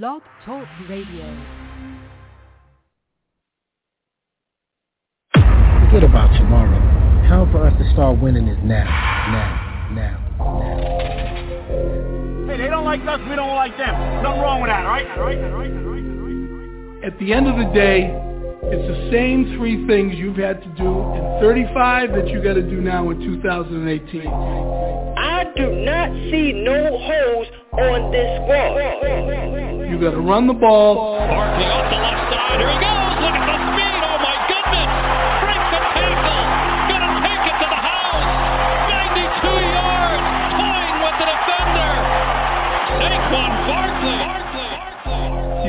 Blog Talk Radio. Forget about tomorrow. Time for us to start winning is now, now, now, now. Hey, they don't like us, we don't like them. Nothing wrong with that, all right? All right, all right, all right, all right. At the end of the day, it's the same three things you've had to do in 35 that you got to do now in 2018. I do not see no holes on this squad. You got to run the ball. Barkley off the left side. Here he goes.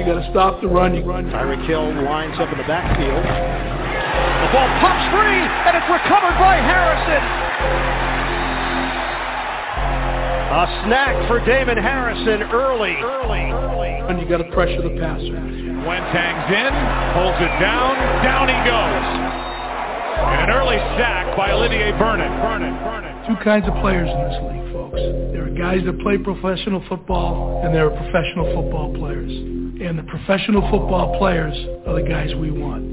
You got to stop the run. You. Tyreek Hill lines up in the backfield. The ball pops free, and it's recovered by Harrison. A snack for Damon Harrison early. Early. Early. And you got to pressure the passer. Wentang's in, holds it down, down he goes. And an early sack by Olivier Vernon. Vernon. Vernon. Two kinds of players in this league, folks. There are guys that play professional football, and there are professional football players. And the professional football players are the guys we want.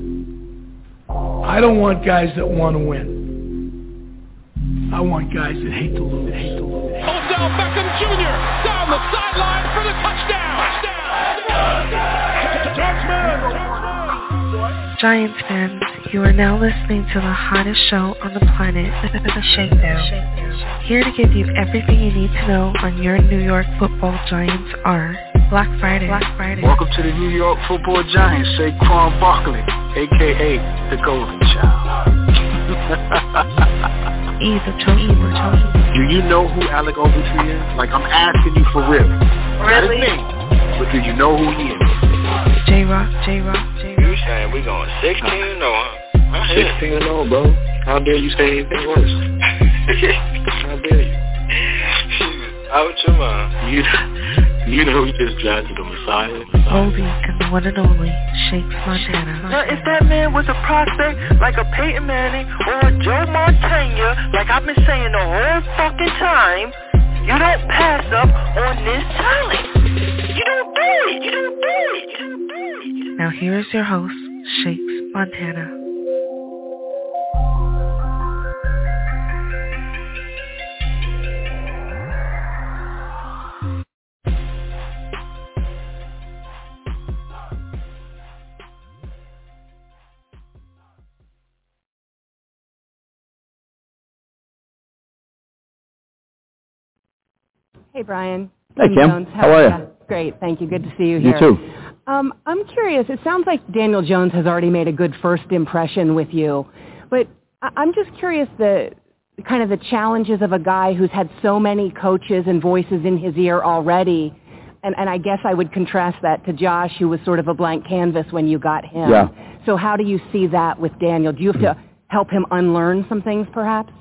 I don't want guys that want to win. I want guys that hate to lose. Hate to lose. Odell Beckham Jr. down the sideline for the touchdown. Giants fans, you are now listening to the hottest show on the planet, The Shakedown. Here to give you everything you need to know on your New York football Giants are Black Friday. Black Friday. Welcome to the New York football Giants, Saquon Barkley, aka the Golden Child. Ease of Chosen. Do you know who Alec Ogletree is? Like, I'm asking you for real. Not his Really? name, but do you know who he is? J-Rock, J-Rock, J-Rock. You saying we going 16 no, huh? 16 and 0, bro. How dare you say anything worse? How dare you? Out your mind. You, you know we just drafted the Messiah. Oldie and the one and only Shakes Montana. Now, if that man was a prospect like a Peyton Manning or a Joe Montana, like I've been saying the whole fucking time, you don't pass up on this talent. You don't do it. You don't do it. You don't do it. Now here is your host, Shakes Montana. Hey, Brian. Hey, Kim. Jones. How are you? Great. Thank you. Good to see you here. You too. Um, I'm curious. It sounds like Daniel Jones has already made a good first impression with you, but I- I'm just curious the kind of the challenges of a guy who's had so many coaches and voices in his ear already. And, and I guess I would contrast that to Josh, who was sort of a blank canvas when you got him. Yeah. So how do you see that with Daniel? Do you have to help him unlearn some things, perhaps?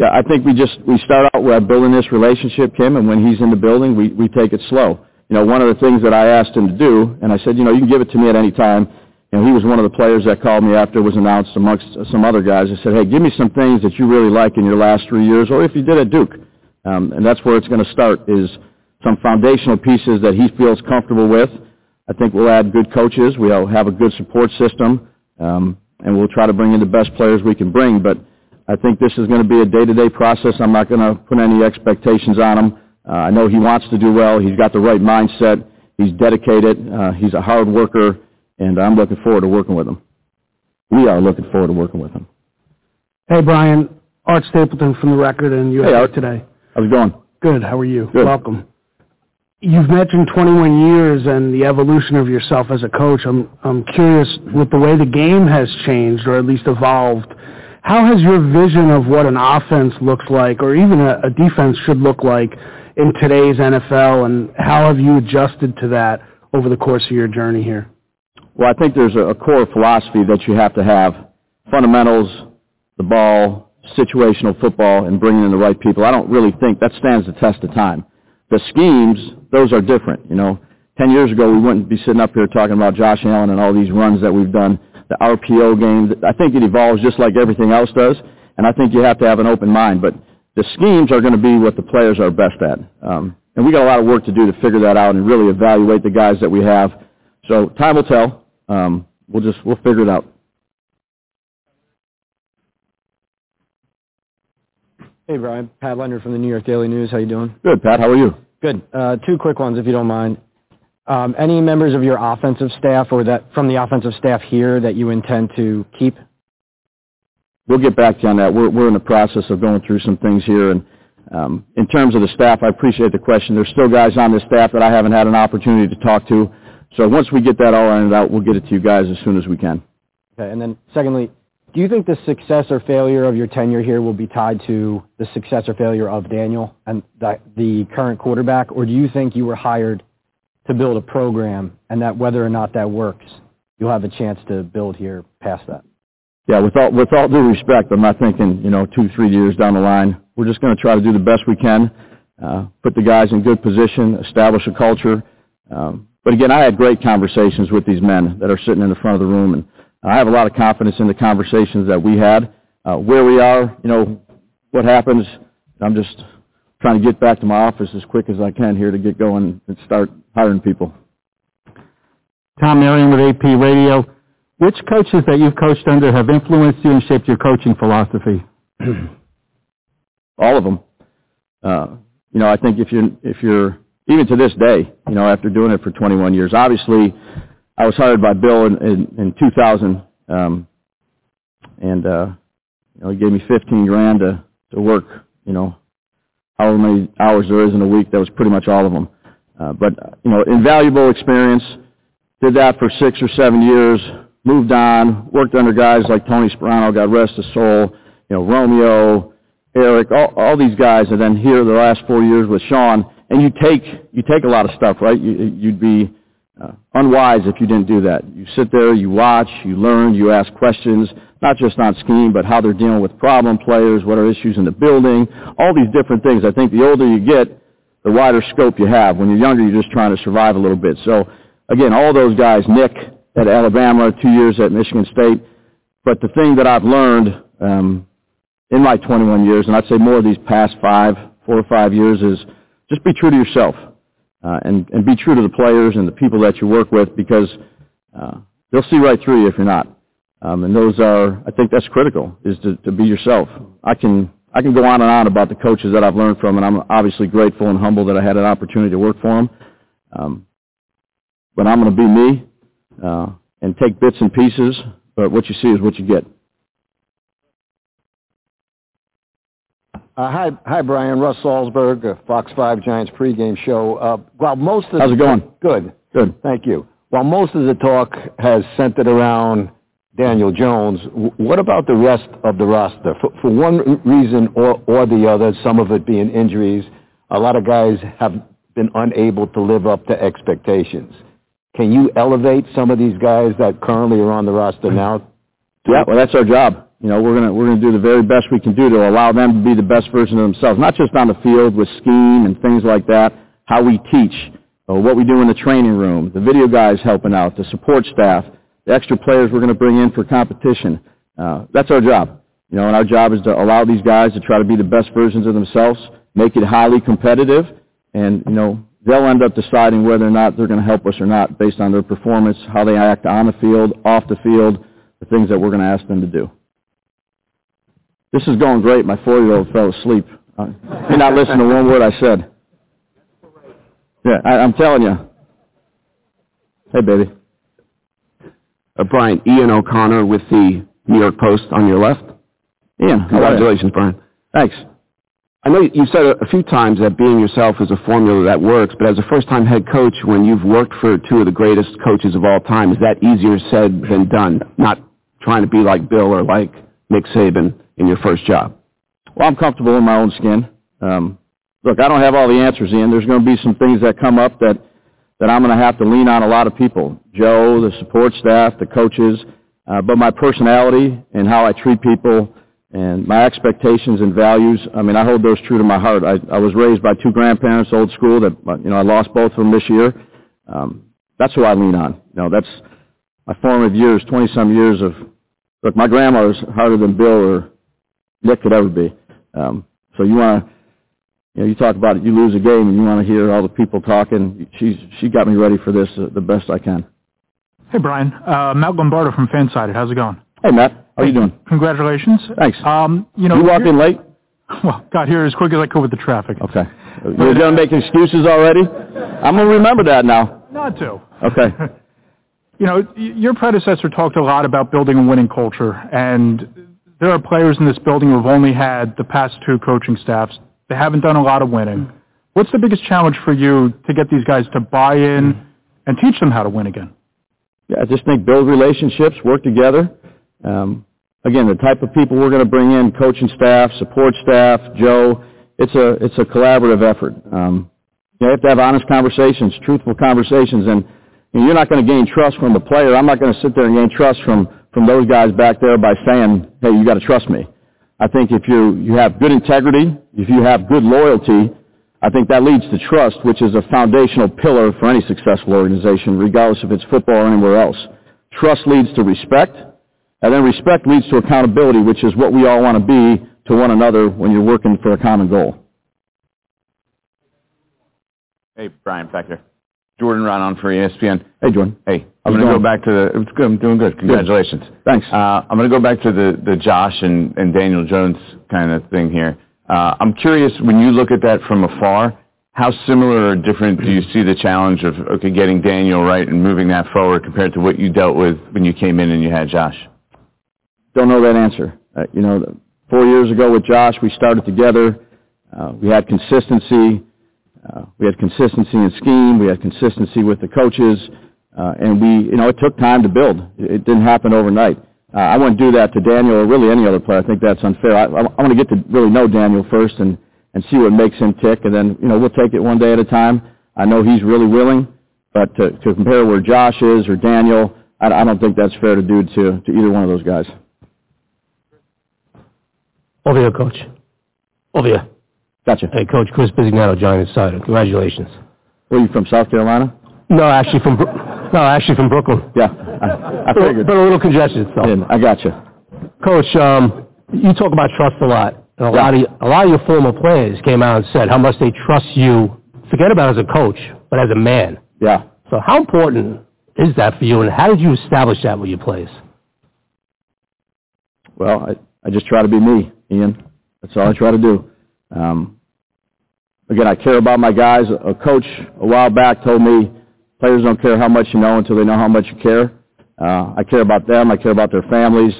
Yeah, I think we just we start out with building this relationship, Kim, and when he's in the building, we we take it slow. You know, one of the things that I asked him to do, and I said, you know, you can give it to me at any time. And he was one of the players that called me after it was announced amongst some other guys. I said, hey, give me some things that you really like in your last three years, or if you did at Duke. Um, and that's where it's going to start is some foundational pieces that he feels comfortable with. I think we'll add good coaches. We'll have a good support system, um, and we'll try to bring in the best players we can bring. But I think this is going to be a day-to-day process. I'm not going to put any expectations on him. Uh, I know he wants to do well. He's got the right mindset. He's dedicated. Uh, he's a hard worker, and I'm looking forward to working with him. We are looking forward to working with him. Hey, Brian. Art Stapleton from The Record and USA Hey, Art. Today. How's it going? Good. How are you? Good. Welcome. You've mentioned 21 years and the evolution of yourself as a coach. I'm I'm curious with the way the game has changed or at least evolved. How has your vision of what an offense looks like or even a, a defense should look like in today's NFL and how have you adjusted to that over the course of your journey here? Well, I think there's a, a core philosophy that you have to have. Fundamentals, the ball, situational football, and bringing in the right people. I don't really think that stands the test of time. The schemes, those are different. You know, ten years ago we wouldn't be sitting up here talking about Josh Allen and all these runs that we've done. The RPO game, I think it evolves just like everything else does, and I think you have to have an open mind. But the schemes are going to be what the players are best at. Um, and we got a lot of work to do to figure that out and really evaluate the guys that we have. So time will tell. Um, we'll just we'll figure it out. Hey, Brian. Pat Leonard from the New York Daily News. How you doing? Good, Pat. How are you? Good. Uh, two quick ones, if you don't mind. Um, any members of your offensive staff or that from the offensive staff here that you intend to keep? We'll get back to you on that. We're we're in the process of going through some things here, and um, in terms of the staff, I appreciate the question. There's still guys on the staff that I haven't had an opportunity to talk to. So once we get that all ironed out, we'll get it to you guys as soon as we can. Okay. And then secondly, do you think the success or failure of your tenure here will be tied to the success or failure of Daniel and the, the current quarterback, or do you think you were hired to build a program and that whether or not that works, you'll have a chance to build here past that? Yeah, with all with all due respect, I'm not thinking you know two three years down the line. We're just going to try to do the best we can, uh, put the guys in good position, establish a culture. Um, but again, I had great conversations with these men that are sitting in the front of the room, and I have a lot of confidence in the conversations that we had. Uh, where we are, you know, what happens, I'm just trying to get back to my office as quick as I can here to get going and start hiring people. Tom Marion with AP Radio. Which coaches that you've coached under have influenced you and shaped your coaching philosophy? All of them. Uh, you know, I think if you're, if you're, even to this day, you know, after doing it for 21 years, obviously I was hired by Bill in, in, in 2000, um, and, uh, you know, he gave me 15 grand to, to work, you know, however many hours there is in a week. That was pretty much all of them. Uh, but, you know, invaluable experience. Did that for six or seven years. Moved on. Worked under guys like Tony Sparano, God rest his soul. You know, Romeo, Eric, all, all these guys. And then here the last four years with Sean. And you take, you take a lot of stuff, right? You, you'd be uh, unwise if you didn't do that. You sit there, you watch, you learn, you ask questions, not just on scheme, but how they're dealing with problem players, what are issues in the building, all these different things. I think the older you get, the wider scope you have. When you're younger, you're just trying to survive a little bit. So, again, all those guys, Nick at Alabama, two years at Michigan State. But the thing that I've learned um, in my 21 years, and I'd say more of these past five, four or five years, is just be true to yourself uh, and, and be true to the players and the people that you work with because uh, they'll see right through you if you're not. Um, and those are, I think that's critical, is to, to be yourself. I can, I can go on and on about the coaches that I've learned from, and I'm obviously grateful and humble that I had an opportunity to work for them. Um, but I'm going to be me uh, and take bits and pieces, but what you see is what you get. Uh, hi, hi, Brian. Russ Salzberg, uh, Fox 5 Giants pregame show. Uh, while most of How's it going? Good. Good. Thank you. While most of the talk has centered around Daniel Jones, what about the rest of the roster? For, for one reason or, or the other, some of it being injuries, a lot of guys have been unable to live up to expectations. Can you elevate some of these guys that currently are on the roster mm-hmm. now? Yeah, well, that's our job. You know, we're gonna we're gonna do the very best we can do to allow them to be the best version of themselves, not just on the field with scheme and things like that. How we teach, or what we do in the training room, the video guys helping out, the support staff, the extra players we're gonna bring in for competition. Uh, that's our job. You know, and our job is to allow these guys to try to be the best versions of themselves, make it highly competitive, and you know they'll end up deciding whether or not they're going to help us or not based on their performance, how they act on the field, off the field, the things that we're going to ask them to do. This is going great. My four-year-old fell asleep. Uh, he not listen to one word I said. Yeah, I, I'm telling you. Hey, baby. Uh, Brian, Ian O'Connor with the New York Post on your left. Ian, how are you? Congratulations, Brian. Thanks. I know you said a, a few times that being yourself is a formula that works, but as a first-time head coach, when you've worked for two of the greatest coaches of all time, is that easier said than done? Not trying to be like Bill or like Nick Saban in your first job. Well, I'm comfortable in my own skin. Um, look, I don't have all the answers, Ian. There's going to be some things that come up that that I'm going to have to lean on a lot of people, Joe, the support staff, the coaches, uh, but my personality and how I treat people and my expectations and values, I mean, I hold those true to my heart. I, I was raised by two grandparents, old school, that, you know, I lost both of them this year. Um, that's who I lean on. You know, that's my formative years, 20-some years of, look, my grandma was harder than Bill or Nick could ever be. Um, so you want to you know, you talk about it, you lose a game and you want to hear all the people talking. She's she got me ready for this uh, the best I can. Hey Brian, uh, Matt Lombardo from Fansided. How's it going? Hey Matt, how are you doing? Congratulations. Thanks. Um, you know, you walked in late. Well, got here as quick as I could with the traffic. Okay. You're going to make excuses already? I'm going to remember that now. Not to. Okay. you know, your predecessor talked a lot about building a winning culture, and there are players in this building who have only had the past two coaching staffs. They haven't done a lot of winning. What's the biggest challenge for you to get these guys to buy in and teach them how to win again? Yeah, I just think build relationships, work together. Um, again, the type of people we're going to bring in, coaching staff, support staff, Joe, it's a it's a collaborative effort. Um, you have to have honest conversations, truthful conversations, and, and you're not going to gain trust from the player. I'm not going to sit there and gain trust from from those guys back there by saying, "Hey, you got to trust me." I think if you you have good integrity, if you have good loyalty, I think that leads to trust, which is a foundational pillar for any successful organization, regardless if it's football or anywhere else. Trust leads to respect, and then respect leads to accountability, which is what we all want to be to one another when you're working for a common goal. Hey, Brian, back there. Jordan Raanan for ESPN. Hey, Jordan. Hey, I'm going to go back to the. It's good. I'm doing good. Congratulations. Good. Thanks. Uh, I'm going to go back to the the Josh and, and Daniel Jones kind of thing here. Uh, I'm curious when you look at that from afar. How similar or different do you see the challenge of okay getting Daniel right and moving that forward compared to what you dealt with when you came in and you had Josh? Don't know that answer. Uh, you know, four years ago with Josh, we started together. Uh, we had consistency. Uh, we had consistency in scheme. We had consistency with the coaches. Uh, and we, you know, it took time to build. It didn't happen overnight. Uh, I wouldn't do that to Daniel or really any other player. I think that's unfair. I, I, I want to get to really know Daniel first and, and see what makes him tick. And then, you know, we'll take it one day at a time. I know he's really willing, but to, to compare where Josh is or Daniel, I, I don't think that's fair to do to, to either one of those guys. Over here, Coach. Over here. Gotcha. Hey, Coach Chris Bisignano, Giant Insider. Congratulations. Were you from South Carolina? No, actually from no, actually from Brooklyn. Yeah, I, I figured. But a little congested. So. Yeah, I got you. Coach, um, you talk about trust a lot. And a Yeah. lot of a lot of your former players came out and said how much they trust you. Forget about as a coach, but as a man. Yeah. So how important is that for you, and how did you establish that with your players? Well, I, I just try to be me, Ian. That's all I try to do. Um, again, I care about my guys. A coach a while back told me players don't care how much you know until they know how much you care. Uh, I care about them. I care about their families.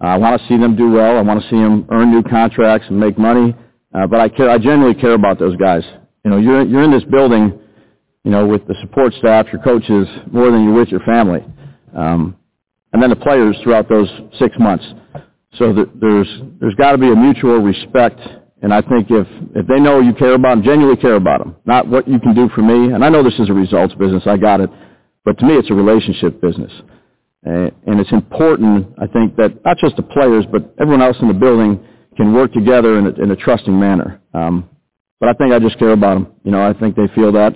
Uh, I want to see them do well. I want to see them earn new contracts and make money. Uh, but I care. I genuinely care about those guys. You know, you're you're in this building, you know, with the support staff, your coaches, more than you're with your family, um, and then the players throughout those six months. So th- there's there's got to be a mutual respect, and I think if if they know you care about them, genuinely care about them, not what you can do for me. And I know this is a results business, I got it, but to me it's a relationship business, and it's important. I think that not just the players, but everyone else in the building can work together in a, in a trusting manner. Um, but I think I just care about them. You know, I think they feel that.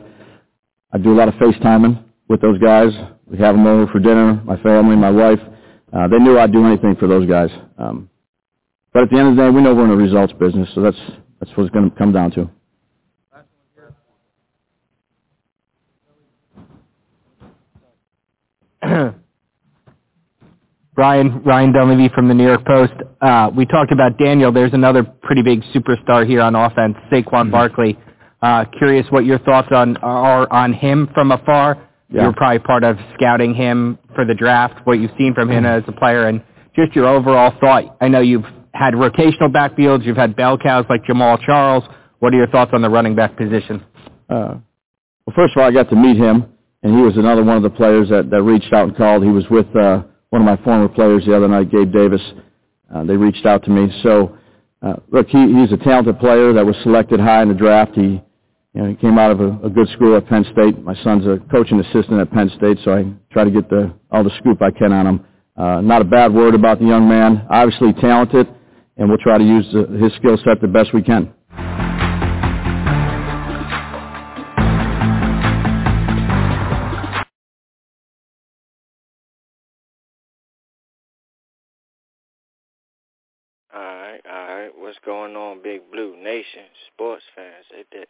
I do a lot of FaceTiming with those guys. We have them over for dinner, my family, my wife. Uh, they knew I'd do anything for those guys. Um, but at the end of the day, we know we're in a results business, so that's that's what it's going to come down to. Ryan Ryan Dunleavy from the New York Post. Uh, we talked about Daniel. There's another pretty big superstar here on offense, Saquon Barkley. Uh, curious what your thoughts on are on him from afar. Yeah. You're probably part of scouting him for the draft. What you've seen from him as a player, and just your overall thought. I know you've had rotational backfields. You've had bell cows like Jamaal Charles. What are your thoughts on the running back position? Uh, well, first of all, I got to meet him, and he was another one of the players that, that reached out and called. He was with uh, one of my former players the other night, Gabe Davis. Uh, they reached out to me. So, uh, look, he, he's a talented player that was selected high in the draft. He, you know, he came out of a, a good school at Penn State. My son's a coaching assistant at Penn State, so I try to get the all the scoop I can on him. Uh, not a bad word about the young man. Obviously talented, and we'll try to use the, his skill set the best we can. Going on, Big Blue Nation, sports fans? It did,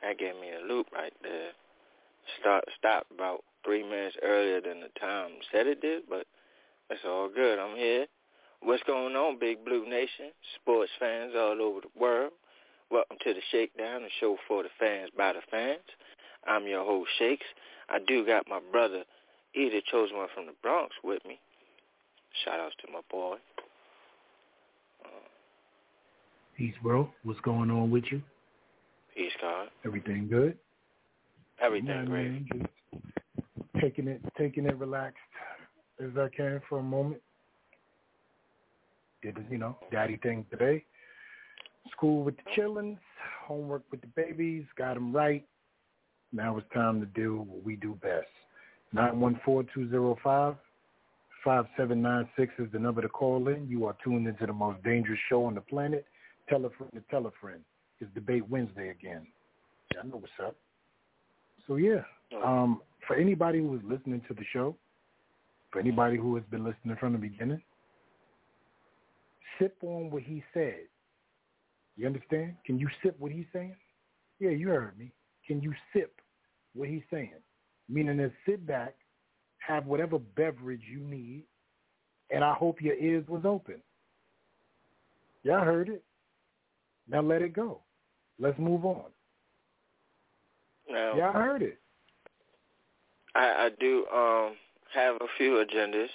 that gave me a loop right there. Start stopped about three minutes earlier than the time said it did, but it's all good. I'm here. What's going on, Big Blue Nation, sports fans all over the world? Welcome to the Shakedown, the show for the fans by the fans. I'm your host, Shakes. I do got my brother, either chosen one from the Bronx, with me. Shout outs to my boy. Uh, Peace, bro. What's going on with you? Peace, God. Everything good? Everything Yeah, great. man, taking it, taking it relaxed as I can for a moment. Did you know daddy thing today? School with the chillins, homework with the babies, got them right. Now it's time to do what we do best. Nine one four two zero five five seven nine six is the number to call in. You are tuned into the most dangerous show on the planet. Tell a friend to tell a friend. It's Debate Wednesday again. Y'all know what's up. So yeah, um, for anybody who is listening to the show, for anybody who has been listening from the beginning, sip on what he said. You understand? Can you sip what he's saying? Yeah, you heard me. Can you sip what he's saying? Meaning that sit back, have whatever beverage you need, and I hope your ears was open. Y'all heard it. Now let it go. Let's move on. Now, Y'all heard it. I, I do um have a few agendas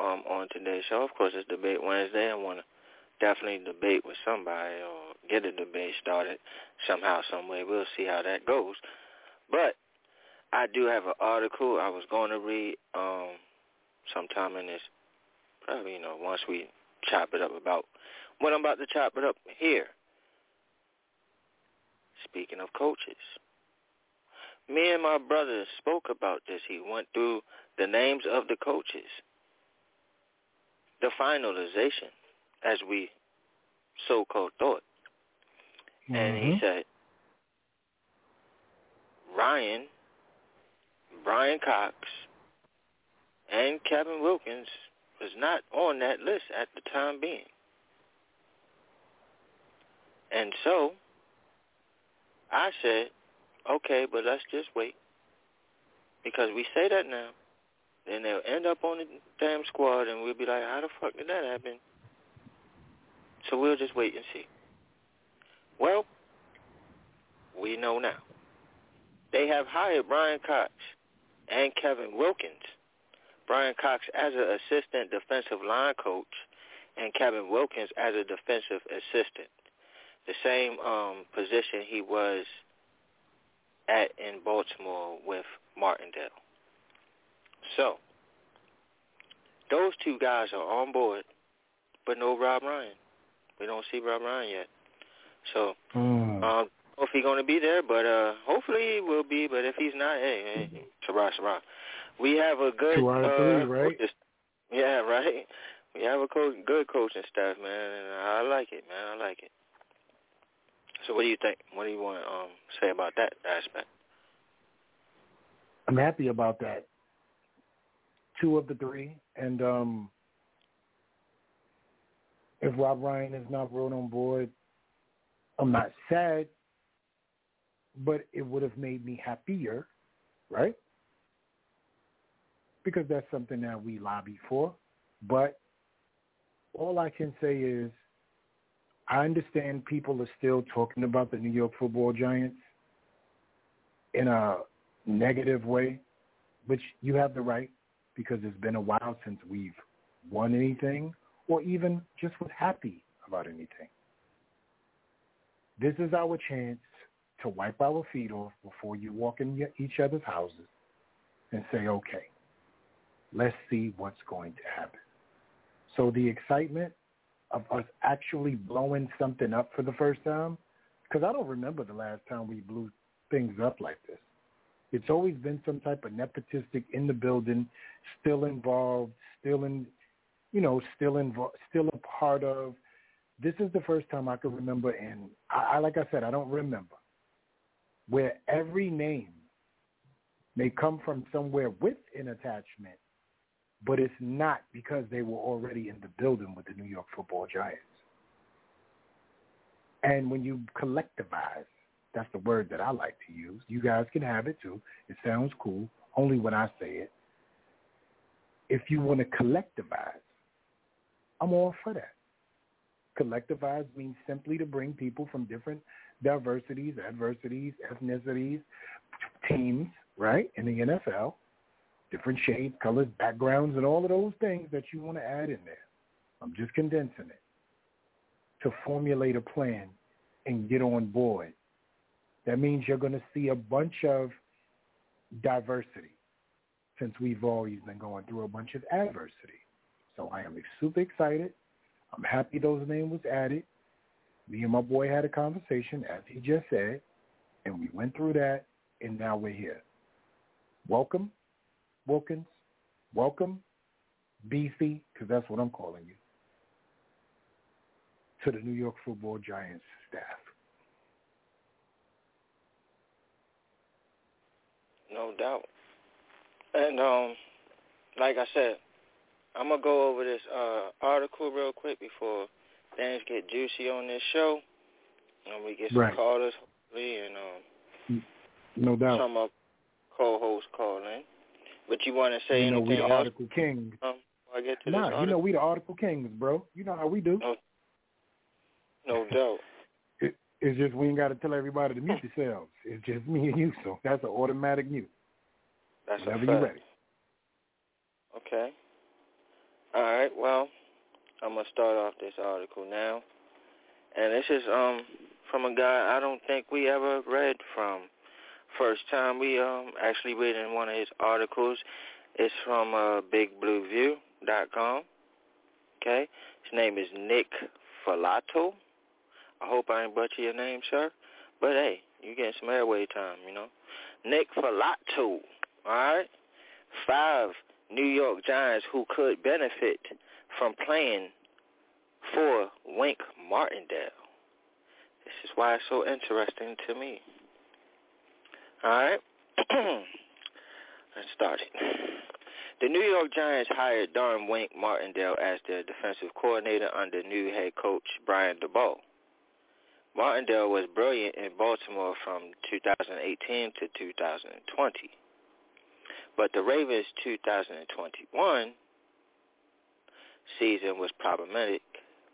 um on today's show. Of course, it's Debate Wednesday. I want to definitely debate with somebody or get a debate started somehow, some way. We'll see how that goes. But I do have an article I was going to read um sometime in this, probably you know once we chop it up about what I'm about to chop it up here. Speaking of coaches, me and my brother spoke about this. He went through the names of the coaches, the finalization, as we so-called thought. And he Mhm. said, Ryan, Brian Cox, and Kevin Wilkins was not on that list at the time being. And so I said, okay, but let's just wait. Because we say that now, then they'll end up on the damn squad and we'll be like, how the fuck did that happen? So we'll just wait and see. Well, we know now. They have hired Brian Cox and Kevin Wilkins. Brian Cox as an assistant defensive line coach and Kevin Wilkins as a defensive assistant. The same um, position he was at in Baltimore with Martindale. So, those two guys are on board, but no Rob Ryan. We don't see Rob Ryan yet. So, Mm. um, I don't know if he's going to be there, but uh, hopefully he will be. But if he's not, hey, hey Sarah, Sarah. We have a good Two out of uh, right? coaching- Yeah, right. We have a co- good coaching staff, man, and I like it, man. I like it. So, what do you think? What do you want to um, say about that aspect? I'm happy about that. Two of the three, and um, if Rob Ryan is not brought on board, I'm not sad, but it would have made me happier, right? Because that's something that we lobby for. But all I can say is I understand people are still talking about the New York football giants in a negative way, which you have the right because it's been a while since we've won anything or even just was happy about anything. This is our chance to wipe our feet off before you walk in each other's houses and say, okay, let's see what's going to happen. So the excitement of us actually blowing something up for the first time, because I don't remember the last time we blew things up like this. It's always been some type of nepotistic in the building, still involved, still in, you know, still involved, still a part of. This is the first time I can remember, and I, I like I said, I don't remember where every name may come from somewhere with an attachment, but it's not because they were already in the building with the New York Football Giants. And when you collectivize, that's the word that I like to use. You guys can have it too. It sounds cool, only when I say it. If you want to collectivize, I'm all for that. Collectivize means simply to bring people from different diversities, adversities, ethnicities, teams, right, in the NFL, different shades, colors, backgrounds, and all of those things that you want to add in there. I'm just condensing it to formulate a plan and get on board. That means you're going to see a bunch of diversity since we've always been going through a bunch of adversity. So I am super excited. I'm happy those names was added. Me and my boy had a conversation, as he just said, and we went through that, and now we're here. Welcome, Wilkins. Welcome, Beefy, because that's what I'm calling you, to the New York Football Giants staff. No doubt. And um, like I said, I'm gonna go over this uh, article real quick before things get juicy on this show, and we get some right. callers hopefully, and um, no doubt. some of co-hosts calling. But you want to say you know, anything we the else? Article Kings. Um, before I get to nah, you know we the Article Kings, bro. You know how we do. No, no doubt. It, it's just we ain't got to tell everybody to mute themselves. It's just me and you, so that's an automatic mute. That's Whenever you're ready. Okay. All right. Well, I'm gonna start off this article now, and this is um from a guy I don't think we ever read from. First time we um actually read in one of his articles. It's from uh, BigBlueView.com. Okay. His name is Nick Falato. I hope I ain't butcher your name, sir. But hey, you getting some airway time, you know. Nick Falato. All right. Five New York Giants who could benefit from playing for Wink Martindale. This is why it's so interesting to me. All right. Let's start it. The New York Giants hired Don Wink Martindale as their defensive coordinator under new head coach Brian Daboll. Martindale was brilliant in Baltimore from 2018 to 2020. But the Ravens' 2021 season was problematic,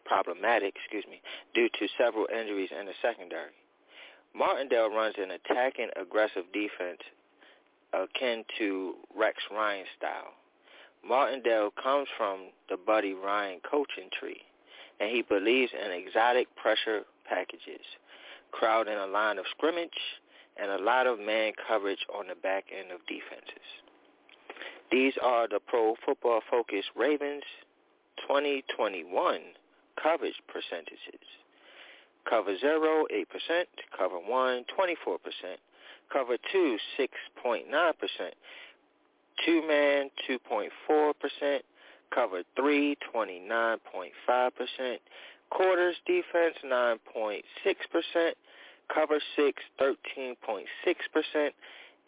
problematic, excuse me, due to several injuries in the secondary. Martindale runs an attacking, aggressive defense akin to Rex Ryan style. Martindale comes from the Buddy Ryan coaching tree, and he believes in exotic pressure packages, crowding a line of scrimmage, and a lot of man coverage on the back end of defenses. These are the Pro Football Focus Ravens 2021 coverage percentages. Cover 0, 8%. Cover 1, 24%. Cover 2, 6.9%. Two-man, 2.4%. Cover 3, 29.5%. Quarters defense, 9.6%. Cover 6, 13.6%.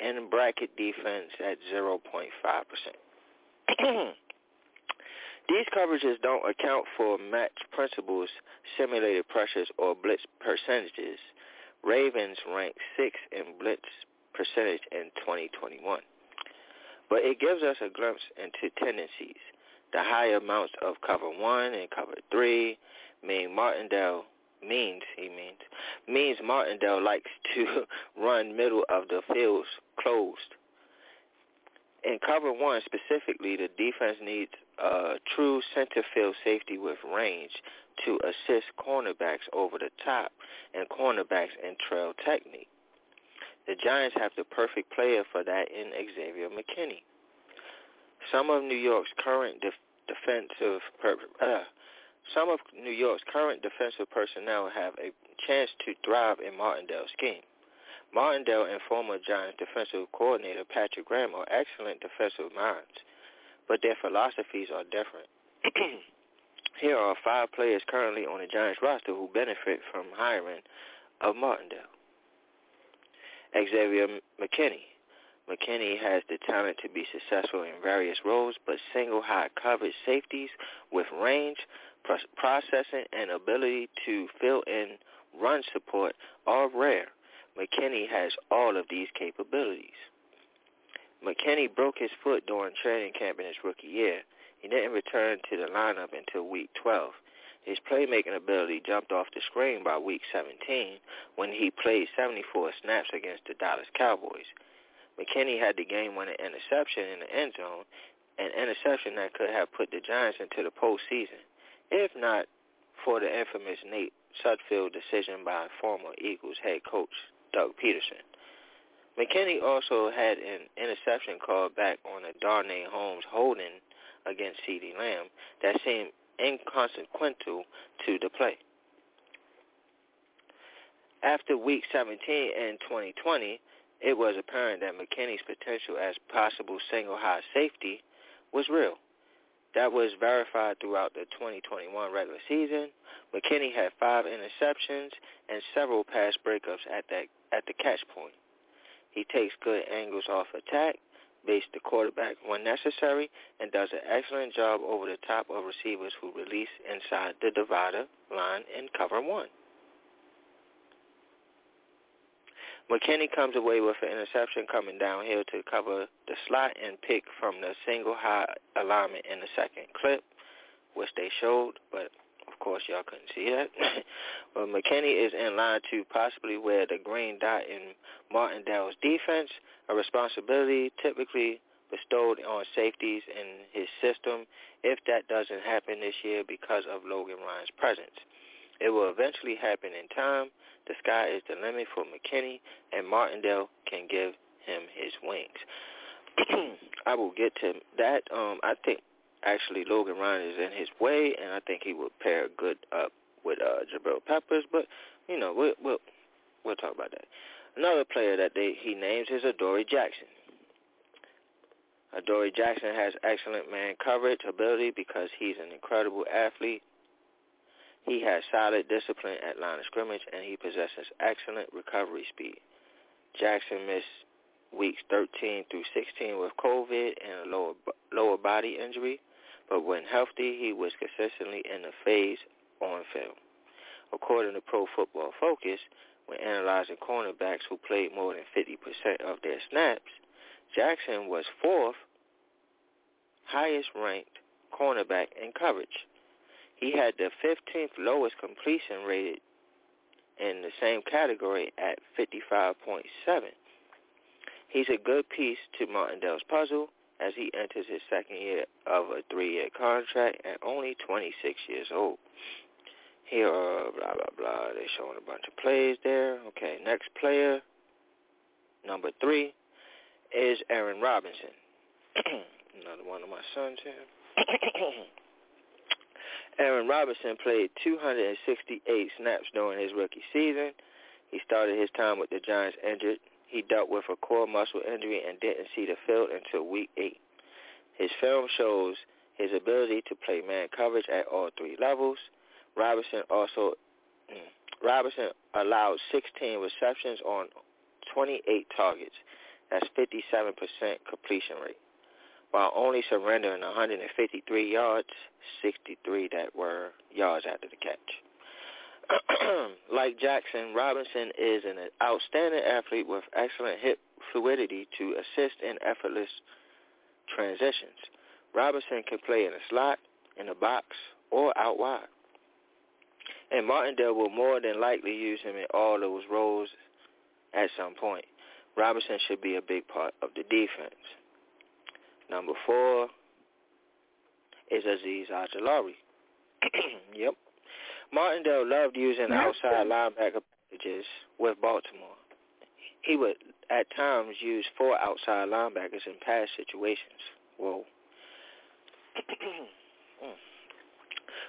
And bracket defense at 0.5%. These coverages don't account for match principles, simulated pressures, or blitz percentages. Ravens rank 6 in blitz percentage in 2021. But it gives us a glimpse into tendencies. The high amounts of cover 1 and cover 3 mean Martindale means, he means, means Martindale likes to run middle of the fields closed. In cover 1 specifically, the defense needs a true center field safety with range to assist cornerbacks over the top and cornerbacks in trail technique. The Giants have the perfect player for that in Xavier McKinney. Some of New York's current def- defensive per- uh, some of New York's current defensive personnel have a chance to thrive in Martindale's scheme. Martindale and former Giants defensive coordinator Patrick Graham are excellent defensive minds, but their philosophies are different. Here are five players currently on the Giants roster who benefit from hiring of Martindale. Xavier McKinney. McKinney has the talent to be successful in various roles, but single high coverage safeties with range, processing, and ability to fill in run support are rare. McKinney has all of these capabilities. McKinney broke his foot during training camp in his rookie year. He didn't return to the lineup until week 12. His playmaking ability jumped off the screen by week 17 when he played 74 snaps against the Dallas Cowboys. McKinney had the game-winning interception in the end zone, an interception that could have put the Giants into the postseason, if not for the infamous Nate Sudfeld decision by former Eagles head coach Doug Pederson. McKinney also had an interception called back on a Darnay Holmes holding against CeeDee Lamb that seemed inconsequential to the play. After week 17 in 2020, it was apparent that McKinney's potential as possible single high safety was real. That was verified throughout the 2021 regular season. McKinney had five interceptions and several pass breakups at that at the catch point. He takes good angles off attack, base the quarterback when necessary, and does an excellent job over the top of receivers who release inside the divider line in cover one. McKinney comes away with an interception coming downhill to cover the slot and pick from the single high alignment in the second clip, which they showed, but of course y'all couldn't see that. but McKinney is in line to possibly wear the green dot in Martindale's defense, a responsibility typically bestowed on safeties in his system if that doesn't happen this year because of Logan Ryan's presence. It will eventually happen in time. The sky is the limit for McKinney, and Martindale can give him his wings. I will get to that. Um, I think actually Logan Ryan is in his way, and I think he would pair good up with uh, Jabril Peppers. But you know, we'll we'll, we'll talk about that. Another player that they he names is Adoree Jackson. Adoree Jackson has excellent man coverage ability because he's an incredible athlete he has solid discipline at line of scrimmage, and he possesses excellent recovery speed. Jackson missed weeks 13 through 16 with COVID and a lower lower body injury, but when healthy, he was consistently in the phase on film. According to Pro Football Focus, when analyzing cornerbacks who played more than 50% of their snaps, Jackson was fourth highest ranked cornerback in coverage. He had the 15th lowest completion rate in the same category at 55.7. He's a good piece to Martindale's puzzle as he enters his second year of a three-year contract at only 26 years old. Here blah, blah, blah. They're showing a bunch of plays there. Okay, next player, number three, is Aaron Robinson. Another one of my sons here. Aaron Robinson played 268 snaps during his rookie season. He started his time with the Giants injured. He dealt with a core muscle injury and didn't see the field until week eight. His film shows his ability to play man coverage at all three levels. Robinson also mm, Robinson allowed 16 receptions on 28 targets. That's 57% completion rate while only surrendering 153 yards, 63 that were yards after the catch. like Jackson, Robinson is an outstanding athlete with excellent hip fluidity to assist in effortless transitions. Robinson can play in a slot, in a box, or out wide. And Martindale will more than likely use him in all those roles at some point. Robinson should be a big part of the defense. Number four is Azeez Ojulari. yep. Martindale loved using outside linebacker packages with Baltimore. He would at times use four outside linebackers in pass situations. Whoa.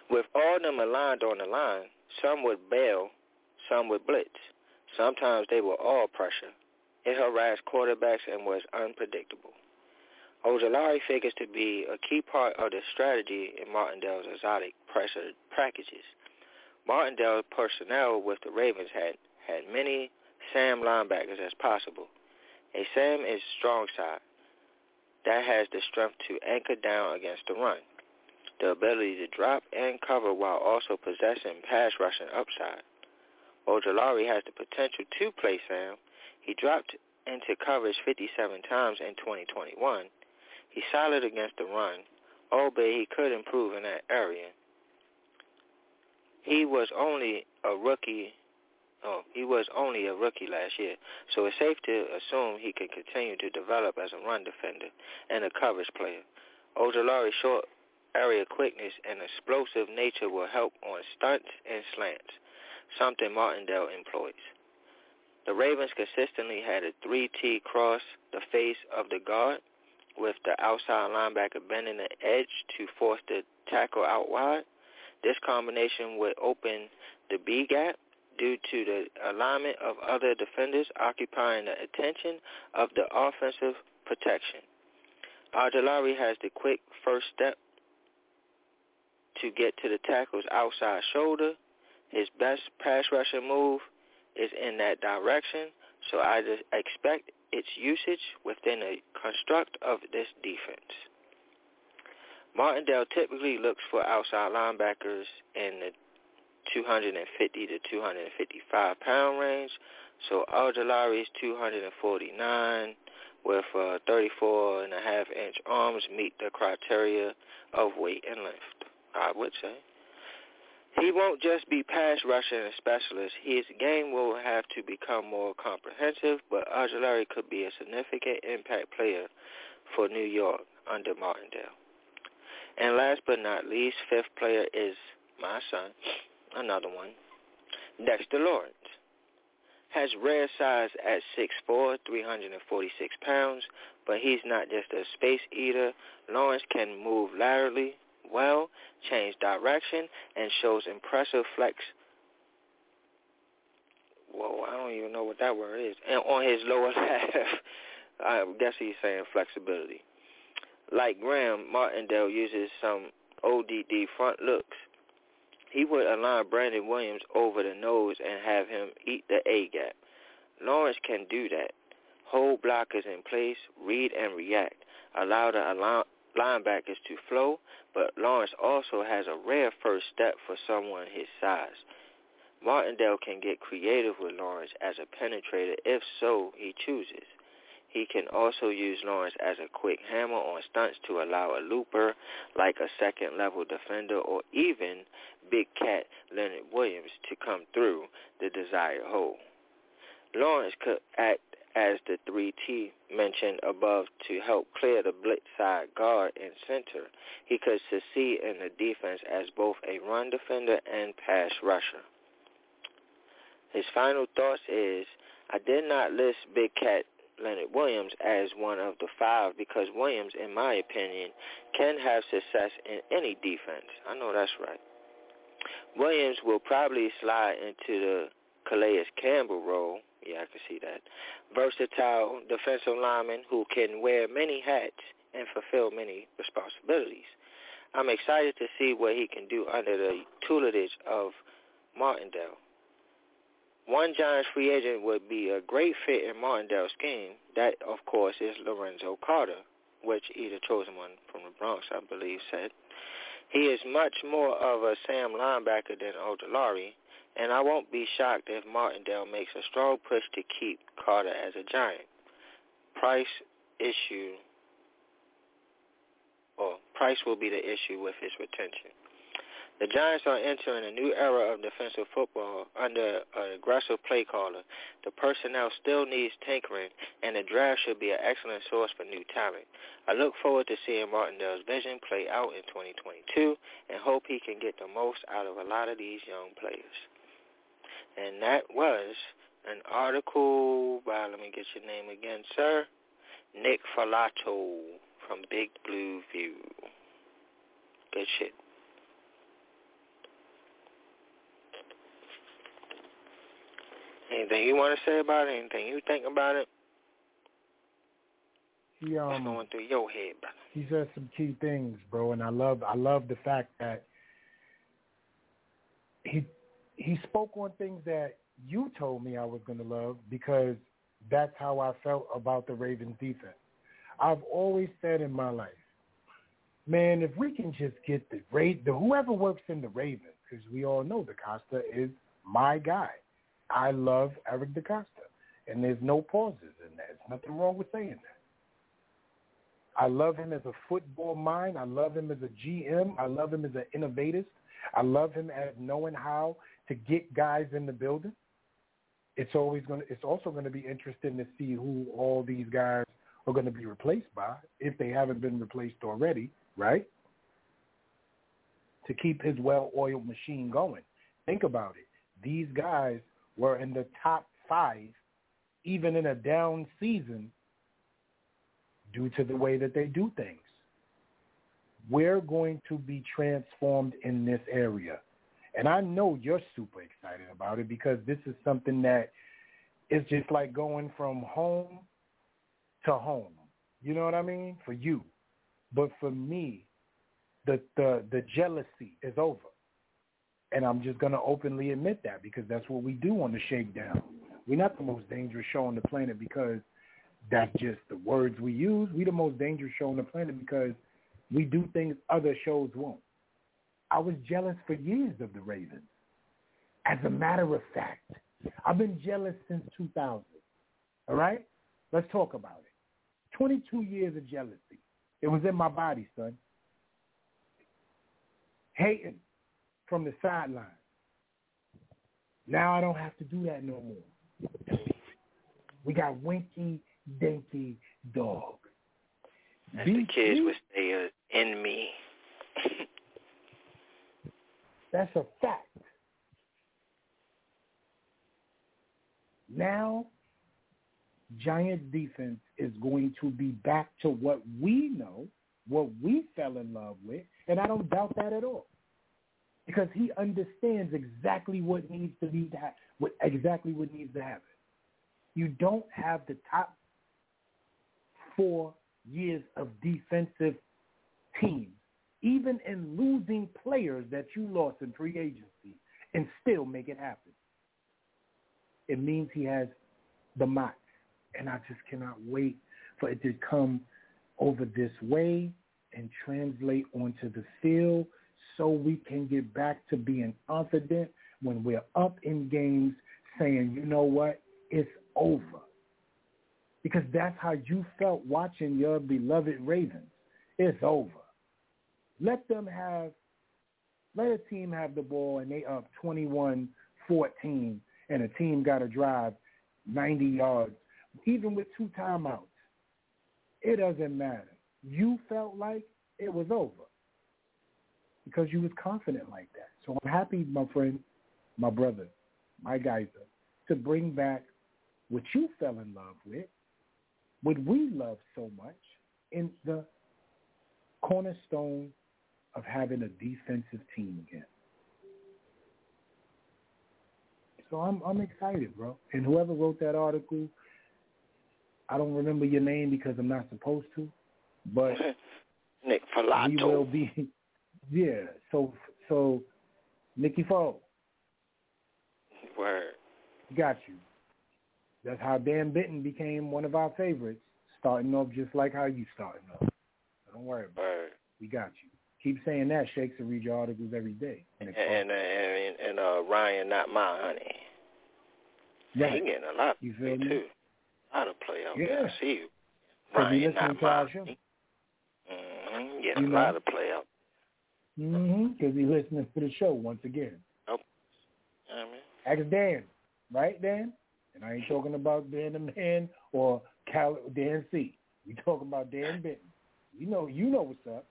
with all them aligned on the line, some would bail, some would blitz. Sometimes they were all pressure. It harassed quarterbacks and was unpredictable. Ojulari figures to be a key part of the strategy in Martindale's exotic pressure packages. Martindale's personnel with the Ravens had, had many Sam linebackers as possible. A Sam is strong side that has the strength to anchor down against the run, the ability to drop and cover while also possessing pass rushing upside. Ojulari has the potential to play Sam. He dropped into coverage 57 times in 2021. He's solid against the run, oh, albeit he could improve in that area. He was only a rookie. Oh, he was only a rookie last year, so it's safe to assume he can continue to develop as a run defender and a coverage player. Ojulari's short area quickness and explosive nature will help on stunts and slants, something Martindale employs. The Ravens consistently had a 3T cross the face of the guard, with the outside linebacker bending the edge to force the tackle out wide. This combination would open the B gap due to the alignment of other defenders occupying the attention of the offensive protection. Ojulari has the quick first step to get to the tackle's outside shoulder. His best pass rushing move is in that direction, so I just expect its usage within the construct of this defense. Martindale typically looks for outside linebackers in the 250 to 255 pound range. So Ojulari's 249 with uh, 34 and a half inch arms meet the criteria of weight and length, I would say. He won't just be pass rushing specialist. His game will have to become more comprehensive, but Ojulari could be a significant impact player for New York under Martindale. And last but not least, fifth player is my son, another one, Dexter Lawrence. Has rare size at 6'4", 346 pounds, but he's not just a space eater. Lawrence can move laterally well, change direction, and shows impressive flex. Whoa, I don't even know what that word is. And on his lower half, I guess he's saying flexibility. Like Graham, Martindale uses some ODD front looks. He would align Brandon Williams over the nose and have him eat the A gap. Lawrence can do that. Hold blockers in place, read and react. Allow the linebackers to flow, but Lawrence also has a rare first step for someone his size. Martindale can get creative with Lawrence as a penetrator if so he chooses. He can also use Lawrence as a quick hammer on stunts to allow a looper like a second level defender or even Big Cat Leonard Williams to come through the desired hole. Lawrence could act as the 3T mentioned above to help clear the blitz side guard and center. He could succeed in the defense as both a run defender and pass rusher. His final thoughts is, I did not list Big Cat Leonard Williams as one of the five because Williams, in my opinion, can have success in any defense. I know that's right. Williams will probably slide into the Calais Campbell role yeah, I can see that. Versatile defensive lineman who can wear many hats and fulfill many responsibilities. I'm excited to see what he can do under the tutelage of Martindale. One Giants free agent would be a great fit in Martindale's scheme. That, of course, is Lorenzo Carter, which either chosen one from the Bronx, I believe, said. He is much more of a Sam linebacker than Ojulari, and I won't be shocked if Martindale makes a strong push to keep Carter as a Giant. Price issue, or price will be the issue with his retention. The Giants are entering a new era of defensive football under an aggressive play caller. The personnel still needs tinkering, and the draft should be an excellent source for new talent. I look forward to seeing Martindale's vision play out in 2022 and hope he can get the most out of a lot of these young players. And that was an article by, let me get your name again, sir, Nick Falato from Big Blue View. Good shit. Anything you want to say about it? Anything you think about it? He um, What's going through your head, brother? He said some key things, bro, and I love I love the fact that he he spoke on things that you told me I was going to love because that's how I felt about the Ravens defense. I've always said in my life, man, if we can just get the rate, the whoever works in the Ravens, because we all know DeCosta is my guy. I love Eric DeCosta, and there's no pauses in that. There's nothing wrong with saying that. I love him as a football mind. I love him as a GM. I love him as an innovator. I love him as knowing how to get guys in the building. It's always going to. It's also going to be interesting to see who all these guys are going to be replaced by, if they haven't been replaced already, right? To keep his well-oiled machine going. Think about it. These guys were in the top five, even in a down season, due to the way that they do things. We're going to be transformed in this area. And I know you're super excited about it because this is something that is just like going from home to home. You know what I mean? For you. But for me, the the the jealousy is over. And I'm just going to openly admit that because that's what we do on the Shakedown. We're not the most dangerous show on the planet because that's just the words we use. We're the most dangerous show on the planet because we do things other shows won't. I was jealous for years of the Ravens. As a matter of fact, I've been jealous since 2000. All right? Let's talk about it. 22 years of jealousy. It was in my body, son. Hating from the sideline. Now I don't have to do that no more. We got Winky Dinky Dog. As the kids would say, uh, in me. That's a fact. Now, Giants defense is going to be back to what we know, what we fell in love with, and I don't doubt that at all because he understands exactly what needs to be that what exactly what needs to happen. You don't have the top four years of defensive teams, even in losing players that you lost in free agency, and still make it happen. It means he has the mox, and I just cannot wait for it to come over this way and translate onto the field so we can get back to being confident when we're up in games saying, you know what, it's over. Because that's how you felt watching your beloved Ravens. It's over. Let them have, let a team have the ball and they up 21-14 and a team got to drive 90 yards, even with two timeouts. It doesn't matter. You felt like it was over because you was confident like that. So I'm happy, my friend, my brother, my guys, to bring back what you fell in love with, what we love so much, in the cornerstone of having a defensive team again. So I'm I'm excited, bro. And whoever wrote that article, I don't remember your name because I'm not supposed to, but Nick Falato. We will be yeah. So so Nikki Foe. Word. Got you. That's how Dan Benton became one of our favorites, starting off just like how you starting off. So don't worry about Word. it. We got you. Keep saying that. Shakes and read your articles every day. And and and, and uh, Ryan, not my honey. Right. He getting a lot you feel me too. A lot of play out Yeah. there. I see you. Ryan, not my honey. Mm-hmm. Getting You a know? lot of play out. Mm-hmm. Because he listening to the show once again. I mean, Ask Dan, right, Dan? And I ain't talking about Dan the Man or Cal Dan C. We talking about Dan Benton. You know, you know what's up.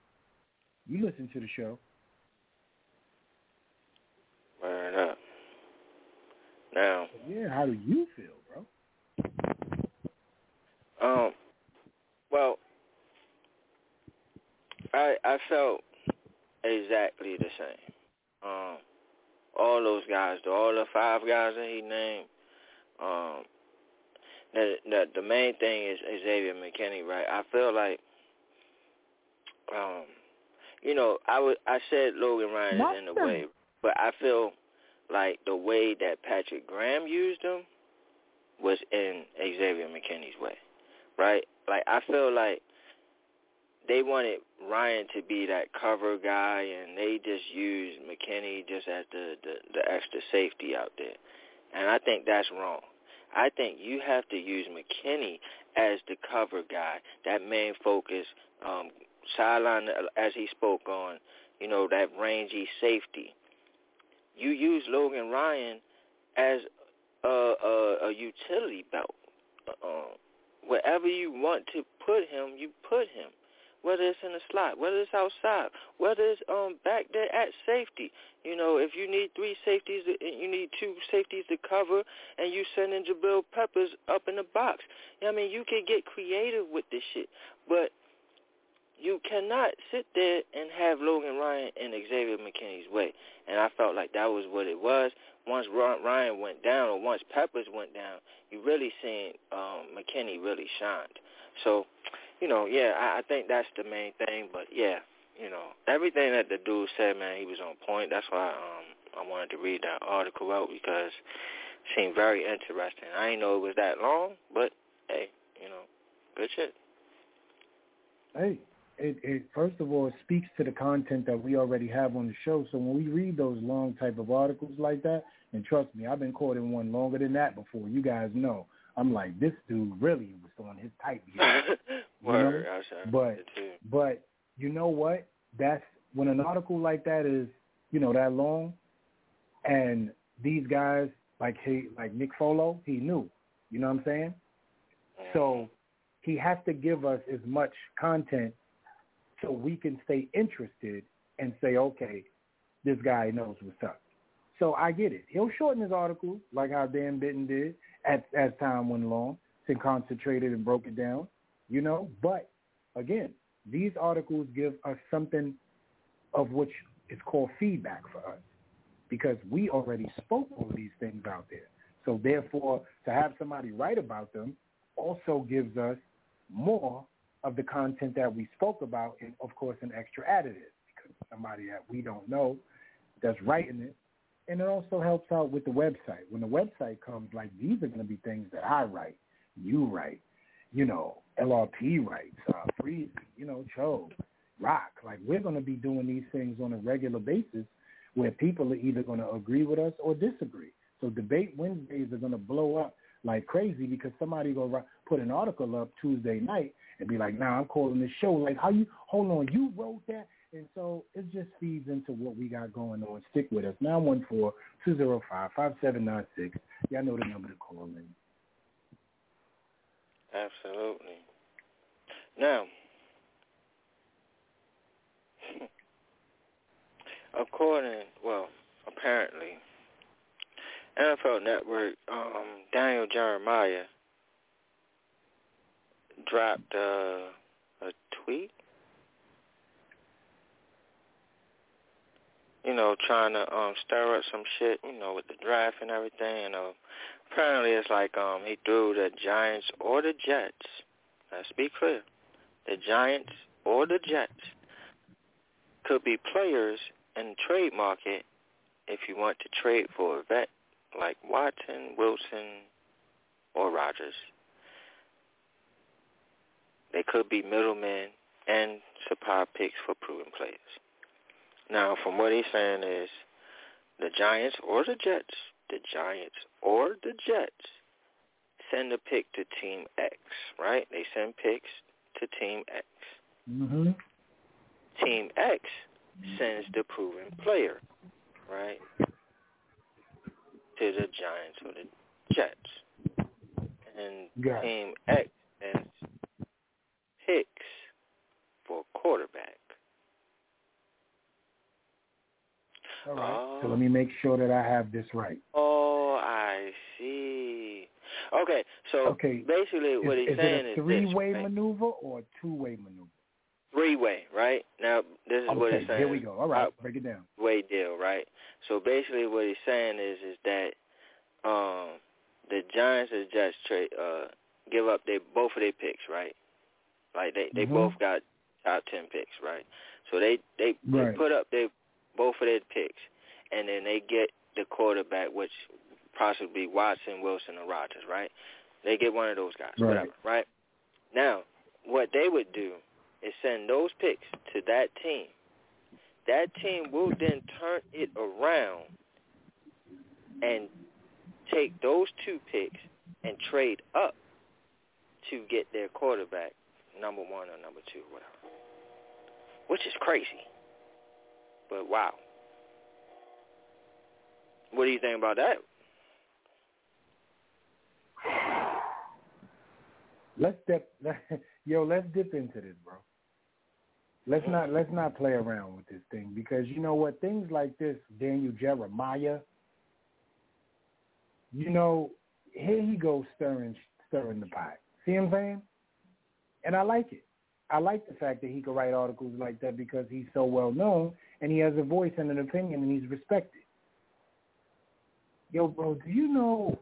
You listen to the show. word up. Now, Yeah, how do you feel, bro? Um, well, I I felt exactly the same. Um, all those guys, the all the five guys that he named. Um, the the, the main thing is Xavier McKinney, right? I feel like, um, you know, I would I said Logan Ryan is in the way, but I feel like the way that Patrick Graham used him was in Xavier McKinney's way, right? Like I feel like they wanted Ryan to be that cover guy, and they just used McKinney just as the the, the extra safety out there. and I think that's wrong. I think you have to use McKinney as the cover guy, that main focus, um, sideline as he spoke on, you know, that rangy safety. You use Logan Ryan as a, a, a utility belt. Uh, wherever you want to put him, you put him. Whether it's in the slot, whether it's outside, whether it's um back there at safety. You know, if you need three safeties, you need two safeties to cover, and you send in Jabril Peppers up in the box. I mean, you can get creative with this shit, but you cannot sit there and have Logan Ryan and Xavier McKinney's way. And I felt like that was what it was. Once Ryan went down, or once Peppers went down, you really seen um, McKinney really shined. So, you know, yeah, I, I think that's the main thing. But yeah, you know, everything that the dude said, man, he was on point. That's why um, I wanted to read that article out because it seemed very interesting. I didn't know it was that long, but hey, you know, good shit. Hey, it, it first of all it speaks to the content that we already have on the show. So when we read those long type of articles like that, and trust me, I've been caught in one longer than that before. You guys know. I'm like, this dude really was on his type here. Word, but but you know what? That's when an article like that is, you know, that long, and these guys like he like Nick Folo, he knew. You know what I'm saying? So he has to give us as much content so we can stay interested and say, okay, this guy knows what's up. So I get it. He'll shorten his article like how Dan Bitten did as, as time went along and concentrated and broke it down, you know. But again, these articles give us something of which is called feedback for us because we already spoke all these things out there. So therefore, to have somebody write about them also gives us more of the content that we spoke about, and of course, an extra additive because somebody that we don't know that's writing it, and it also helps out with the website. When the website comes, like these are going to be things that I write, you write, you know, LRP writes, uh, you know, Cho, Rock. Like we're going to be doing these things on a regular basis where people are either going to agree with us or disagree. So debate Wednesdays are going to blow up like crazy because somebody go put an article up Tuesday night and be like, "Nah, I'm calling this show." Like, how you? Hold on, you wrote that, and so it just feeds into what we got going on. Stick with us. Nine one four two zero five five seven nine six. Y'all know the number to call in. Absolutely. Now, according, well, apparently, NFL Network, um, Daniel Jeremiah dropped uh, a tweet. You know, trying to um stir up some shit, you know, with the draft and everything. You know, apparently it's like um he threw the Giants or the Jets. Let's be clear, the Giants or the Jets could be players in the trade market if you want to trade for a vet like Watson, Wilson, or Rodgers. They could be middlemen and supply picks for proven players. Now, from what he's saying is the Giants or the Jets, the Giants or the Jets send a pick to Team X, right? They send picks to Team X. Mm-hmm. Team X sends the proven player, right, to the Giants or the Jets. And Got Team X sends for quarterback. All right. Oh. So let me make sure that I have this right. Oh, I see. Okay, so Okay. basically what is, he's is saying it a is three-way this, maneuver or a two-way maneuver? three-way, right? Now this is what he's saying. here we go. All right, Uh, break it down. way deal, right? So basically, what he's saying is is that um the Giants and Jets trade uh give up they both of their picks, right? Like they they Mhm. both got top ten picks, right? So they they, they put up their both of their picks, and then they get the quarterback, which possibly Watson, Wilson, or Rodgers, right? They get one of those guys, Right. whatever, right? Now, what they would do is send those picks to that team. That team will then turn it around and take those two picks and trade up to get their quarterback, number one or number two, whatever. Which is crazy. But wow. What do you think about that? Let's dip, yo. Let's dip into this, bro. Let's not let's not play around with this thing because you know what? Things like this, Daniel Jeremiah. You know, here he goes stirring stirring the pot. See what I'm saying? And I like it. I like the fact that he could write articles like that because he's so well known and he has a voice and an opinion and he's respected. Yo, bro, do you know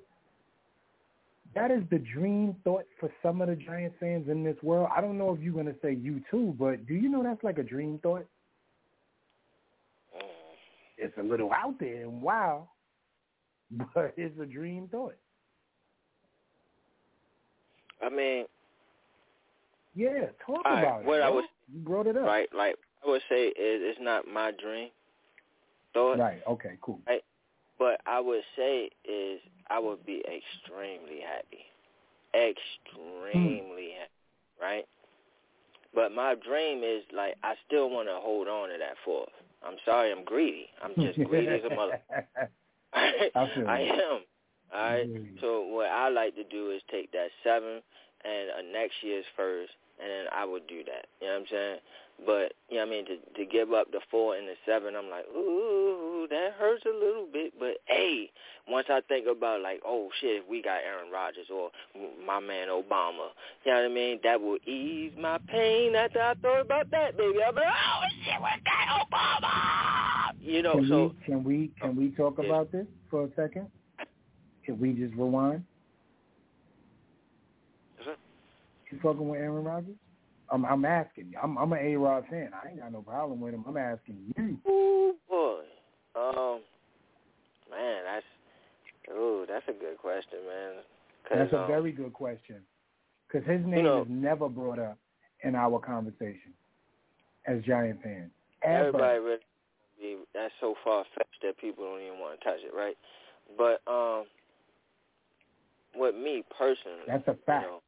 that is the dream thought for some of the Giants fans in this world? I don't know if you're going to say you too, but do you know that's like a dream thought? Mm. It's a little out there and wow, but it's a dream thought. I mean, yeah, talk all right, about what it. I bro. was you brought it up. right, like I would say, is it's not my dream thought. Right. Okay. Cool. Right. But I would say is I would be extremely happy, hmm. extremely happy, right? But my dream is like I still want to hold on to that fourth. I'm sorry, I'm greedy. I'm just greedy as a mother. I I am. All right. So what I like to do is take that seven and uh, next year's first, and then I would do that. You know what I'm saying? But you know what I mean to to give up the four and the seven, I'm like, ooh, that hurts a little bit. But hey, once I think about like, oh shit, if we got Aaron Rodgers or my man Obama, you know what I mean? That will ease my pain after I thought about that, baby. I'm like, oh shit, we got Obama. You know, can so we can we can we talk about this for a second? Can we just rewind? You fucking with Aaron Rodgers? I'm I'm asking you. I'm I'm an A Rod fan. I ain't got no problem with him. I'm asking you. Ooh, boy. Um, man, that's ooh, that's a good question, man. That's a um, very good question. Because his name know- is never brought up in our conversation as Giant fans. Ever. everybody really be that's so far fetched that people don't even want to touch it, right? But um, with me personally, That's a fact. you know,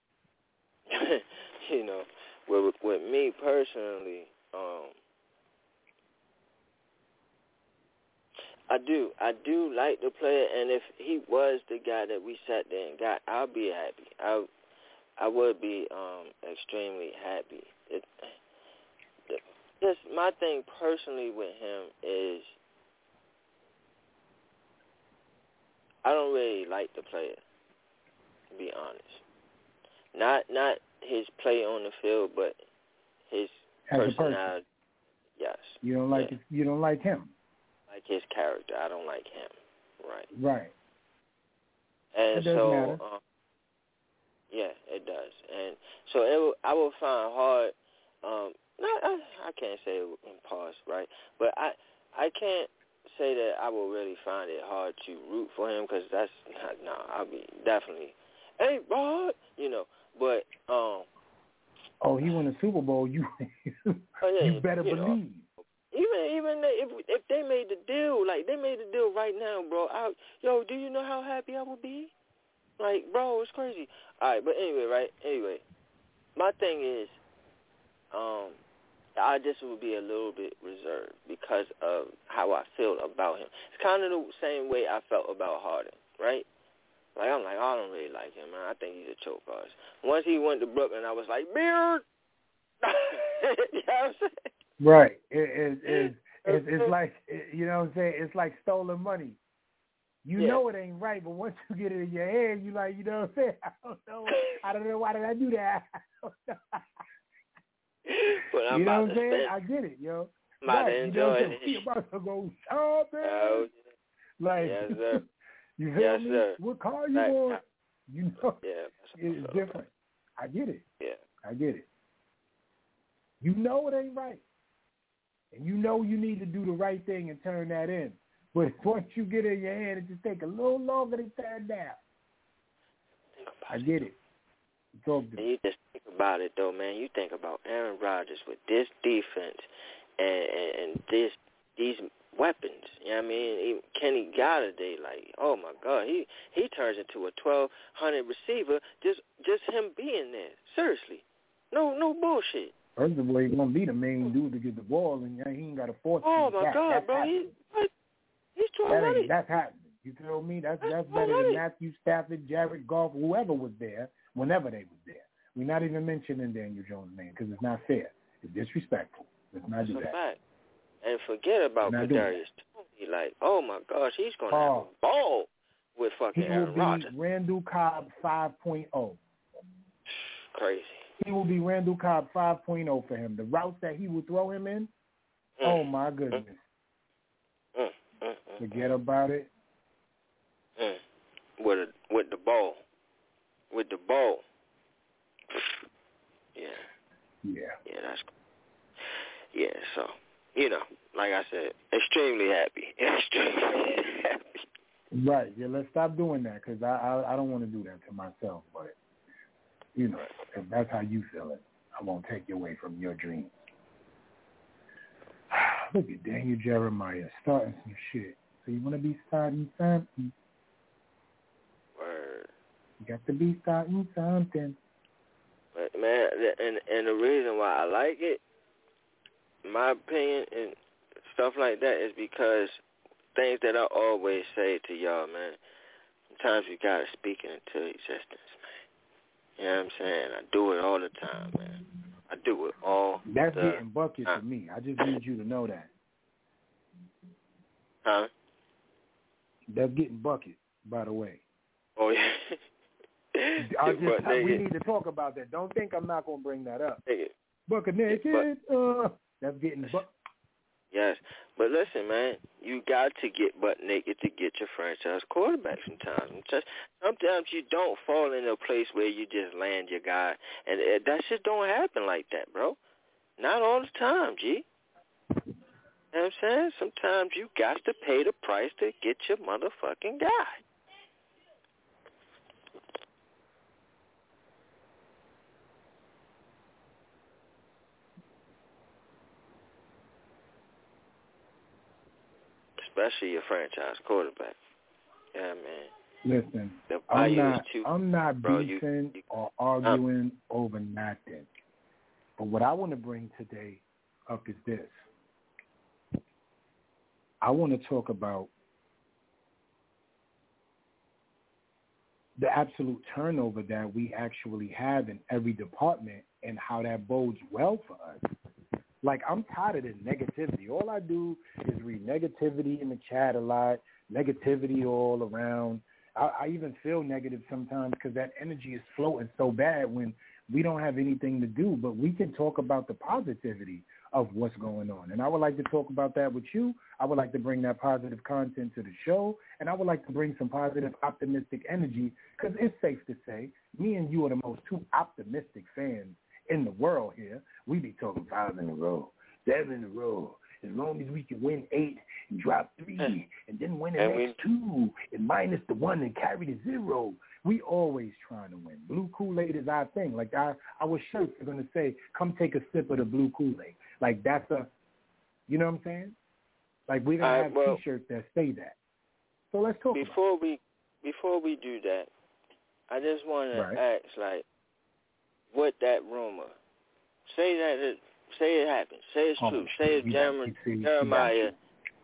you know, with with me personally, um, I do, I do like the player, and if he was the guy that we sat there and got, I'll be happy. I, I would be um extremely happy. It, just my thing personally with him is I don't really like the player, to be honest. Not not his play on the field, but his As a person. personality. Yes, You don't like Yeah. you don't like him. like his character. I don't like him. Right. Right. And so, um, yeah, it does. And so it, will- I would find hard. Um, not, I, I can't say pause, right? But I, I can't say that I will really find it hard to root for him because that's not. No, I'll be definitely, hey, Rod, you know. But um, Oh, he won the Super Bowl. You oh, yeah, you better you know, believe. Even even if if they made the deal, like they made the deal right now, bro. I, yo, do you know how happy I would be? Like, bro, it's crazy. All right, but anyway, right? Anyway, my thing is, um, I just would be a little bit reserved because of how I feel about him. It's kind of the same way I felt about Harden, right? Like I'm like, I don't really like him, man. I think he's a choke artist. Once he went to Brooklyn, I was like, beard. you know what I'm? Right. It, it, it, it's, it's like you know what I'm saying. It's like stolen money. You Yeah. know it ain't right, but once you get it in your head, you like you know what I'm saying. I don't know. I don't know why did I do that. I don't know. But I'm you know about what I'm saying? spend. I get it, yo. I'm about right. to You know enjoy what I'm it. We about to go shopping. Oh, like yes, sir. You feel Yes, me? sir. What car you Right. want? You know, Yeah. it's different. I get it. Yeah. I get it. You know it ain't right. And you know you need to do the right thing and turn that in. But once you get in your hand, it just take a little longer to turn down. I get it. And you just think about it though, man. You think about Aaron Rodgers with this defense and and, and this these weapons. You know what I mean? Even Kenny Golladay, like, oh my God, he he turns into a twelve hundred receiver. Just just him being there. Seriously, no no bullshit. First of all, he's gonna be the main dude to get the ball, and he ain't got a force. Oh my that. God, that's bro, happening. he? He's twelve That that's happening. You feel me? That's that's better than Matthew Stafford, Jared Goff, whoever was there, whenever they was there. We're not even mentioning Daniel Jones' name because it's not fair. It's disrespectful. Let's not do that. fact. And forget about Kadarius Toney. Like, oh my gosh, he's gonna Oh. have a ball with fucking He will Aaron be Randall Cobb 5.0. Crazy. He will be Randall Cobb 5.0 for him. The routes that he will throw him in, Mm. oh my goodness. Mm, mm, mm, Forget about it. mm. With a, with the ball, with the ball. Yeah, Yeah. yeah, that's yeah. So you know, like I said, extremely happy, extremely happy. Right. Yeah, let's stop doing that because I, I I don't want to do that to myself. But you know, if that's how you feel it, I won't take you away from your dreams. Look at Daniel Jeremiah starting some shit. So you want to be starting something? Word. You got to be starting something. But man, and and the reason why I like it, my opinion and stuff like that is because things that I always say to y'all, man. Sometimes you gotta speak it into existence, man. You know what I'm saying? I do it all the time, man. I do it all That's the getting bucket to me. I just need you to know that. Huh? That's getting bucket, by the way. Oh yeah. I just, nigga- we need to talk about that. Don't think I'm not gonna bring that up. Bucket naked. Uh, that's getting bucket. Yes, but listen, man, you got to get butt naked to get your franchise quarterback. Sometimes, just sometimes you don't fall in a place where you just land your guy, and uh, that shit don't happen like that, bro. Not all the time, G. You know what I'm saying? Sometimes you got to pay the price to get your motherfucking guy. Especially your franchise quarterback. Yeah, man. Listen, I'm not. too I'm not bro, you- beefing or arguing over nothing. But what I want to bring today up is this. I want to talk about the absolute turnover that we actually have in every department and how that bodes well for us. Like I'm tired of this negativity. All I do is read negativity in the chat a lot, negativity all around. I, I even feel negative sometimes because that energy is floating so bad when we don't have anything to do. But we can talk about the positivity of what's going on. And I would like to talk about that with you. I would like to bring that positive content to the show. And I would like to bring some positive, optimistic energy because it's safe to say me and you are the most two optimistic fans in the world here. We be talking five in a row, seven in a row. As long as we can win eight and drop three mm. and then win the And we- next two and minus the one and carry the zero. We always trying to win. Blue Kool-Aid is our thing. Like our, our shirts are going to say, come take a sip of the blue Kool-Aid. Like that's a, you know what I'm saying? Like we're going to have well- T-shirts that say that. So let's talk about before we before we do that, I just want to ask like, what that rumor? Say that it say it happened. Say it's Oh, true. Say it's Jeremiah. Jeremiah.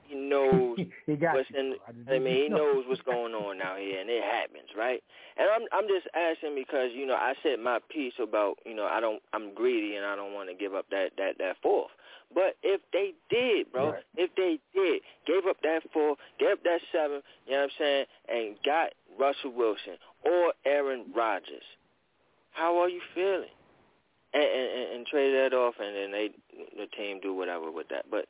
He knows he got what's in. I I mean, he knows what's going on out here, and it happens, right? And I'm I'm just asking because you know I said my piece about you know I don't I'm greedy and I don't want to give up that that that fourth. But if they did, bro, Right. if they did, gave up that four, gave up that seven, you know what I'm saying, and got Russell Wilson or Aaron Rodgers, how are you feeling? And, and, and, trade that off, and then they the team do whatever with that. But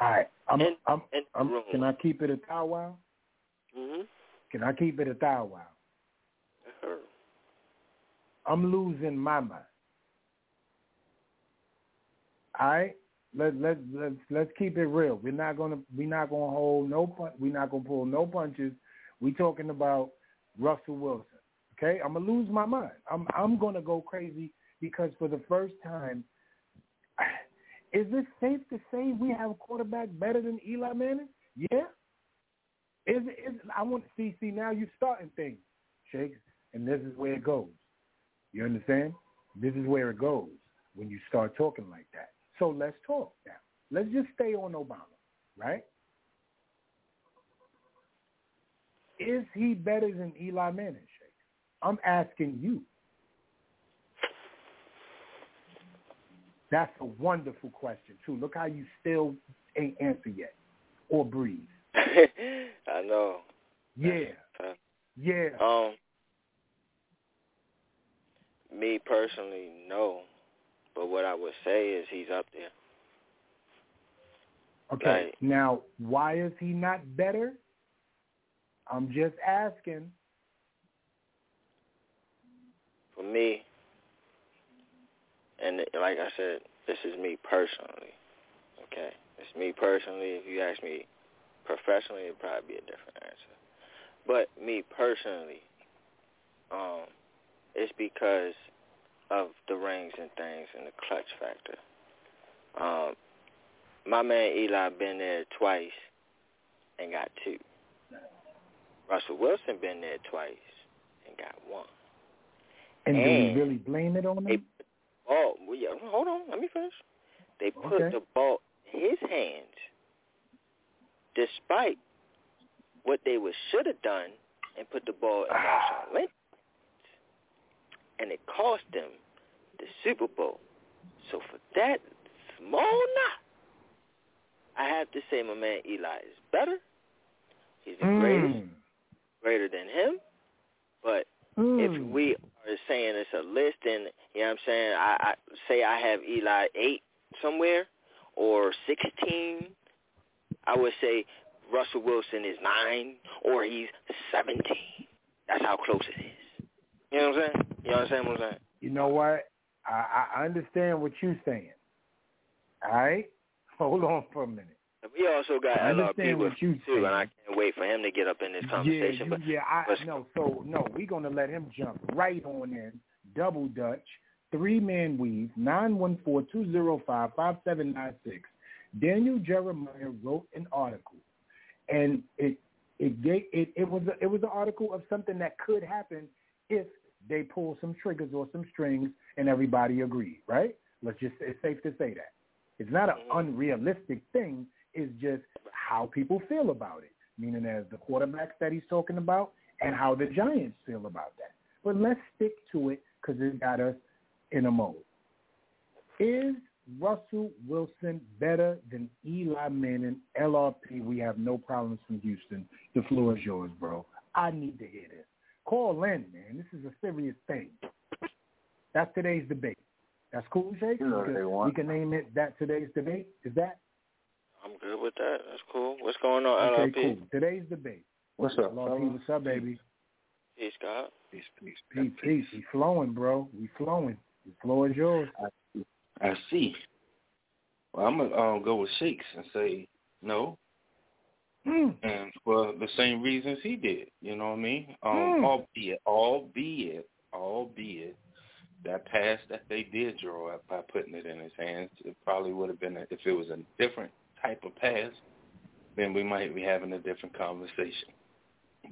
All right. I'm, And- I'm, and I'm, can I keep it a thou wow? hmm Can I keep it a thou wow? Heard. I'm losing my mind. All right, let let let's let's keep it real. We're not gonna we're not gonna hold no pun. We're not gonna pull no punches. We talking about Russell Wilson. Okay, I'm gonna lose my mind. I'm I'm gonna go crazy because for the first time, is it safe to say we have a quarterback better than Eli Manning? Yeah. Is it? Is I want to see. See now you're starting things. Shakes, and this is where it goes. You understand? This is where it goes when you start talking like that. So let's talk now. Let's just stay on Obama, right? Is he better than Eli Manning? I'm asking you. That's a wonderful question too. Look how you still ain't answered yet or breathe. I know. Yeah. Yeah. Um, me personally, no. But what I would say is he's up there. Okay. Like, now, why is he not better? I'm just asking. For me, and like I said, this is me personally. Okay, it's me personally. If you ask me professionally, it'd probably be a different answer. But me personally, um, it's because of the rings and things and the clutch factor. Um, my man Eli been there twice and got two. Russell Wilson been there twice and got one. And, do And we really blame it on? They ball. Well, yeah, hold on, let me finish. They put Okay. the ball in his hands, despite what they should have done, and put the ball in Marshawn Lynch, and it cost them the Super Bowl. So for that small knot, I have to say my man Eli is better. He's the greatest, Mm. greater than him. But if we are saying it's a list, and you know what I'm saying, I, I say I have Eli eight somewhere or sixteen, I would say Russell Wilson is nine or he's seventeen. That's how close it is. You know what I'm saying? You understand what I'm saying? You know what? I, I understand what you're saying. All right? Hold on for a minute. We also got I LRP understand with what you too, and I can't wait for him to get up in this conversation. Yeah, but yeah, I but- no. So no, we're gonna let him jump right on in. Double Dutch, three man weave, nine one four two zero five five seven nine six. Daniel Jeremiah wrote an article, and it it gave, it it was a, it was an article of something that could happen if they pull some triggers or some strings and everybody agreed. Right? Let's just it's safe to say that it's not an mm-hmm. unrealistic thing. It's just how people feel about it meaning as the quarterbacks that he's talking about, and how the Giants feel about that. But let's stick to it because it got us in a mode. Is Russell Wilson better than Eli Manning? LRP, we have no problems from Houston. The floor is yours, bro. I need to hear this. Call in, man. This is a serious thing. That's today's debate. That's cool, Jake? You know we can name it that today's debate. Is that? I'm good with that. That's cool. What's going on, Okay, LRP? cool. Today's debate. What's up, LRP, fellas? what's up, baby? Peace, God. Peace, peace, peace, peace. We flowing, bro. We flowing. The floor is yours. I see. Well, I'm gonna um, go with Shakes and say no, Mm. and for the same reasons he did. You know what I mean? Um, Mm. Albeit, albeit, albeit that pass that they did draw up by putting it in his hands, it probably would have been a, if it was a different type of pass, then we might be having a different conversation.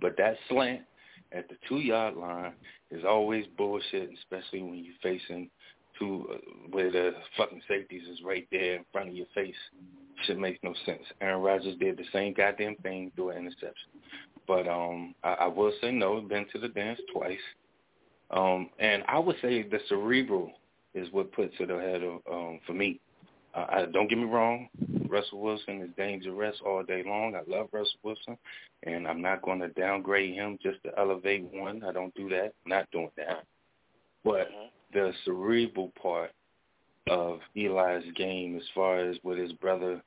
But that slant at the two yard line is always bullshit, especially when you're facing two uh, where the fucking safeties is right there in front of your face. Shit makes no sense. Aaron Rodgers did the same goddamn thing threw an interception. But um I, I will say no, been to the dance twice. Um and I would say the cerebral is what puts it ahead of um for me. Uh, I, don't get me wrong, Russell Wilson is dangerous all day long. I love Russell Wilson, and I'm not going to downgrade him just to elevate one. I don't do that. I'm not doing that. But the cerebral part of Eli's game, as far as with his brother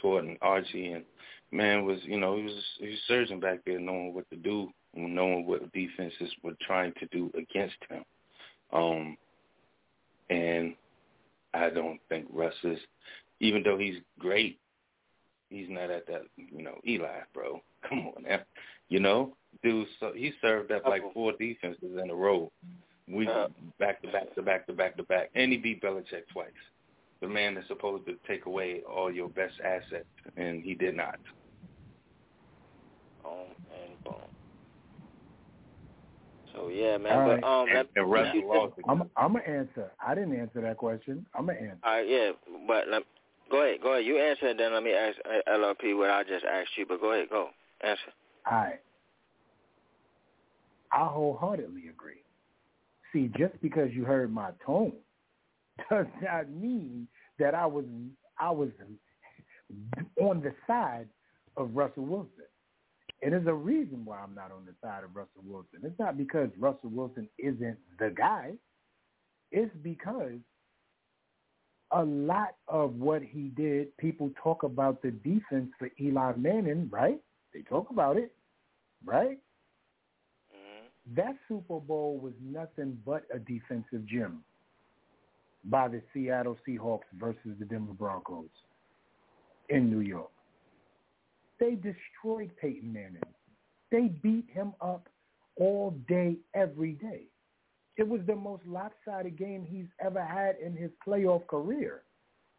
Torton Archie, and man was, you know, he was he was surging back there, knowing what to do, knowing what defenses were trying to do against him. Um, and I don't think Russ is, even though he's great, he's not at that, you know, Eli, bro. Come on now. You know, dude, so he served up like four defenses in a row. We back to back to back to back to back. And he beat Belichick twice. The man that's supposed to take away all your best assets and he did not. Boom and boom. So yeah, man. All but right. um, that, And Russell you- lost I'm I'm gonna answer. I didn't answer that question. I'm gonna answer. All right, yeah, but let, go ahead, go ahead. You answer, then let me ask uh, LRP what I just asked you. But go ahead, go answer. All right. I wholeheartedly agree. See, just because you heard my tone does not mean that I was I was on the side of Russell Wilson. And there's a reason why I'm not on the side of Russell Wilson. It's not because Russell Wilson isn't the guy. It's because a lot of what he did, people talk about the defense for Eli Manning, right? They talk about it, right? Mm-hmm. That Super Bowl was nothing but a defensive gem by the Seattle Seahawks versus the Denver Broncos in New York. They destroyed Peyton Manning. They beat him up all day, every day. It was the most lopsided game he's ever had in his playoff career.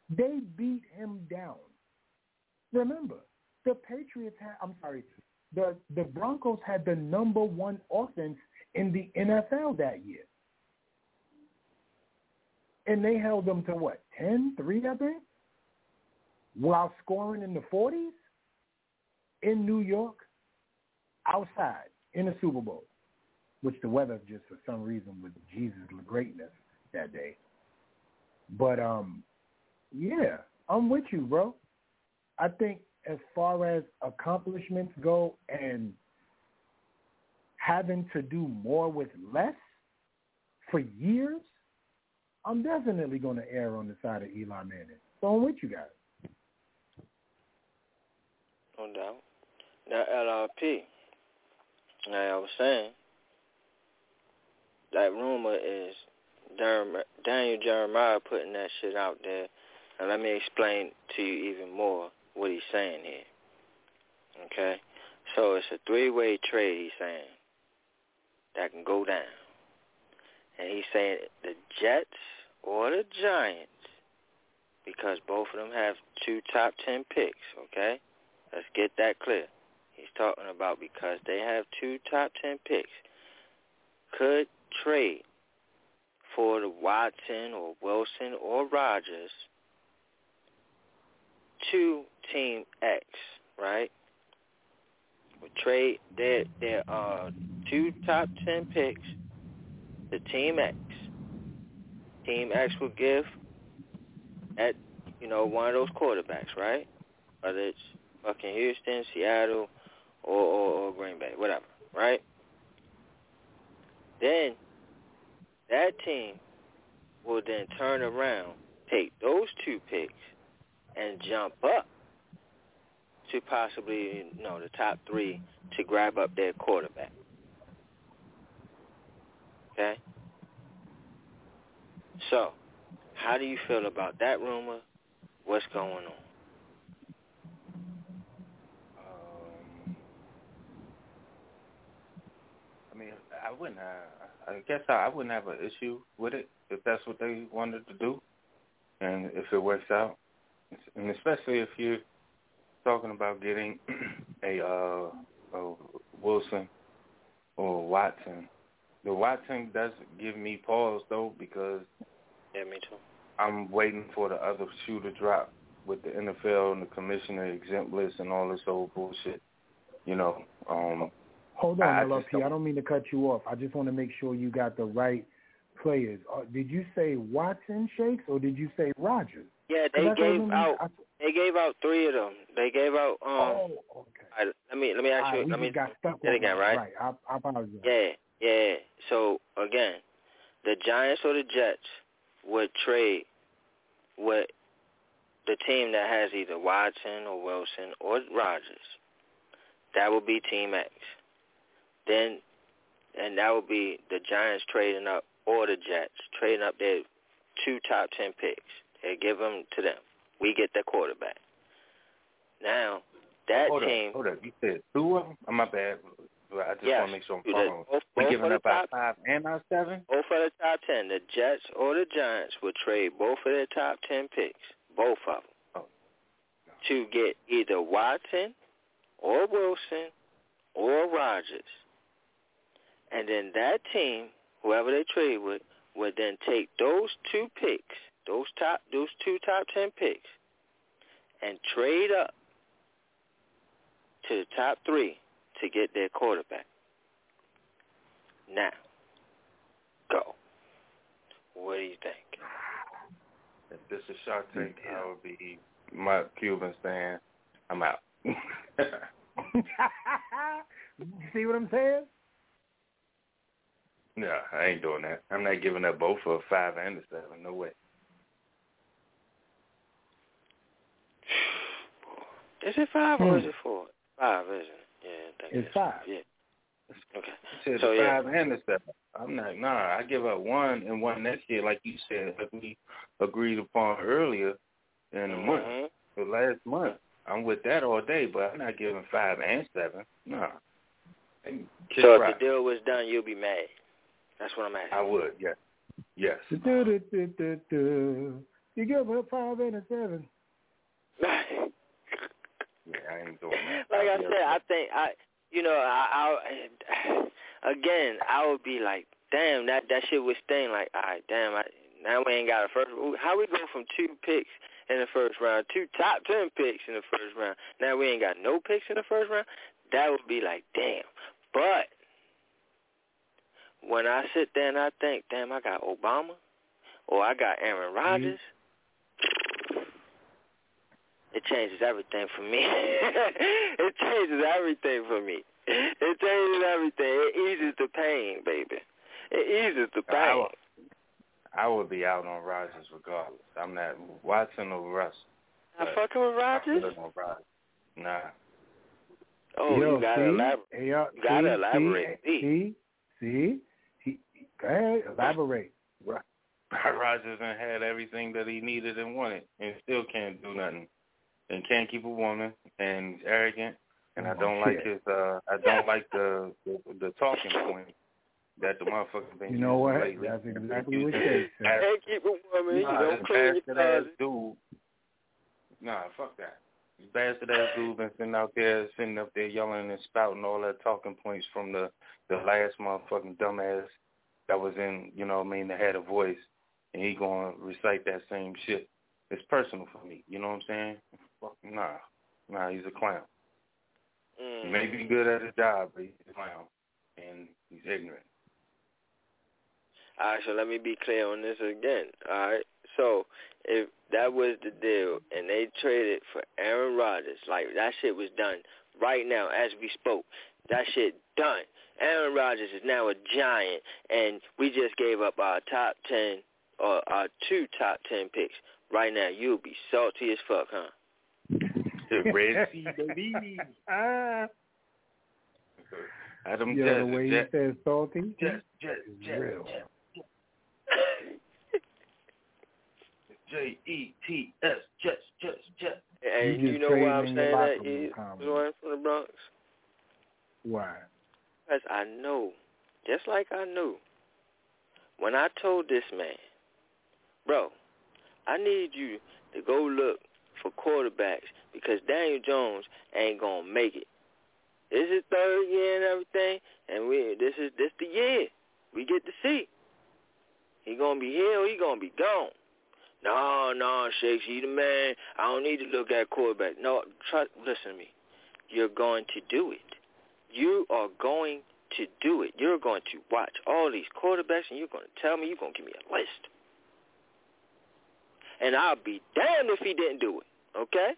They beat him down. Remember, the Patriots had, I'm sorry, the, the Broncos had the number one offense in the NFL that year. And they held them to what, 10, 3, I think? While scoring in the 40s in New York, outside, in the Super Bowl, which the weather just for some reason was Jesus' greatness that day. But, um, yeah, I'm with you, bro. I think as far as accomplishments go and having to do more with less for years, I'm definitely going to err on the side of Eli Manning. So I'm with you guys. No doubt. Now LRP. Now I was saying that rumor is Daniel Jeremiah putting that shit out there. And let me explain to you even more what he's saying here. Okay? So it's a three-way trade, he's saying, that can go down. And he's saying the Jets or the Giants, because both of them have two top ten picks, okay? Let's get that clear. He's talking about because they have two top ten picks, could trade for the Watson or Wilson or Rodgers to Team X, right? Would trade their their uh two top ten picks to Team X. Team X will give at you know one of those quarterbacks, right? Whether it's fucking Houston, Seattle, or, or, or Green Bay, whatever, right? Then that team will then turn around, take those two picks, and jump up to possibly, you know, the top three to grab up their quarterback. Okay? So, how do you feel about that rumor? What's going on? I wouldn't have. I guess I, I wouldn't have an issue with it if that's what they wanted to do, and if it works out, and especially if you're talking about getting a, uh, a Wilson or Watson. The Watson does give me pause though because yeah, me too. I'm waiting for the other shoe to drop with the NFL and the commissioner exempt list and all this old bullshit. You know, um, Hold on, I just I don't mean to cut you off. I just want to make sure you got the right players. Uh, did you say Watson Shakes or did you say Rodgers? Yeah, they gave out. I- They gave out three of them. They gave out. Um, oh, okay. I, let me let me ask you. right, let me got stuck it again, right? Right. I, I apologize. Yeah, yeah. So again, the Giants or the Jets would trade with the team that has either Watson or Wilson or Rodgers. That would be Team X. Then, and that would be the Giants trading up or the Jets trading up their two top ten picks. They give them to them. We get the quarterback. Now, that hold team. Up, hold up. You said two of them? Oh, my bad. I just Yes, want to make sure I'm following. Both- We both giving up our top- five and our seven? Both of the top ten, the Jets or the Giants would trade both of their top ten picks, both of them, oh, to get either Watson or Wilson or Rodgers. And then that team, whoever they trade with, would then take those two picks, those top, those two top ten picks, and trade up to the top three to get their quarterback. Now, go. What do you think? If this is Shark Tank, I would be my Cuban saying, I'm out. See what I'm saying? No, I ain't doing that. I'm not giving up both for a five and a seven. No way. Is it five or is it four? Five, isn't it? Yeah, I think It's it's five. Yeah. Okay. said So, the yeah. five and the seven. I'm not. Nah, I give up one and one next year, like you said, like we agreed upon earlier in the month, Mhm. the last month. I'm with that all day, but I'm not giving five and seven. Nah. So if rock. the deal was done, you'll be mad. That's what I'm asking. I would. Yes. Yes. You give up five and a seven. Yeah, I ain't doing that. like I I'll said, I think I, you know, I, I again, I would be like, damn, that that shit would sting. Like, all right, damn, I, now we ain't got a first. How we go from two picks in the first round, two top ten picks in the first round? Now we ain't got no picks in the first round. That would be like, damn. But when I sit there and I think, damn, I got Obama, or I got Aaron mm-hmm. Rodgers. It changes everything for me. it changes everything for me. It changes everything. It eases the pain, baby. It eases the I pain. I will be out on Rodgers regardless. I'm not Watson or Russ. Not fucking with I'm Rodgers? good on Rodgers. Nah. Oh, Yo, you gotta see? elaborate. Hey, y'all, You gotta see, elaborate. See, see, see? He, go ahead, elaborate. Rodgers done had everything that he needed and wanted, and still can't do nothing, and can't keep a woman, and he's arrogant, and I Oh, don't like his. uh I don't like the the, the talking point that the motherfucker been You know using what? lately. That's And exactly what Jay his said. Can't keep a woman. You don't clean your bastard ass dude. Nah, fuck that. This bastard ass dude been sitting out there, sitting up there yelling and spouting all that talking points from the the last motherfucking dumbass that was in, you know what I mean, that had a voice, and he gonna recite that same shit. It's personal for me. You know what I'm saying? Fuck, nah, nah, he's a clown. He Mm. may be good at his job, but he's a clown, and he's ignorant. All right, so let me be clear on this again. All right, so if that was the deal and they traded for Aaron Rodgers, like that shit was done right now as we spoke. That shit done. Aaron Rodgers is now a giant, and we just gave up our top ten or our two top ten picks. Right now, you'll be salty as fuck, huh? The Red Sea, baby. Ah, Adam yo, Jets, the way he says salty Jets, Jets, is Jets, real. Jets. J E T S Jets Jets Jets. And You you, just know trading why I'm saying that? room You comment. one from the Bronx? Why? Because I know, just like I knew, when I told this man, bro, I need you to go look for quarterbacks because Daniel Jones ain't gonna make it. This is third year and everything, and we this is this the year we get to see. He gonna be here or he gonna be gone. No, no, Shakes, you the man. I don't need to look at quarterback. No, trust. Listen to me. You're going to do it. You are going to do it. You're going to watch all these quarterbacks, and you're going to tell me you're going to give me a list. And I'll be damned if he didn't do it. Okay?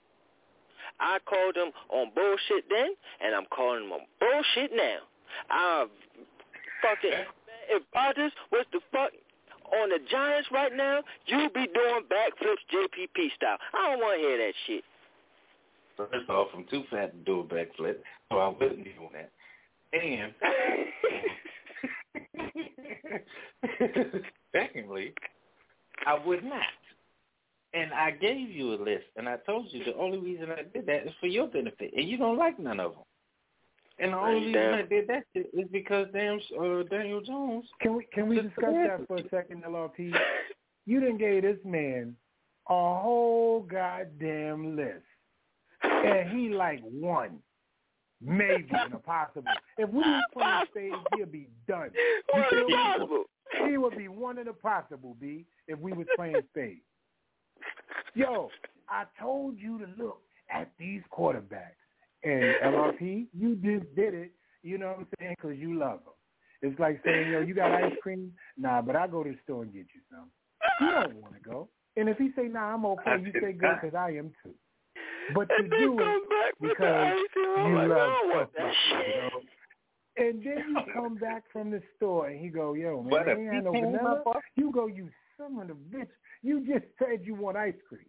I called him on bullshit then, and I'm calling him on bullshit now. I fucking if Rodgers was the fuck on the Giants right now, you'd be doing backflips JPP style. I don't want to hear that shit. First off, I'm too fat to do a backflip, so I wouldn't be doing that. And secondly, I would not. And I gave you a list, and I told you the only reason I did that is for your benefit, and you don't like none of them. And the only reason I did that shit is because damn uh, Daniel Jones. Can we can we discuss that for a second, LRP? You didn't gave this man a whole goddamn list, and he like one. maybe an impossible. If we was playing spades, he'd be done. You One feel impossible. He would be one in the possible, B, if we was playing spades. Yo, I told you to look at these quarterbacks. And LRP, you just did it, you know what I'm saying, because you love them. It's like saying, yo, you got ice cream? Nah, but I go to the store and get you some. You don't want to go. And if he say, nah, I'm okay, you say good because I am too. But you do it because you love stuff like that, you know? And then you come back from the store and he go, yo, man, But they if ain't he had no vanilla. up- You go, you son of a bitch. You just said you want ice cream.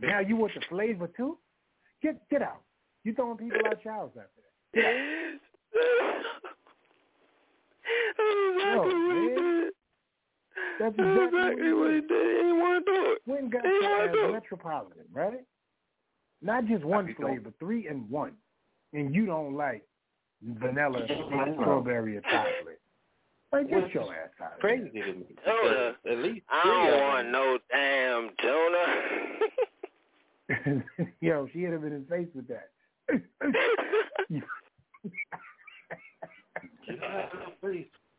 Now you want the flavor too? Get get out. You throwing people out your house after that. Get out. No, man. That's exactly, what he did. He want to do it. Went got He your wanna ass do it. Metropolitan, right? Not just one flavor, three and one. And you don't like vanilla, strawberry, or chocolate. Like, get your ass out. of Crazy to me. Tuna. At least I three don't of want no damn tuna. Yo, she hit him in his face with that.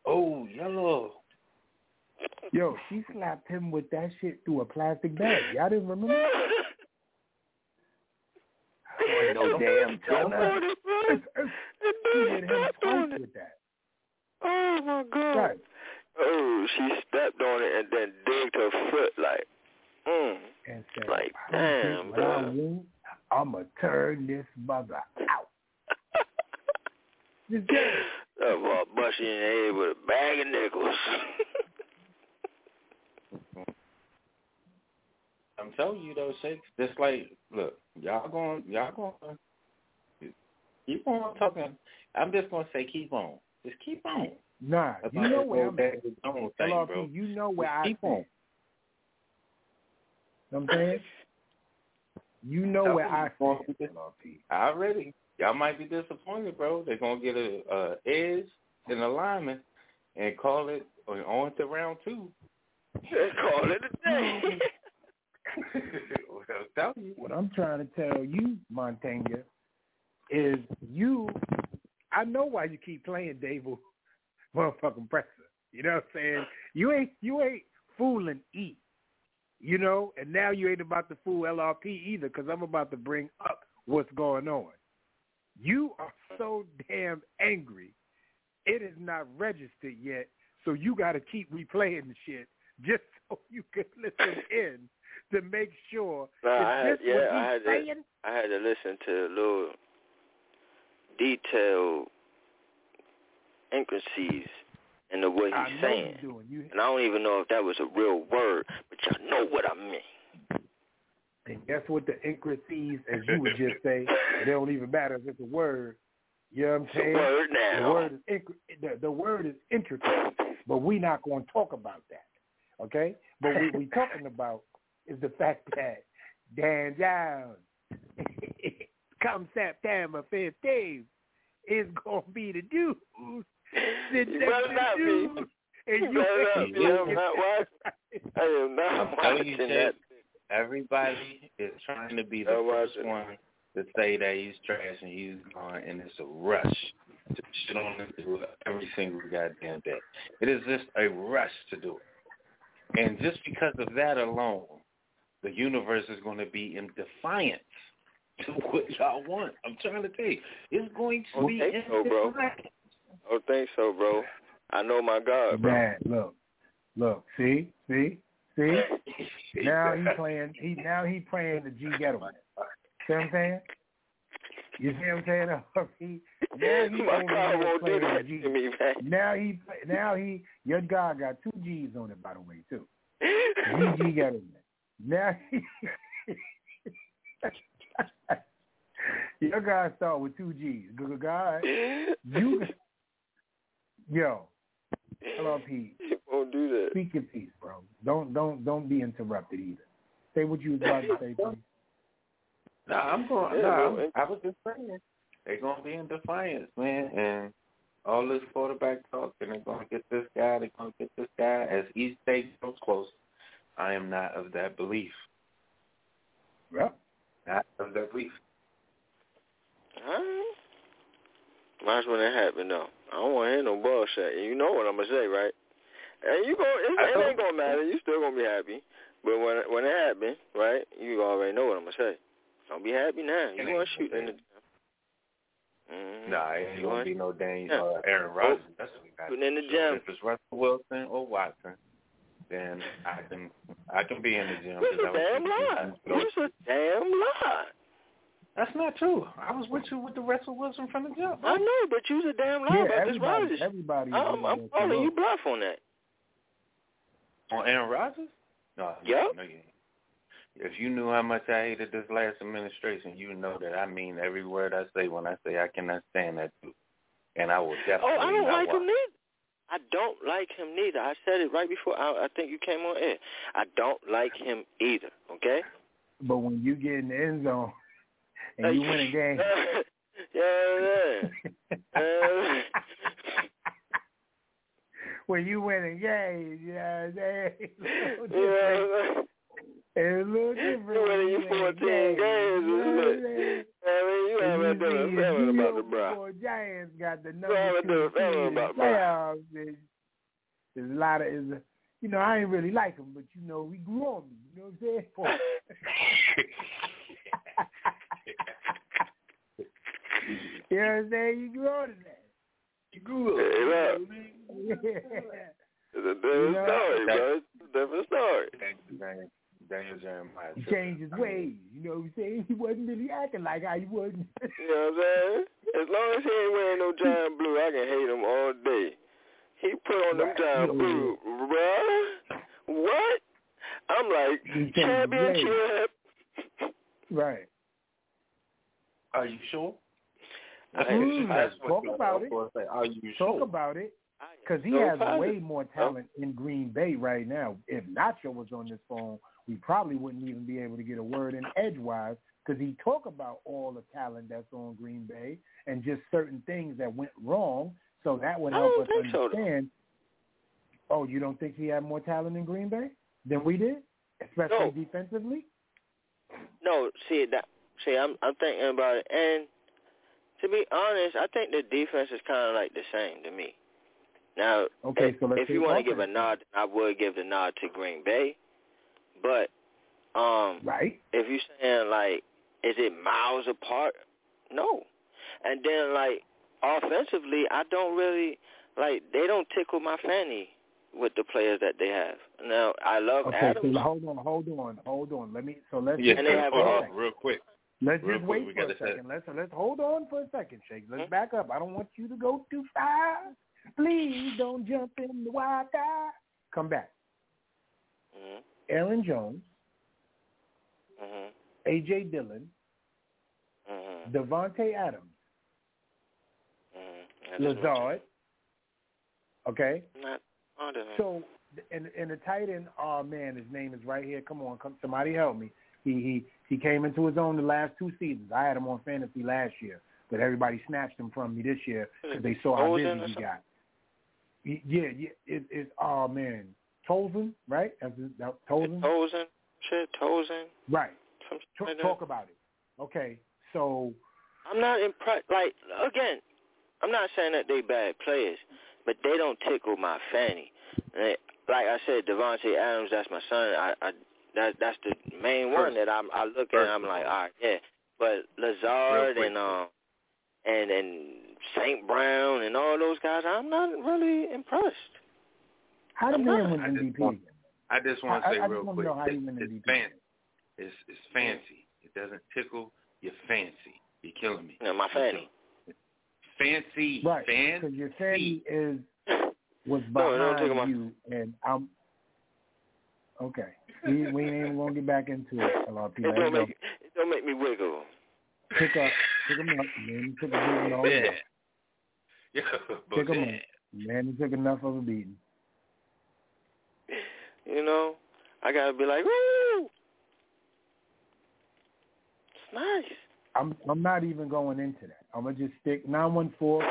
Oh, yellow. Yo, she slapped him with that shit through a plastic bag. Y'all didn't remember? No damn tuna. She hit him twice with that. Oh my god. Right. Oh, she stepped on it and then digged her foot like, mm. And said, Like, damn, think I bro. want, I'ma turn this mother out. Just get it. That boy bust you in the head with a bag of nickels. I'm telling you though, Shakes. Just like, look, y'all going, y'all going, keep on talking. I'm just gonna say, keep on. Just keep on. Nah, About you know where I'm at. Thing, LRP, bro. you know where Just I keep stand. on. Know what I'm saying? You know where I Going stand, to LRP. Already, y'all might be disappointed, bro. They're gonna get a, a edge and alignment and call it on to round two. Call it a day. I'm telling you. What I'm trying to tell you, Montaigne, is you. I know why you keep playing Daboll, motherfucking presser. You know what I'm saying? You ain't you ain't fooling E. You know, and now you ain't about to fool LRP either, because I'm about to bring up what's going on. You are so damn angry, it is not registered yet. So you got to keep replaying the shit just so you can listen in to make sure Nah, I had, yeah, I had to. I had to listen to a little detailed intricacies in the way he's saying. You And I don't even know if that was a real word, but y'all know what I mean. And guess what the intricacies, as you would just say, it don't even matter if it's a word. You know what I'm It's a saying? word now. The word is the, the word is intricate, but we're not going to talk about that. Okay? But what we're talking about is the fact that Dan Jones, come September 15th, is going to be the dude. sitting You better not the be. And You you better not be. I'm not watching. I am not I'm telling you, watching Jay, that. everybody is trying to be the I'm first watching. one to say that he's trash and he's gone, and it's a rush to shit on him to do it every single goddamn day. It is just a rush to do it. And just because of that alone, the universe is going to be in defiance to what y'all want. I'm trying to tell you. It's going to Don't be think in so, bro. defiance. Don't think so, bro. I know my God, bro. Man, look, look, see, see, see. now he playing. He now he playing the G Ghetto. See what I'm saying? You see what I'm saying? he, now he My God won't do playing that the G. to me, man. Now he, now he, your guy got two G's on it, by the way, too. GG got in there. Now he, your guy start with two G's. Good guy, you, yo, LRP. He won't do that. Speak your piece, bro. Don't don't don't be interrupted either. Say what you was about to say, please. Nah, I'm going. Yeah, nah, I'm- I was just saying they're gonna be in defiance, man, and all this quarterback talk, and they're gonna get this guy, they're gonna get this guy. As each day comes close, I am not of that belief. Yep. Not of that belief. Huh? happen though. I don't want to hear no bullshit. And you know what I'm gonna say, right? And you go, it, it ain't gonna matter. You still gonna be happy. But when when it happens, right? You already know what I'm gonna say. Don't be happy now. You gonna shoot in the Mm-hmm. Nah, it ain't gonna be no dang uh, Aaron Rodgers. That's what we got. Shooting in the gym. If it's Russell Wilson or Watson, then I can I can be in the gym. It's 'cause a I was damn lie. It's a damn lie. That's not true. I was with you with the Russell Wilson from the jump. I know, but you's a damn lie Yeah, about this everybody- Rodgers. everybody I'm, I'm calling you. you bluff on that. On Aaron Rodgers? No, Yep. no, you. If you knew how much I hated this last administration, you know that I mean every word I say when I say I cannot stand that dude. And I will definitely Oh, I don't not like watch. him neither. I don't like him neither. I said it right before I, I think you came on air. I don't like him either. Okay. But when you get in the end zone and you win a game, yeah, yeah. when you win a game, yeah, it's a little Yeah. Different. It's a little different. You winning you when 14 game, games, you know what? I'm saying? Mean, you And haven't done a see seven if about the New bra. York Giants got the haven't number done two a seven seed the about bra. playoffs. There's, there's a lot of, is a, you know, I ain't really like him, but you know, he grew on me. You know what I'm saying? For, you know what I'm saying? You grew on to that. You grew up. Yeah. It's a different know? story, bro. It's a different story. Daniel, Daniel Jeremiah. He changed his ways. You know what I'm saying? He wasn't really acting like how he was. You know what I'm saying? As long as he ain't wearing no giant blue, I can hate him all day. He put on them Right. giant blue, bruh. What? I'm like, championship. right. Are you sure? Mm, That's what talk about I it. was gonna say, Are you Talk sure? about it. Because he so has positive. way more talent in Green Bay right now. If Nacho was on this phone, we probably wouldn't even be able to get a word in edgewise because he talk about all the talent that's on Green Bay and just certain things that went wrong. So that would help us think so, understand. oh, you don't think he had more talent in Green Bay than we did, especially No. defensively? No, see that. See, I'm I'm thinking about it, and to be honest, I think the defense is kind of like the same to me. Now, Okay, if, so let's if you want to give a nod, I would give the nod to Green Bay, but um, right? If you're saying like, is it miles apart? No, and then like offensively, I don't really like they don't tickle my fanny with the players that they have. Now, I love Okay, Adams. so hold on, hold on, hold on. Let me. So let's Yeah, just And they wait have for a a- second. real quick. Let's Real just quick, wait we for a gotta second. Let's let's hold on for a second, Shake. Let's back up. I don't want you to go too far. Please don't jump in the wild guy. Come back. hmm Aaron Jones, hmm A.J. Dillon, hmm Davante Adams, hmm Lazard. Okay. Not. So and and the tight end, oh man, his name is right here. Come on, come somebody help me. He he he came into his own the last two seasons. I had him on fantasy last year, but everybody snatched him from me this year because they saw how busy he got. Yeah, yeah, it, it's oh man, Tolson, right? That's his, that, Tolson, Tozen, shit, Tozen. right? T- shit like that. talk about it. Okay, so I'm not impressed. Like again, I'm not saying that they bad players, but they don't tickle my fanny. They- Like I said, Davante Adams, that's my son. I, I that that's the main one that I'm I look at. and I'm like, all right, yeah. But Lazard and um and and Saint Brown and all those guys, I'm not really impressed. How did I'm man win I just MVP want- I just want to say I just real wanna quick, know how you it's, win it's MVP. fancy. It's it's fancy. It doesn't tickle your fancy. You're killing me. No, my fanny. Fancy, Right, fancy. because your fanny is was No, it don't behind tickle my- you, and I'm okay. We we ain't even gonna get back into it, LRP. It Let don't it make it don't make me wiggle. Pick up, pick him up, man. He took a beating all Yeah. day. Yeah, but Pick him yeah. up, man. He took enough of a beating. You know, I gotta be like, woo. It's nice. I'm I'm not even going into that. I'm gonna just stick nine one four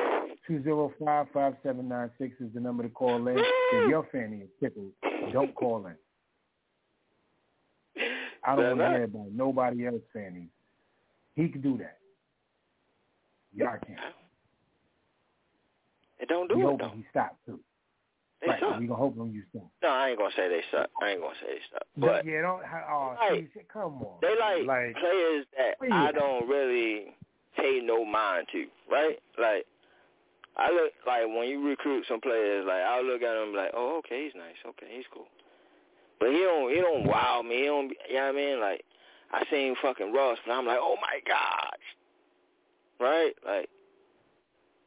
two zero five five seven nine six is the number to call in. If your fanny is tickled, don't call in. I don't want to hear about nobody else fanny. He could do that. Y'all can't. It don't do we it though. he stops too. They right. suck. We gonna hope him you soon. No, I ain't gonna say they suck. I ain't gonna say they suck. But yeah, don't. Oh, like, see, come on. they like, like players that Please. I don't really pay no mind to, right? Like I look like when you recruit some players, like I'll look at him like, oh, okay, he's nice, okay, he's cool. But he don't, he don't wow me. He don't, you know what I mean? Like I seen him fucking Ross, but I'm like, oh my gosh, right? Like,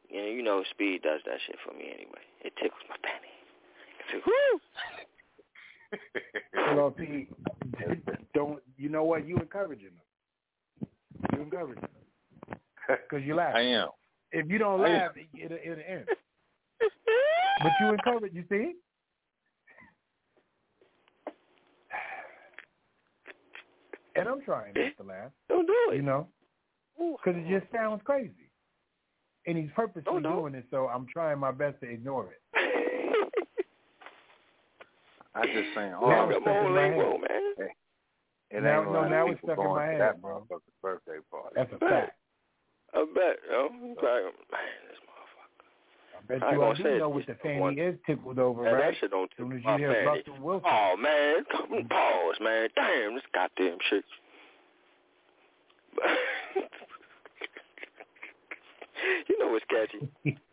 you know, you know, speed does that shit for me anyway. It tickles my fanny. It's like, woo! Well, see, don't you know what you encouraging them? You encouraging them because you laugh. I am. If you don't I am. laugh, it, it'll, it'll end. But you encourage. You see? And I'm trying not to laugh. Don't do it. You know, because it just sounds crazy. And he's purposely doing it, so I'm trying my best to ignore it. I just saying. Now Oh, it's stuck in my head. man. It Now- ain't a no, lot now of it's people stuck in going my to head, that bro. motherfucker's birthday party. That's a fact. I bet, yo. He's like, man, this motherfucker. I bet I you I gonna do say know it. what the fanny One- is tickled over, Man, right? that shit don't As soon as my you hear fanny. Russell Wilson. Oh man, come mm. pause, man. Damn, this goddamn shit. you know what's catchy.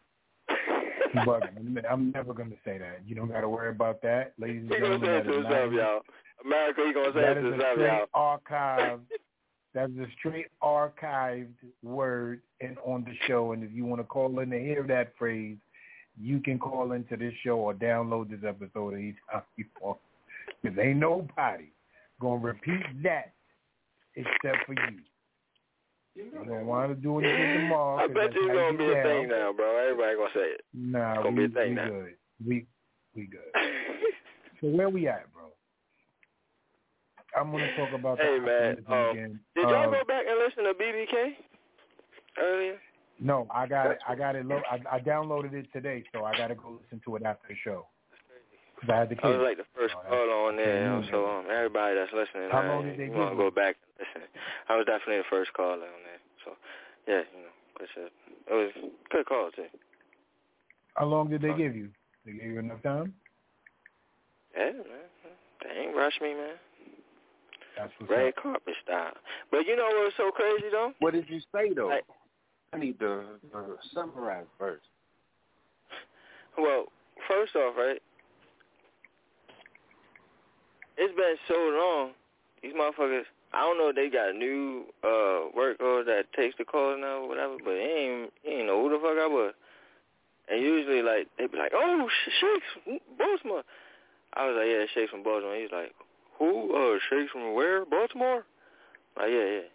But I'm- never going to say that. You don't got to worry about that, ladies and He gonna gentlemen. say it that to is himself, y'all. America, he gonna say That it is to a himself, straight y'all. archived. That's a straight archived word and on the show. And if you want to call in to hear that phrase, you can call into this show or download this episode anytime you want. Because ain't nobody gonna repeat that except for you. You don't want to do anything tomorrow. I bet you it's gonna be a down. thing now, bro. Everybody gonna say it. Nah, It's gonna we, be a thing we now. good. We we good. so where we at, bro? I'm gonna talk about Hey the man, optimism um, again. did y'all Um, go back and listen to BBK earlier? No, I got it. I got it. Lo- I, I downloaded it today, so I got to go listen to it after the show. Cause I had the I was like the first caller on there, you know, so um, everybody that's listening, How long did they you want to go back and listen. I was definitely the first caller on there, so yeah, you know, it's a, it was a good call too. How long did they give you? They gave you enough time? Yeah, man, they ain't rush me, man. That's what's Red up. carpet style. But you know what's so crazy though? What did you say though? Like- I need to uh, summarize first. Well, first off, right? It's been so long. These motherfuckers. I don't know if they got new uh work order that takes the calls now or whatever, but ain't ain't know who the fuck I was. And usually like they be like, "Oh, Sh- Shakes Baltimore." I was like, "Yeah, Shakes from Baltimore." He's like, "Who? Uh, Shakes from where? Baltimore?" Like, yeah, yeah.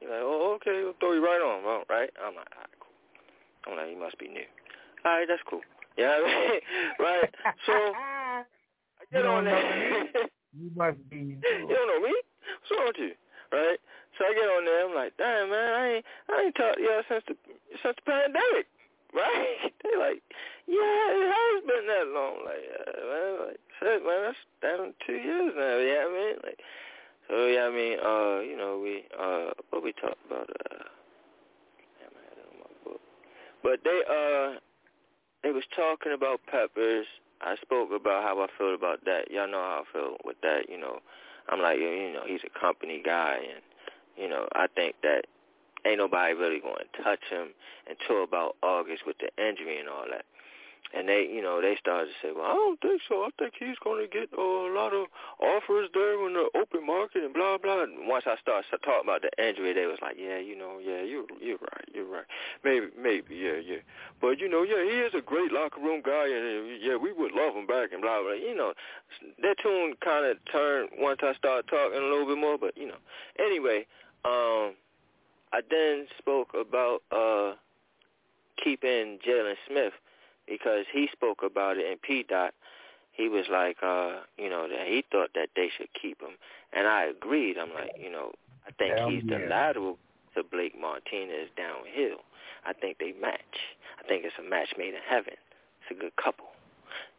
He's like, "Oh, okay, we'll throw you right on, bro." Right? I'm like, "All right, cool." I'm like, "You must be new." All right, that's cool. Yeah, you know I mean? right. So I get on there. You must be. You don't know me? What's wrong with you? Right? So I get on there, I'm like, damn man, I ain't I ain't talked to y'all since the since the pandemic. Right? They like, Yeah, it has been that long. Like, uh, man, like shit, man, that's damn two years now, you know I mean? Like so yeah, I mean, uh, you know, we uh what we talked about, uh damn, I had it on my book. But they uh they was talking about peppers. I spoke about how I feel about that. Y'all know how I feel with that, you know. I'm like, you know, he's a company guy, and you know, I think that ain't nobody really going to touch him until about August with the injury and all that. And they, you know, they started to say, well, I don't think so. I think he's going to get uh, a lot of offers there in the open market and blah blah. And once I started to talk about the injury, they was like, yeah, you know, yeah, you're you're right, you're right. Maybe, maybe, yeah, yeah. But you know, yeah, he is a great locker room guy, and uh, yeah, we would love him back and blah blah. You know, that tune kind of turned once I started talking a little bit more. But you know, anyway, um, I then spoke about uh keeping Jaylon Smith because he spoke about it in P dot. He was like, uh, you know, that he thought that they should keep him, and I agreed. I'm like, you know, I think he's the yeah. lateral to Blake Martinez downhill. I think they match. I think it's a match made in heaven. It's a good couple,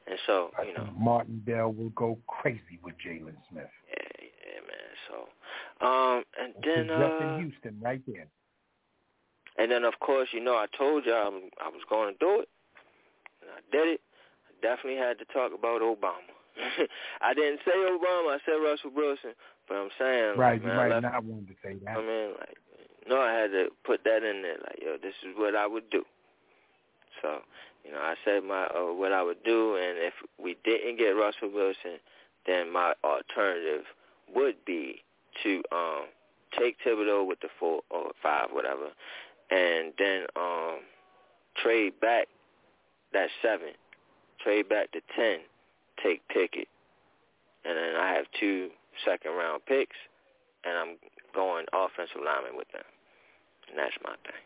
and so you know, Martindale will go crazy with Jaylon Smith. yeah, yeah, man. So, um, and then Justin uh, Houston right there. and then of course, you know, I told y'all I'm, I was going to do it. I did it, I definitely had to talk about Obama. I didn't say Obama. I said Russell Wilson. But I'm saying, right, like, you man, might left, not want to say that. I mean, like, no, I had to put that in there. Like, yo, this is what I would do. So, you know, I said my uh, what I would do, and if we didn't get Russell Wilson, then my alternative would be to um take Thibodeaux with the four or five, whatever, and then um trade back that seven, trade back to ten, take Pickett, and then I have two second round picks, and I'm going offensive lineman with them, and that's my thing.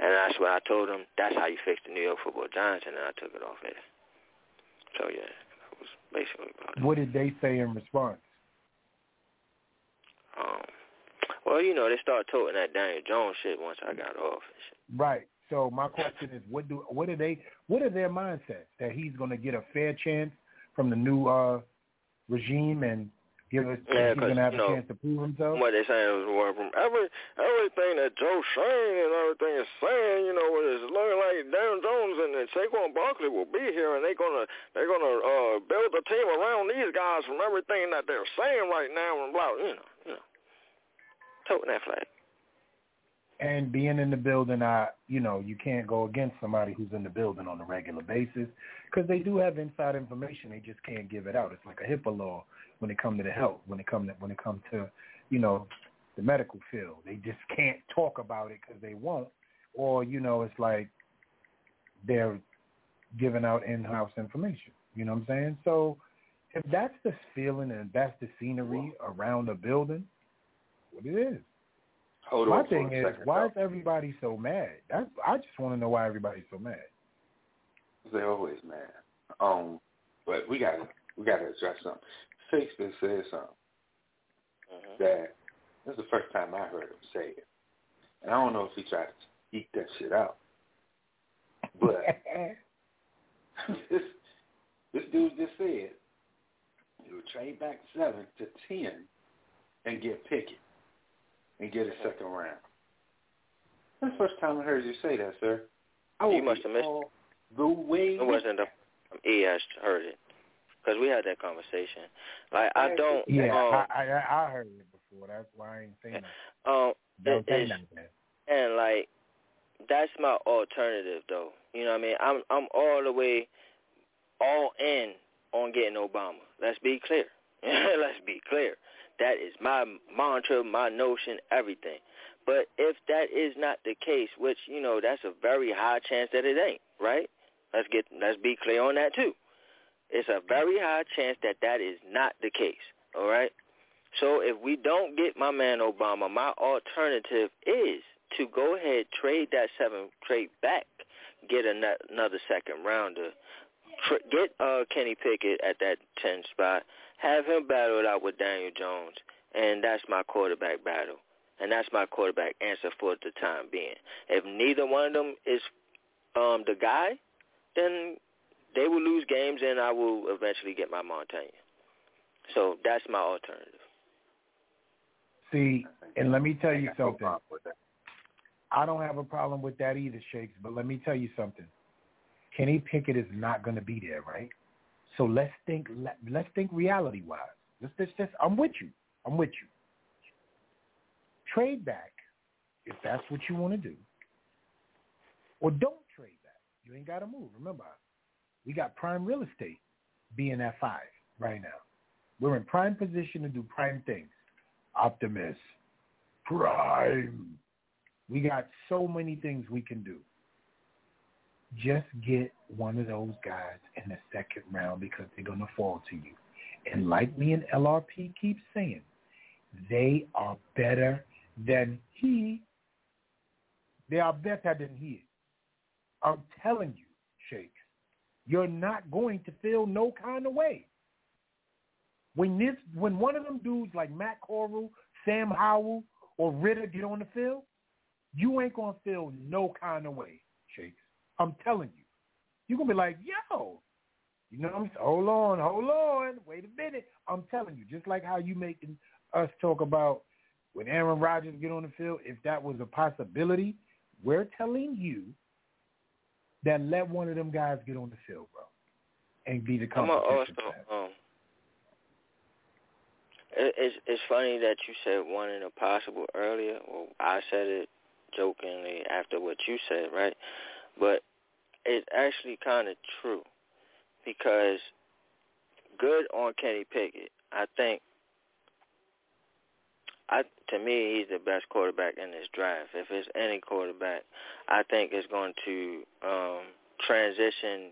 And that's what I told them. That's how you fix the New York Football Giants, and then I took it off there. So yeah, that was basically about it. What did they say in response? Um, well, you know, they started toting that Daniel Jones shit once I got off. And shit. Right. So my question is, what do what are they? What are their mindsets that he's going to get a fair chance from the new uh regime and give us Yeah, he's going to have you know, a chance to prove himself? What they saying is well, from every everything that Joe Schoen and everything is saying, you know, it's looking like Darren Jones and, and Saquon Barkley will be here, and they're gonna they're gonna uh, build a team around these guys from everything that they're saying right now, and blah, you know, you know, toting that flag. And being in the building, I you know you can't go against somebody who's in the building on a regular basis because they do have inside information. They just can't give it out. It's like a HIPAA law when it comes to the health, when it comes to when it comes to you know the medical field. They just can't talk about it because they won't, or you know it's like they're giving out in-house information. You know what I'm saying? So if that's the feeling and that's the scenery around the building, what it is. Hold My on thing is, second, why though. is everybody so mad? That's I just want to know why everybody's so mad. They're always mad. Um, but we got to we got to address something. Shakespeare said something that this is the first time I heard him say it, and I don't know if he tried to eat that shit out, but this this dude just said you would trade back seven to ten and get Pickett and get a second round. That's the first time I heard you say that, sir. I You must be have missed all the way. It wasn't the he has heard it because we had that conversation. Like I don't. Yeah, um, I, I I heard it before. That's why I ain't saying that. um, Don't say is, nothing. and like that's my alternative though. You know what I mean? I'm I'm all the way all in on getting Obama. Let's be clear. Let's be clear. That is my mantra, my notion, everything. But if that is not the case, which you know, that's a very high chance that it ain't, right? Let's get let's be clear on that too. It's a very high chance that that is not the case. All right. So if we don't get my man Obama, my alternative is to go ahead trade that seven trade back, get another second rounder, get uh, Kenny Pickett at that ten spot, have him battle it out with Daniel Jones, and that's my quarterback battle, and that's my quarterback answer for the time being. If neither one of them is um, the guy, then they will lose games, and I will eventually get my Montaigne. So that's my alternative. See, and let me tell you something. I don't have a problem with that either, Shakes. But let me tell you something. Kenny Pickett is not going to be there, right? So let's think. Let, let's think reality wise. Let's just, just. I'm with you. I'm with you. Trade back if that's what you want to do, or don't trade back. You ain't got to move. Remember, we got prime real estate being at five right now. We're in prime position to do prime things. Optimus, prime. We got so many things we can do. Just get one of those guys in the second round because they're going to fall to you. And like me and LRP keep saying, they are better than he. They are better than he. I'm telling you, Shakes, you're not going to feel no kind of way. When this, when one of them dudes like Matt Corral, Sam Howell, or Ridder get on the field, you ain't gonna feel no kind of way. I'm telling you. You're gonna be like, yo, you know what I'm saying? Hold on, hold on, wait a minute. I'm telling you, just like how you making us talk about when Aaron Rodgers get on the field, if that was a possibility, we're telling you that let one of them guys get on the field, bro, and be the I'm a- competition. also um, it's it's funny that you said one in a possible earlier. Well, I said it jokingly after what you said, right? But it's actually kind of true because good on Kenny Pickett. I think I to me he's the best quarterback in this draft. If it's any quarterback, I think it's going to um transition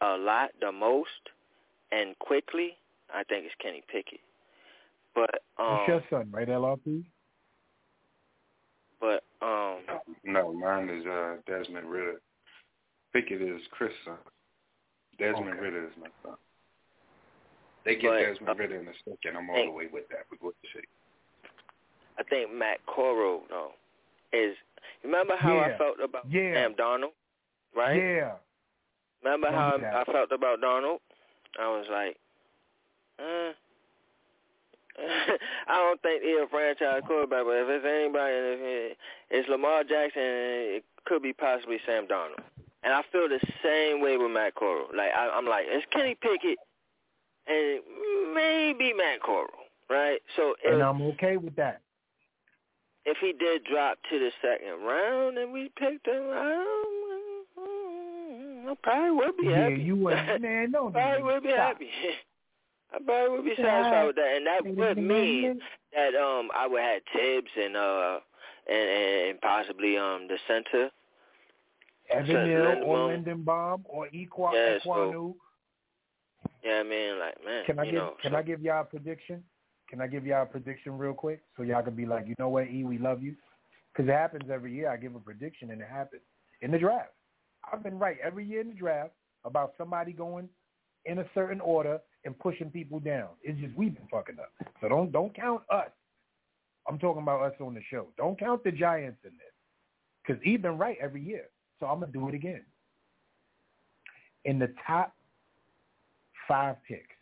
a lot the most and quickly. I think it's Kenny Pickett. But um It's your son, right, LRP? But um No, mine is uh, Desmond Ridder. Pickett is Chris' son. Desmond Okay. Ridder is my son. They get But, Desmond uh, Ridder in a second. I'm all the way with that. With what you say. I think Matt Corral though is remember how I felt about Yeah. Sam Darnold, right? Yeah. Remember how Remember I. I felt about Darnold? I was like, uh, I don't think he a franchise quarterback, but if it's anybody, if it, it's Lamar Jackson, it could be possibly Sam Darnold. And I feel the same way with Matt Corral. Like I, I'm like, it's Kenny Pickett and maybe Matt Corral, right? So if And I'm okay with that. if he did drop to the second round and we picked him, I, I probably would be yeah, happy. you would, man, don't probably would be stop. happy. I probably would be Yeah. satisfied with that, and that Wait would mean that um I would have Tibbs and uh and and possibly um the center. Evan Seth or Linderbaum or Equa, Yeah, so- Yeah, I mean like man, Can I you give know. Can so- I give y'all a prediction? Can I give y'all a prediction real quick so y'all can be like, you know what, E, we love you, because it happens every year. I give a prediction and it happens in the draft. I've been right every year in the draft about somebody going in a certain order and pushing people down. It's just we've been fucking up. So don't don't count us. I'm talking about us on the show. Don't count the Giants in this, because he's been right every year. So I'm gonna do it again. In the top five picks,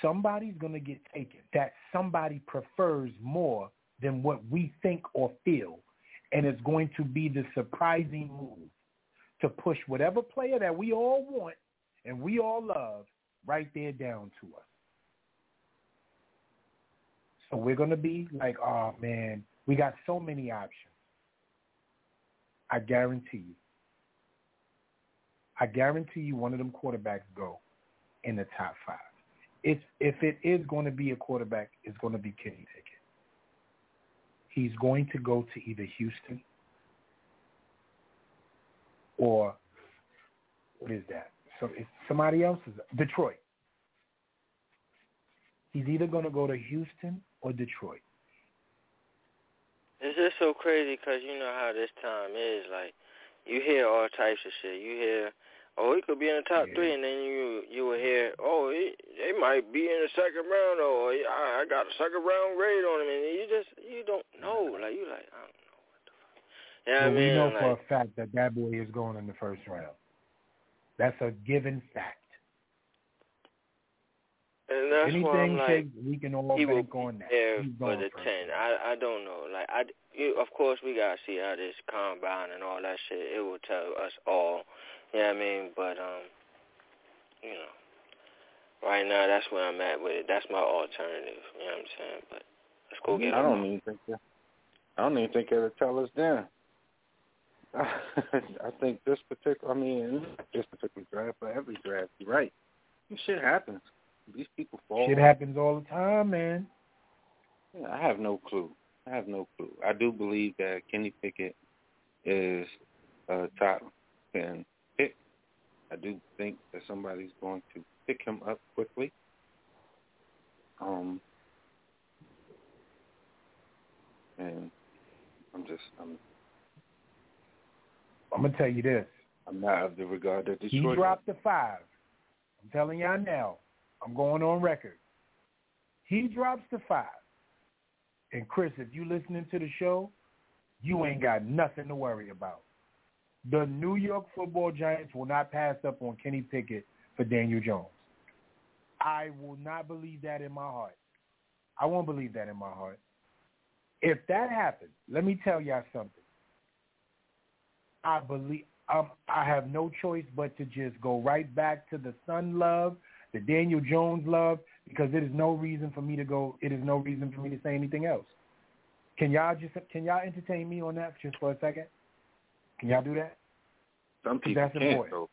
somebody's to get taken that somebody prefers more than what we think or feel. And it's going to be the surprising move to push whatever player that we all want and we all love right there down to us. So we're going to be like, oh, man, we got so many options. I guarantee you. I guarantee you one of them quarterbacks go in the top five. If if it is going to be a quarterback, it's going to be Kenny Pickett. He's going to go to either Houston or what is that? So it's somebody else's Detroit. He's either going to go to Houston or Detroit. It's just so crazy because you know how this time is. Like, you hear all types of shit. You hear, oh, he could be in the top three, and then you you will hear, oh, he, they might be in the second round, or oh, I, I got a second round grade on him, and you just you don't know. Like you like, I don't know what the fuck. You know But what I we know like, for a fact that that boy is going in the first round. That's a given fact. and that's why Anything I'm like, we can all he will bank on that. there He's for the first. ten. I I don't know. Like I, you, of course we gotta see how this combine and all that shit. It will tell us all. You know what I mean? But um, you know, right now that's where I'm at with it. That's my alternative. You know what I'm saying? But let's go get I don't even think that. I don't even think it'll tell us then. I think this particular, I mean, this particular draft, but every draft, you're right. This shit happens. These people fall. Shit happens all the time, man. Yeah, I have no clue. I have no clue. I do believe that Kenny Pickett is a top ten pick. I do think that somebody's going to pick him up quickly. Um, and I'm just, I'm, I'm gonna tell you this. I'm not of the regard that He dropped the five. I'm telling y'all now. I'm going on record. He drops the five. And Chris, if you listening to the show, you ain't got nothing to worry about. The New York Football Giants will not pass up on Kenny Pickett for Daniel Jones. I will not believe that in my heart. I won't believe that in my heart. If that happens, let me tell y'all something. I believe um, I have no choice but to just go right back to the Sun love, the Daniel Jones love, because it is no reason for me to go. It is no reason for me to say anything else. Can y'all just can y'all entertain me on that just for a second? Can y'all do that? Some people That's can't. important. Though.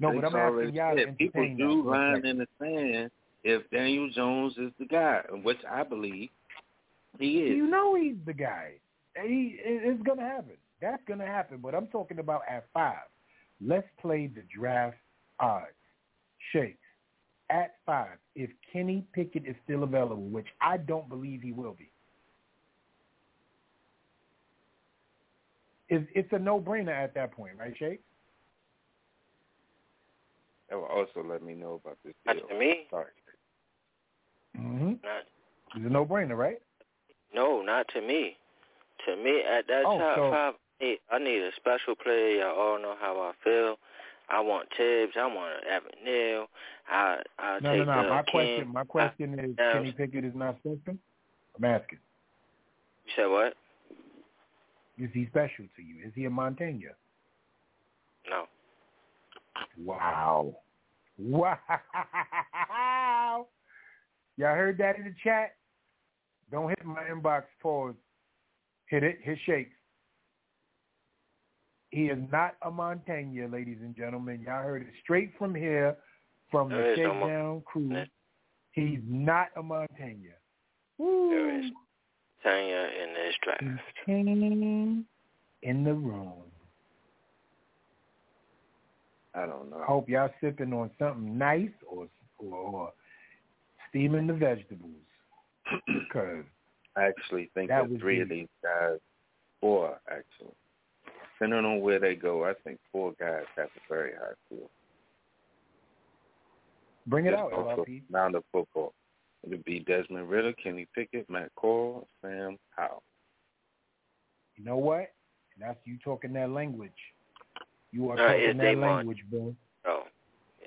No, They but I'm asking y'all to said people do line in the sand if Daniel Jones is the guy, which I believe he is. You know he's the guy. He it's gonna happen. That's gonna happen. But I'm talking about at five. Let's play the draft odds. Shakes. At five, if Kenny Pickett is still available, which I don't believe he will be, it's, it's a no-brainer at that point, right, Shake? That will also let me know about this Not deal. to me. Sorry. Mm-hmm. Not It's a no-brainer, right? no, not to me. To me, at that Oh, top so- five, I need, I need a special player. Y'all all know how I feel. I want Tibbs. I want Evan Neal. I I No, take no, no. My King. question, my question is, I- Kenny Pickett is not special. I'm asking. You said what? Is he special to you? Is he a Montaigne? No. Wow. Wow. Y'all heard that in the chat? Don't hit my inbox pause. Hit it. Hit shakes. He is not a Montaigne, ladies and gentlemen. Y'all heard it straight from here, from the There is no Mon- Shakedown crew. He's not a Montaigne. There is Tanya in this draft. Montaigne in the room. I don't know. I hope y'all sipping on something nice or or, or steaming the vegetables. Because I actually think That that, would three of these guys, four actually, depending on where they go, I think four guys have a very high field. bring it Just out, also LRP. Round of football. It would be Desmond Ridder, Kenny Pickett, Matt Corral, Sam Howell. You know what? That's you talking that language. You are Uh, talking it's that Damon. language, bro. Oh.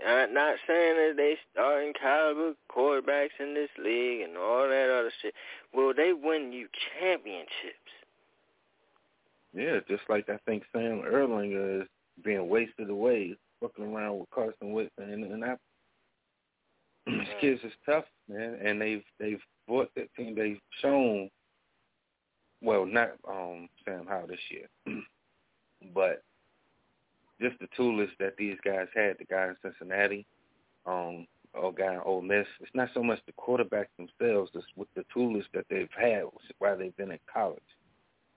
I'm not saying that they starting caliber quarterbacks in this league and all that other shit. Will they win you championships? Yeah, just like I think Sam Ehlinger is being wasted away, fucking around with Carson Wentz, and and I, these kids is tough, man, and they've they've bought that team. They've shown, well, not um Sam Howell this year, but just the tool list that these guys had, the guy in Cincinnati, um, or guy in Ole Miss. It's not so much the quarterbacks themselves, it's with the tool list that they've had while they've been in college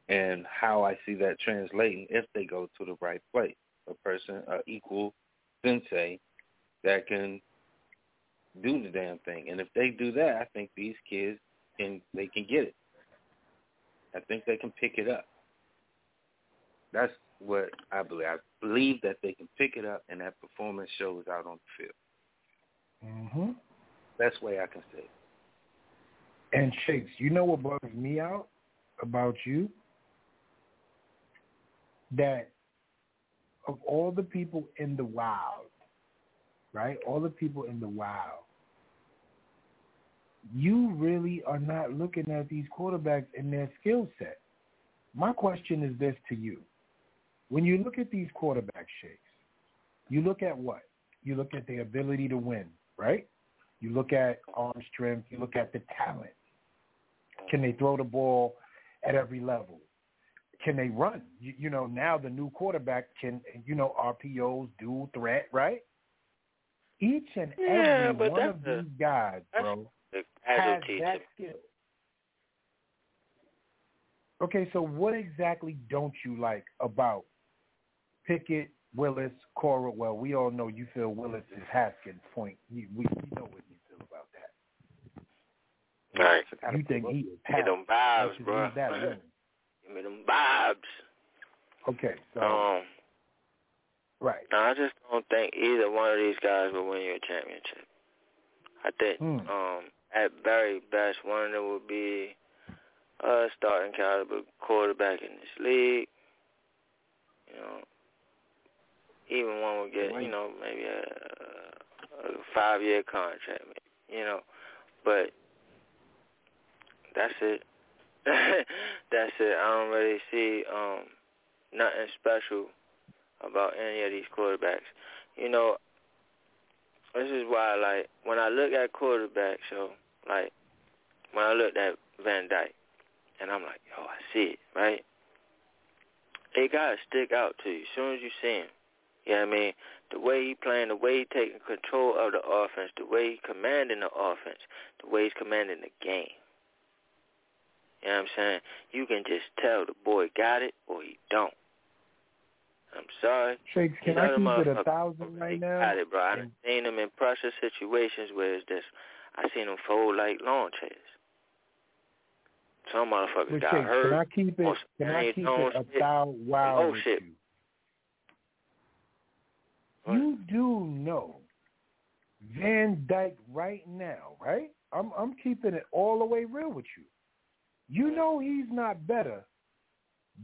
and how I see that translating if they go to the right place. A person, a equal sensei that can do the damn thing. And if they do that, I think these kids can they can get it. I think they can pick it up. That's what I believe. I believe that they can pick it up and that performance shows out on the field. Mm-hmm. Best way I can say it. And Shakes, you know what bugs me out about you? That of all the people in the wild, right? All the people in the wild, you really are not looking at these quarterbacks and their skill set. My question is this to you. When you look at these quarterback shakes, you look at what? You look at the ability to win, right? You look at arm strength, you look at the talent. Can they throw the ball at every level? Can they run? You, you know, now the new quarterback can, you know, RPOs, dual threat, right? Each and Yeah, every but one of a- these guys, bro, has that to skill. Okay, so what exactly don't you like about Pickett, Willis, Corral? Well, we all know you feel Willis is Haskins' point. You, we, we know what you feel about that. Right. You think he is Get them vibes, bro. leave that alone. Give me them vibes. Okay, so Um, right. I just don't think either one of these guys will win you a championship. I think, Hmm. um, at very best, one of them would be a starting caliber quarterback in this league. You know, even one would get, you know, maybe a, a five-year contract, you know, but that's it. that's it. I don't really see um nothing special about any of these quarterbacks. You know, this is why, like, when I look at quarterbacks, so, like, when I look at Van Dyke, and I'm like, yo, I see it, right? It gotta stick out to you as soon as you see him. You know I mean? The way he playing, the way he taking control of the offense, the way he commanding the offense, the way he's commanding the game. You know what I'm saying? You can just tell the boy got it or he don't. I'm sorry. Shakes, can I keep it a thousand right now? Got it, bro. I done seen him in pressure situations where it's just, I seen him fold like lawn chairs. Some motherfuckers got Shakes, hurt. can I keep it? Can I keep it a thousand oh, wow Oh shit. you? You do know Van Dyke right now, right? I'm I'm keeping it all the way real with you. You know he's not better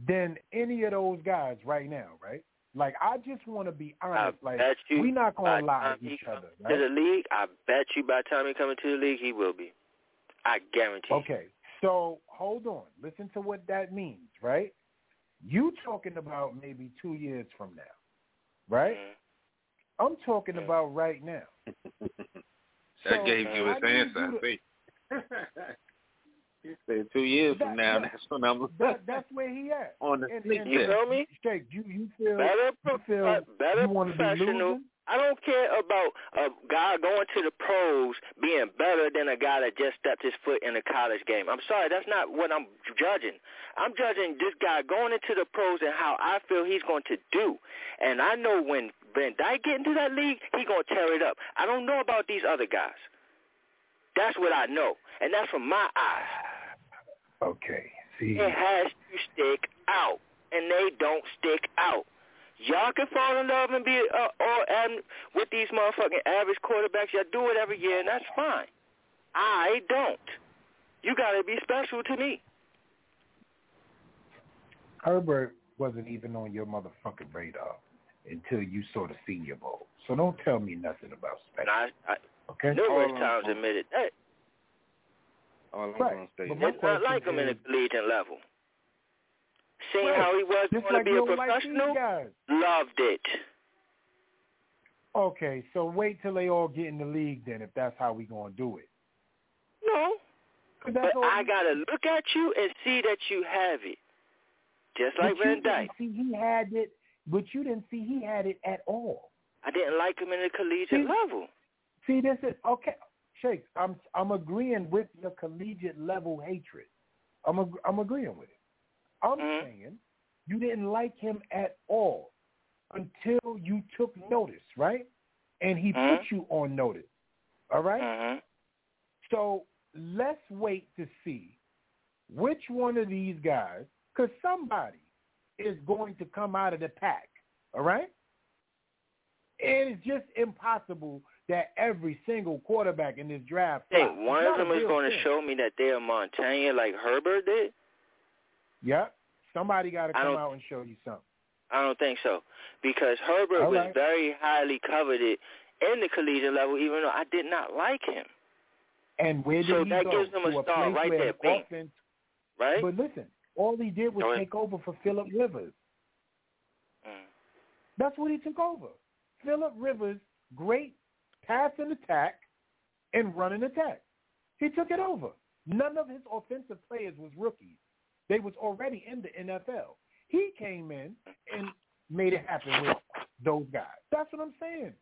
than any of those guys right now, right? Like I just want to be honest. I like bet you we're not by gonna lie to he each other, To the league, I bet you by the time he coming to the league, he will be. I guarantee. You. Okay, so hold on. Listen to what that means, right? You talking about maybe two years from now, right? Mm-hmm. I'm talking about right now. That So, gave you his answer, you I to- think. he said two years from now, That- that's when I'm That, that's where he at. on the And, sneak and, You feel me? Jake, you you feel Better, you feel uh, pro- better you want to be professional. I don't care about uh, a guy going to the pros being better than a guy that just stepped his foot in a college game. I'm sorry, that's not what I'm judging. I'm judging this guy going into the pros and how I feel he's going to do. And I know when Van Dyke get into that league, he going to tear it up. I don't know about these other guys. That's what I know, and that's from my eyes. Okay. See, It has to stick out, and they don't stick out. Y'all can fall in love and be uh, or and with these motherfucking average quarterbacks. Y'all do it every year, and that's fine. I don't. You gotta be special to me. Herbert wasn't even on your motherfucking radar until you saw the Senior Bowl. So don't tell me nothing about special. I, I Okay. numerous All times I'm- admitted that All I'm Right. gonna say But is my it's not like question him in the collegiate level. Seeing Right. how he was Just going like to be a don't like professional, guys. loved it. Okay, so wait till they all get in the league then, if that's how we gonna do it. No, but I gotta look at you and see that you have it, just like but you Van Dyke. didn't see he had it, but you didn't see he had it at all. I didn't like him in the collegiate See- level. See, this is okay, Shakes. I'm I'm agreeing with your collegiate level hatred. I'm ag- I'm agreeing with it. I'm Mhm. saying you didn't like him at all until you took notice, right? And he Mhm. put you on notice. All right? hmm So let's wait to see which one of these guys, because somebody is going to come out of the pack. All right? It is just impossible that every single quarterback in this draft. Think flops. one of a them is going to show me that they're Montana like Herbert did? Yep. Somebody got to come out and show you something. I don't think so. Because Herbert All was right. very highly coveted in the collegiate level, even though I did not like him. And where did So he that go? gives them a to a start place right there, offense. Right? But listen, all he did was take over for Philip Rivers. Mm. That's what he took over. Philip Rivers, great pass and attack and run and attack. He took it over. None of his offensive players was rookies. They was already in the NFL. He came in and made it happen with those guys. That's what I'm saying.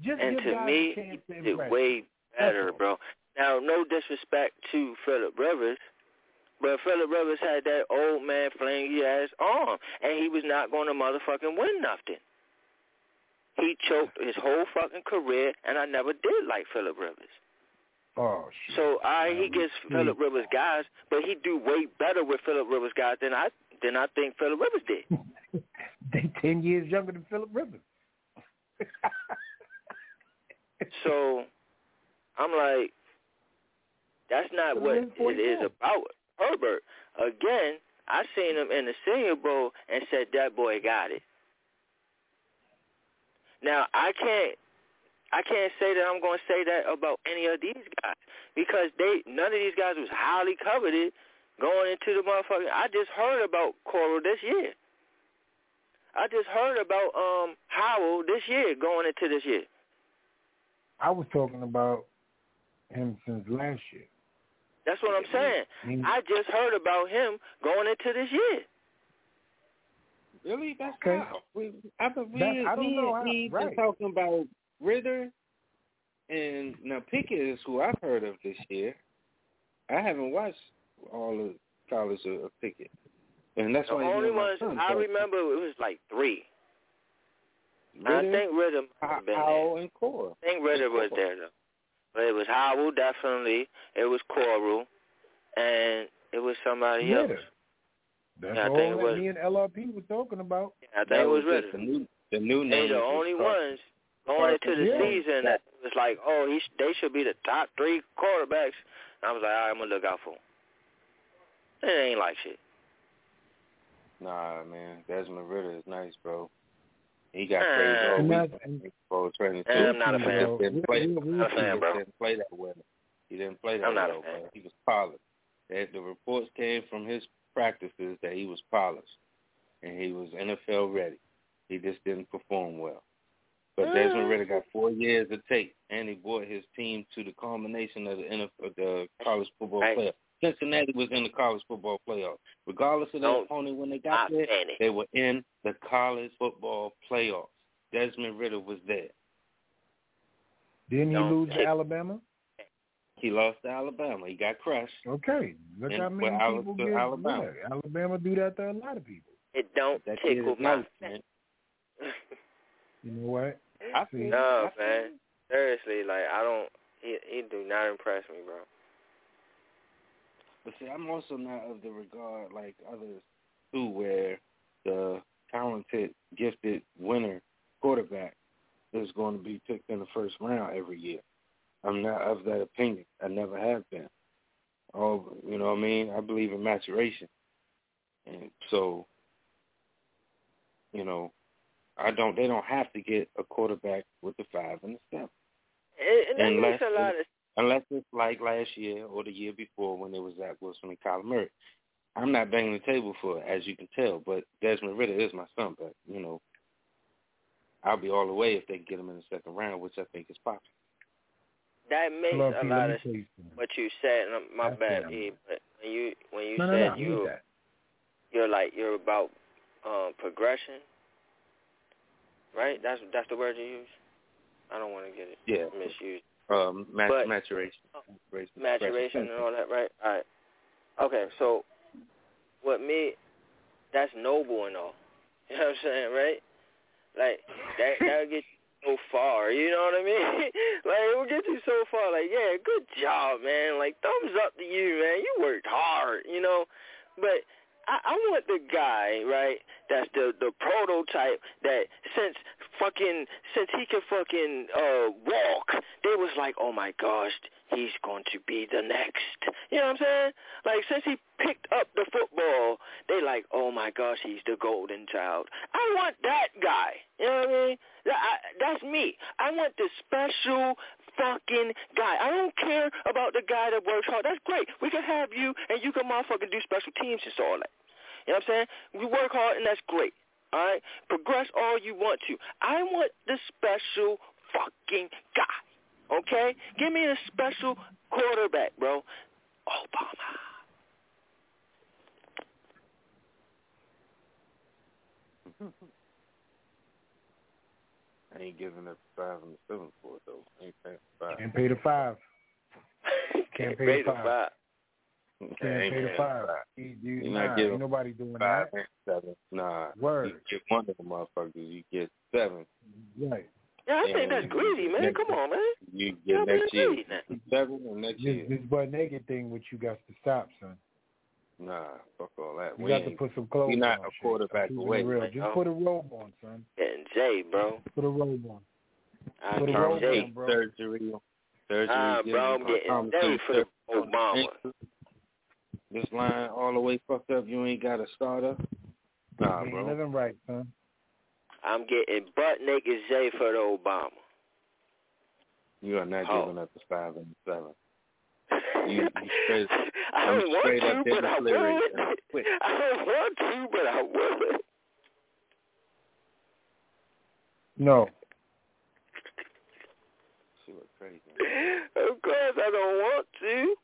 Just And give to guys me, a chance to he did impress. way better, bro. Now, no disrespect to Philip Rivers, but Philip Rivers had that old man flingy ass arm, and he was not going to motherfucking win nothing. He choked his whole fucking career, and I never did like Philip Rivers. Oh shit. So I he gets. Philip hmm. Rivers guys, but he do way better with Philip Rivers guys than I than I think Philip Rivers did. they ten years younger than Philip Rivers. So I'm like, that's not what it is about. Herbert, again, I seen him in the Senior Bowl and said that boy got it. Now I can't, I can't say that I'm going to say that about any of these guys because they none of these guys was highly coveted going into the motherfucker. I just heard about Corral this year. I just heard about um Howell this year, going into this year. I was talking about him since last year. That's what I'm saying. I just heard about him going into this year. Really? That's Okay. how we. I we, That- I don't we, know how- we right. been talking about Ridder, and now Pickett is who I've heard of this year. I haven't watched all of college of, of Pickett, and that's The why only ones son, I remember it was like three. I think Ridder might have been there. And Corral. I think Ridder was there though. But it was Howell definitely. It was Corral, and it was somebody else. Ridder. That's Yeah, I all think that was- me and LRP were talking about. I think That it was just Ridder. the new, the new They name. the only Carson. ones going into the Yeah. season that was like, oh, he they should be the top three quarterbacks. And I was like, all right, I'm gonna look out for him. It ain't like shit. Nah, man, Desmond Ridder is nice, bro. He got Uh, praised all And week that's- in football training too. I'm not a fan. just didn't play. We- we- Not a fan, just bro. didn't play that well. He didn't play that I'm not a well, fan. bro. He was polished. The, the reports came from his practices that he was polished and he was NFL ready. He just didn't perform well. But Desmond Ridder got mm-hmm. four years of tape, and he brought his team to the culmination of the NFL, the college football Right. playoff. Cincinnati was in the college football playoff. Regardless of their Don't opponent when they got there, they were in the college football playoffs. Desmond Ridder was there. Didn't he Don't lose to take- Alabama? He lost to Alabama. He got crushed. Okay. Look And how many with people to get Alabama. yeah, Alabama do that to a lot of people. It don't That kid tickle my nice, man. You know what? I See, feel No, I feel man. Seriously, like I don't. He he do not impress me, bro. But see, I'm also not of the regard like others too, where the talented, gifted winner quarterback is going to be picked in the first round every year. I'm not of that opinion. I never have been. Oh, you know what I mean? I believe in maturation, and so, you know, I don't. They don't have to get a quarterback with the five and the seven. It, and Unless a lot of unless it's like last year or the year before when it was Zach Wilson and Kyler Murray. I'm not banging the table for it, as you can tell, but Desmond Ridder is my son, but, you know, I'll be all the way if they get him in the second round, which I think is possible. That makes Look, a P, lot of you what you said. And my That's bad, what I E. mean. But when you when you No, no, said no, I you need you're like you're about um progression, right? That's that's the word you use. I don't want to get it Yeah. misused. Um, mat- But- maturation. Maturation, Maturation and all that, right? All right. Okay, so what me that's noble and all. You know what I'm saying, right? Like that that'll get you so far, you know what I mean? like it will get you so far, like, yeah, good job, man. Like thumbs up to you, man. You worked hard, you know. But I, I want the guy, right, that's the the prototype that since fucking since he can fucking uh walk, they was like, Oh my gosh, he's going to be the next. You know what I'm saying? Like since he picked up the football, they like, Oh my gosh, he's the golden child. I want that guy. You know what I mean? That, I, that's me. I want the special fucking guy. I don't care about the guy that works hard. That's great. We can have you and you can motherfucking do special teams and all that. You know what I'm saying? We work hard and that's great. All right? Progress all you want to. I want the special fucking guy. Okay? Give me a special quarterback, bro. Obama. I ain't giving up five and the seven for it, though. I ain't paying five. Can't pay the five. Can't pay the five. I Can't ain't pay the five. five. You, you, You're nah, not giving ain't nobody doing Five that. and seven. Nah. Word. You get one of the motherfuckers, you get seven. Right. Yeah, I think And that's greedy, man. next Come on, man. You get man, next year. Seven and next This, year. this butt naked thing, which you got to stop, son. Nah, fuck all that. You we got to put some clothes we not on. a quarterback I'm away. real. man. Just put a robe on, son. And Jay, bro. Put a robe on. I Put a get robe Jay. on, bro. Surgery. Surgery. Ah, bro, I'm getting Jay for the surgery on the Obama. This line all the way fucked up. You ain't got a starter. Nah, you ain't bro. living right, son. I'm getting butt naked Jay for the Obama. You are not Oh. giving up the five and the seven. You, you straight, I I'm don't want straight to, but I would. I don't want to, but I would. No. She look crazy. Of course I don't want to,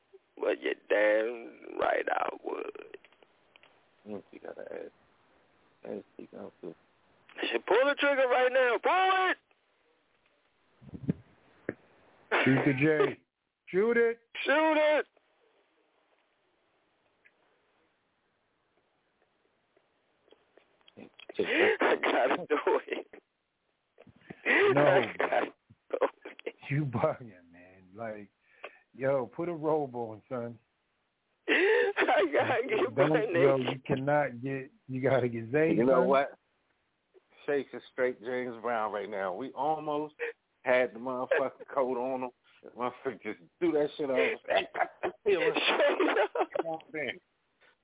but you're damn right I would. And she got an ass. And she got too. I should pull the trigger right now. Pull it! Shoot the J. Shoot it. Shoot it! I gotta do it. No, I gotta do it. You bugging, man. Like, yo, put a robe on, son. I gotta get my Don't, yo, nigga. you cannot get. You gotta get Zay. You know son. what? Shakes is straight James Brown right now. We almost had the motherfucking coat on him. Motherfucker just threw that shit off. Hey, got the feeling. Come on, man.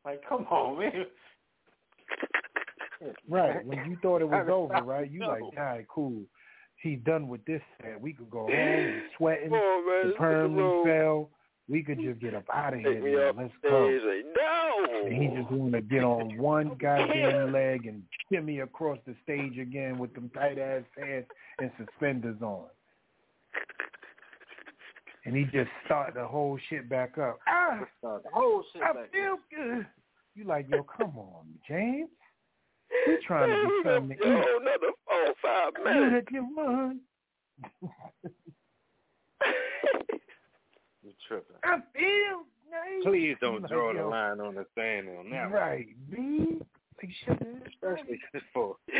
Like, come on, man. Right. When you thought it was over, right? You No. like, all right, cool. He's done with this set. We could go home. He's sweating. Oh, man, the perm fell. We could just get up out of here. me man. Let's go. stairs. Like, no! And he just want to get on one goddamn leg and shimmy across the stage again with them tight ass pants and suspenders on. And he just start the whole shit back up. Ah, Start the whole shit I back. feel good. You like, yo, come on, James. We trying to Man, get something to yo, eat. another four, five You minutes. your mind. You tripping. I feel nice. Please don't Like, draw the yo, line on the sand on that. Right, B. Like, shut it. Especially for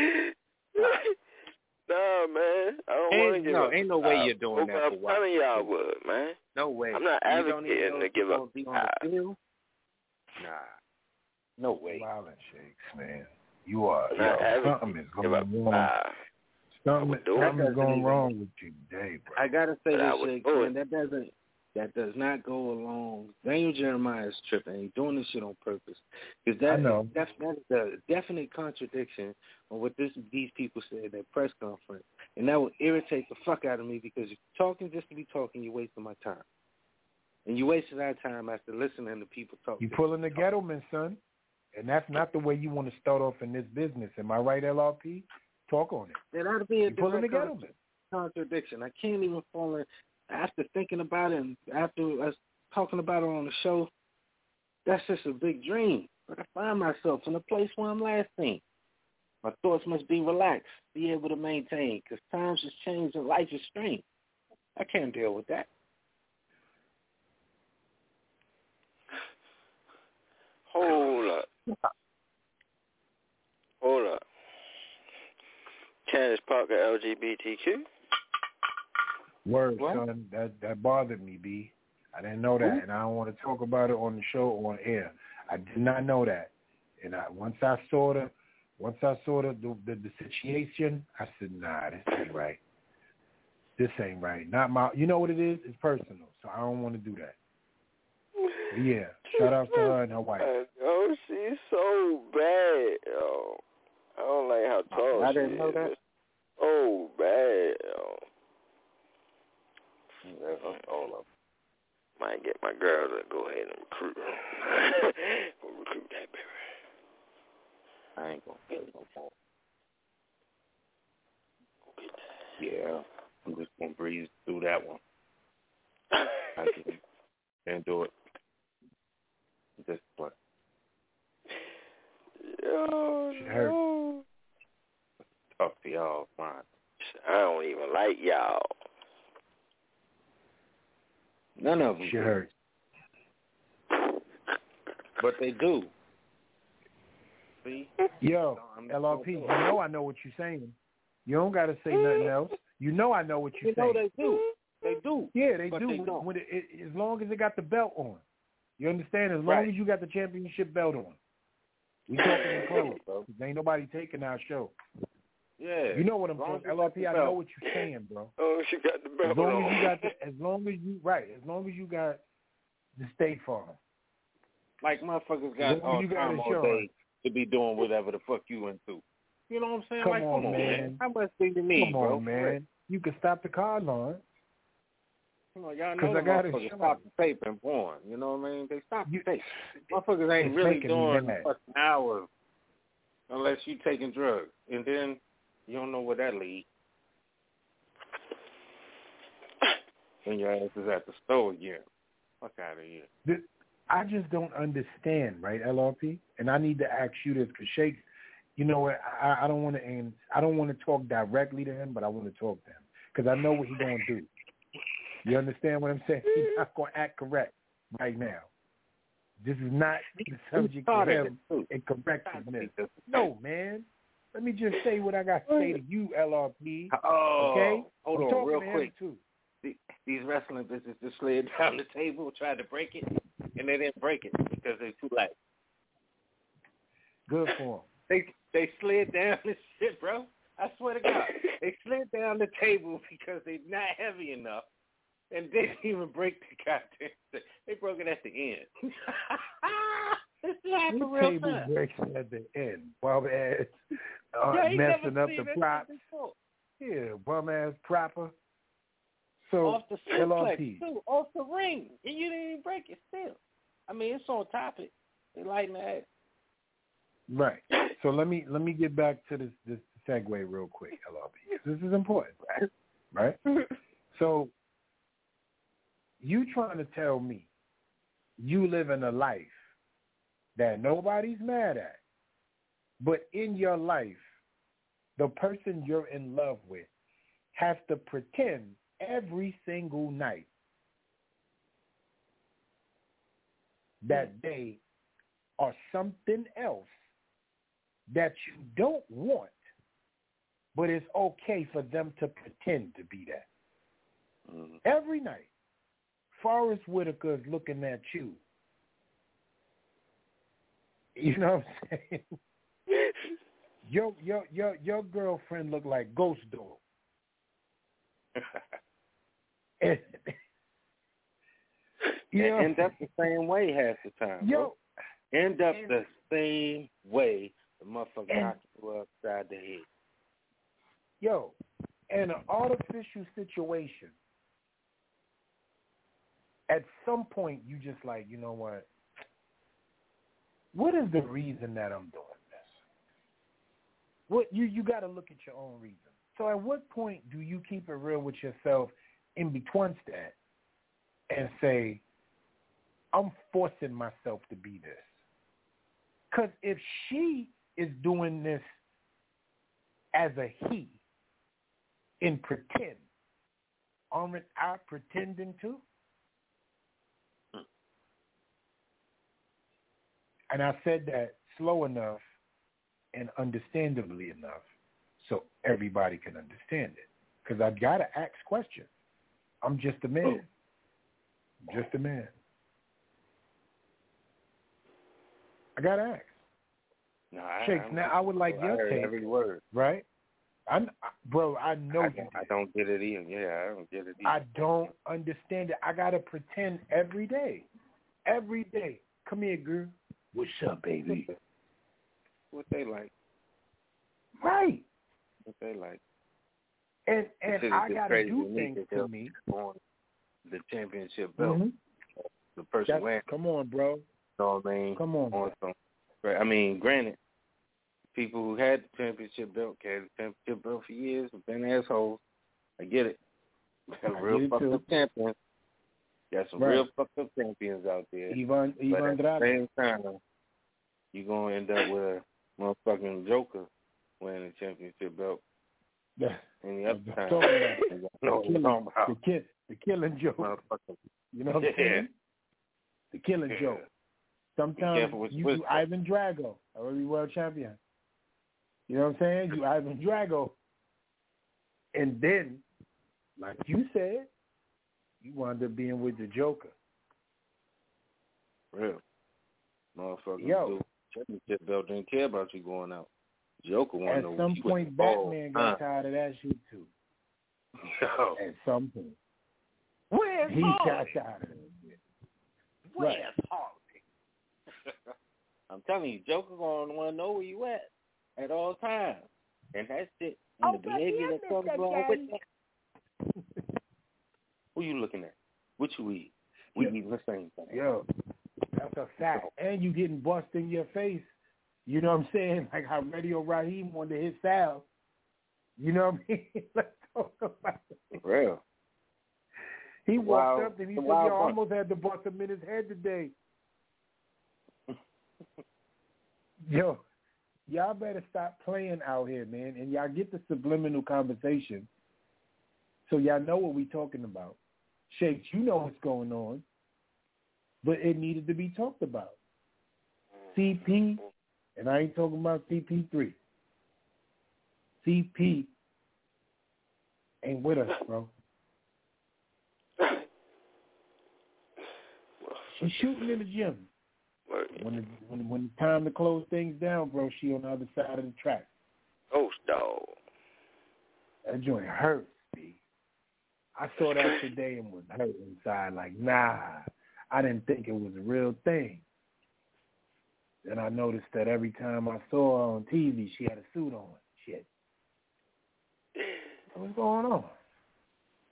nah, man. I don't want to Ain't, give no, up. ain't no way Uh, you're doing that I'm for white telling y'all would, man. No way. I'm not You don't even advocating to give you're up be on five. the field? Nah. No way. Violent shakes, man. You are. I'm Yo, advocating something is to give up going wrong. five. Something, do it. something's going wrong with you today, bro. I gotta say But this, would Shake, do man, that doesn't that does not go along. Daniel Jeremiah is tripping. He's doing this shit on purpose. Because that. That's, that's a definite contradiction on what this these people said at that press conference. And that would irritate the fuck out of me because if you're talking just to be talking, you're wasting my time. And you wasted our time after listening to people talk. You're pulling the ghetto man, son. And that's not the way you want to start off in this business. Am I right, LRP? Talk on it. Then that'd be a You pulling the direct ghetto man. contradiction. I can't even fall in after thinking about it and after us talking about it on the show. That's just a big dream. But I find myself in a place where I'm last seen. My thoughts must be relaxed, be able to maintain, because times has changed and life is strange. I can't deal with that. Hold up. Hold up. Candace Parker LGBTQ? Word, What? son. That that bothered me, B. I didn't know that, and I don't want to talk about it on the show or on air. I did not know that, and I once I saw the once I saw the the, the, the situation, I said, Nah, this ain't right. This ain't right. Not my. You know what it is? It's personal, so I don't want to do that. But yeah, shout out to her and her wife. Oh, she's so bad, yo. I don't like how tall I she didn't know is. that. Oh, bad, yo. All of Might get my girl to go ahead and recruit her. Go recruit that baby. I ain't gonna get no more. Yeah, I'm just gonna breeze through that one. I can, can't do it. Just play. Yo, She no. Talk to y'all fine. I don't even like y'all. None of them. But they do. See? Yo, LRP, you gonna do it. know I know what you're saying. You don't got to say nothing else. You know I know what you're You know saying. they do. They do. Yeah, they do. they when- it, it, as long as they got the belt on. You understand? As long Right. as you got the championship belt on. We talking in close, bro. ain't nobody taking our show. Yeah. You know what I'm As long as you got LRP, I know what you're saying, bro. Oh, she got the As belt long on. as you got, the, as long as you right, as long as you got the State Farm. Like motherfuckers got all you got time all insurance. day to be doing whatever the fuck you into. You know what I'm saying? Come like, on, come on, man. How much do you need, Come bro? on, man. You can stop the car line. Come on, y'all know I got motherfuckers insurance. stop the tape and porn. You know what I mean? They stop the tape. Motherfuckers ain't really doing fucking hours unless you taking drugs. And then you don't know where that lead, and your ass is at the store again. Fuck out of here. This, I just don't understand, right, LRP? And I need to ask you this because Shake, you know what? I, I don't want to, and I don't want to talk directly to him, but I want to talk to him because I know what he's gonna do. You understand what I'm saying? He's not gonna act correct right now. This is not the subject of him incorrectness. No, man. Let me just say what I got to say to you, LRP. Oh, okay? hold I'm on real quick. Too. The- These wrestling bitches just slid down the table, tried to break it, and they didn't break it because they're too light. Good for them. They they slid down the shit, bro. I swear to God, they slid down the table because they're not heavy enough, and they didn't even break the goddamn thing. They broke it at the end. This happened This real table time. breaks at the end. Bum ass uh, Yeah, messing up the props. Yeah, bum ass proper. So off the LRP. too, off the ring, and you didn't even break it. Still, I mean, it's on topic. They lighten that. Right. So let me let me get back to this this segue real quick, LRP. This is important, right? Right. so you trying to tell me you live in a life that nobody's mad at, but in your life, the person you're in love with has to pretend every single night that hmm. they are something else that you don't want, but it's okay for them to pretend to be that. Hmm. Every night, Forest Whitaker is looking at you. You know what I'm saying? your your your your girlfriend look like Ghost Dog. And, you know, end up the same way half the time. Yo, bro. end up and- the same way. The motherfucker knocked you upside the head. yo, in an artificial situation, at some point you just like, you know what? What is the reason that I'm doing this? What you you got to look at your own reason. So at what point do you keep it real with yourself in between that and say, I'm forcing myself to be this? Because if she is doing this as a he in pretend, aren't I pretending too? And I said that slow enough and understandably enough so everybody can understand it. Because I've got to ask questions. I'm just a man. Oh. Just a man. I got to ask. No, I, Shakes, now I would like I your take. every word. Right? I'm, bro, I know I you don't, I don't get it either. Yeah, I don't get it either. I don't understand it. I gotta pretend every day. Every day. Come here, girl. What's up, baby? what they like. Right. What they like. And and I gotta crazy do things to me. On the championship belt, Mhm. the person That's- wearing. come on, bro. You know what I mean? Come on. On some. Right. I mean, granted, people who had the championship belt, carried the championship belt for years, have been assholes. I get it. Real get it, fucked too. up champions. Got some Right. real fucked up champions out there. Ivan but at the Drago. same time, you're gonna end up with a motherfucking Joker winning the championship belt. Yeah. Any other The time, you know the killing, the, kill, the killing joke. You know what I'm Yeah. saying? The killing Yeah. joke. Sometimes you do. Ivan Drago, already world champion. You know what I'm saying? You Ivan Drago. And then, like you said, you wound up being with the Joker. Real. Motherfucker Yo. do championship belt didn't care about you going out. Joker wanted At to know some he was point, involved. Batman got oh, Huh. tired of that shit too. Yo. At some point, Where's he got Harley? tired of that shit. Where's Harley? I'm telling you, Joker gonna want to know where you at at all times, and that shit and Oh, the behavior baby, that I comes along with daddy. that. Who you looking at? What you eat? We eating the same thing. Yo, that's a fact. And you getting bust in your face. You know what I'm saying? Like how Radio Raheem wanted hit Sal. You know what I mean? Let's talk about it. Real. He walked Wow. up and he said, wild "Yo, I almost had to bust him in his head today." Yo, y'all better stop playing out here, man, and y'all get the subliminal conversation, so y'all know what we talking about. Shakes, you know what's going on, but it needed to be talked about. Mm-hmm. CP, and I ain't talking about CP3. CP ain't with us, bro. She's shooting in the gym. When the, when when it's time to close things down, bro, she on the other side of the track. Ghost dog. That joint hurts, B. I saw that today and was hurt inside. Like, nah, I didn't think it was a real thing. Then I noticed that every time I saw her on TV, she had a suit on. Shit. What's going on?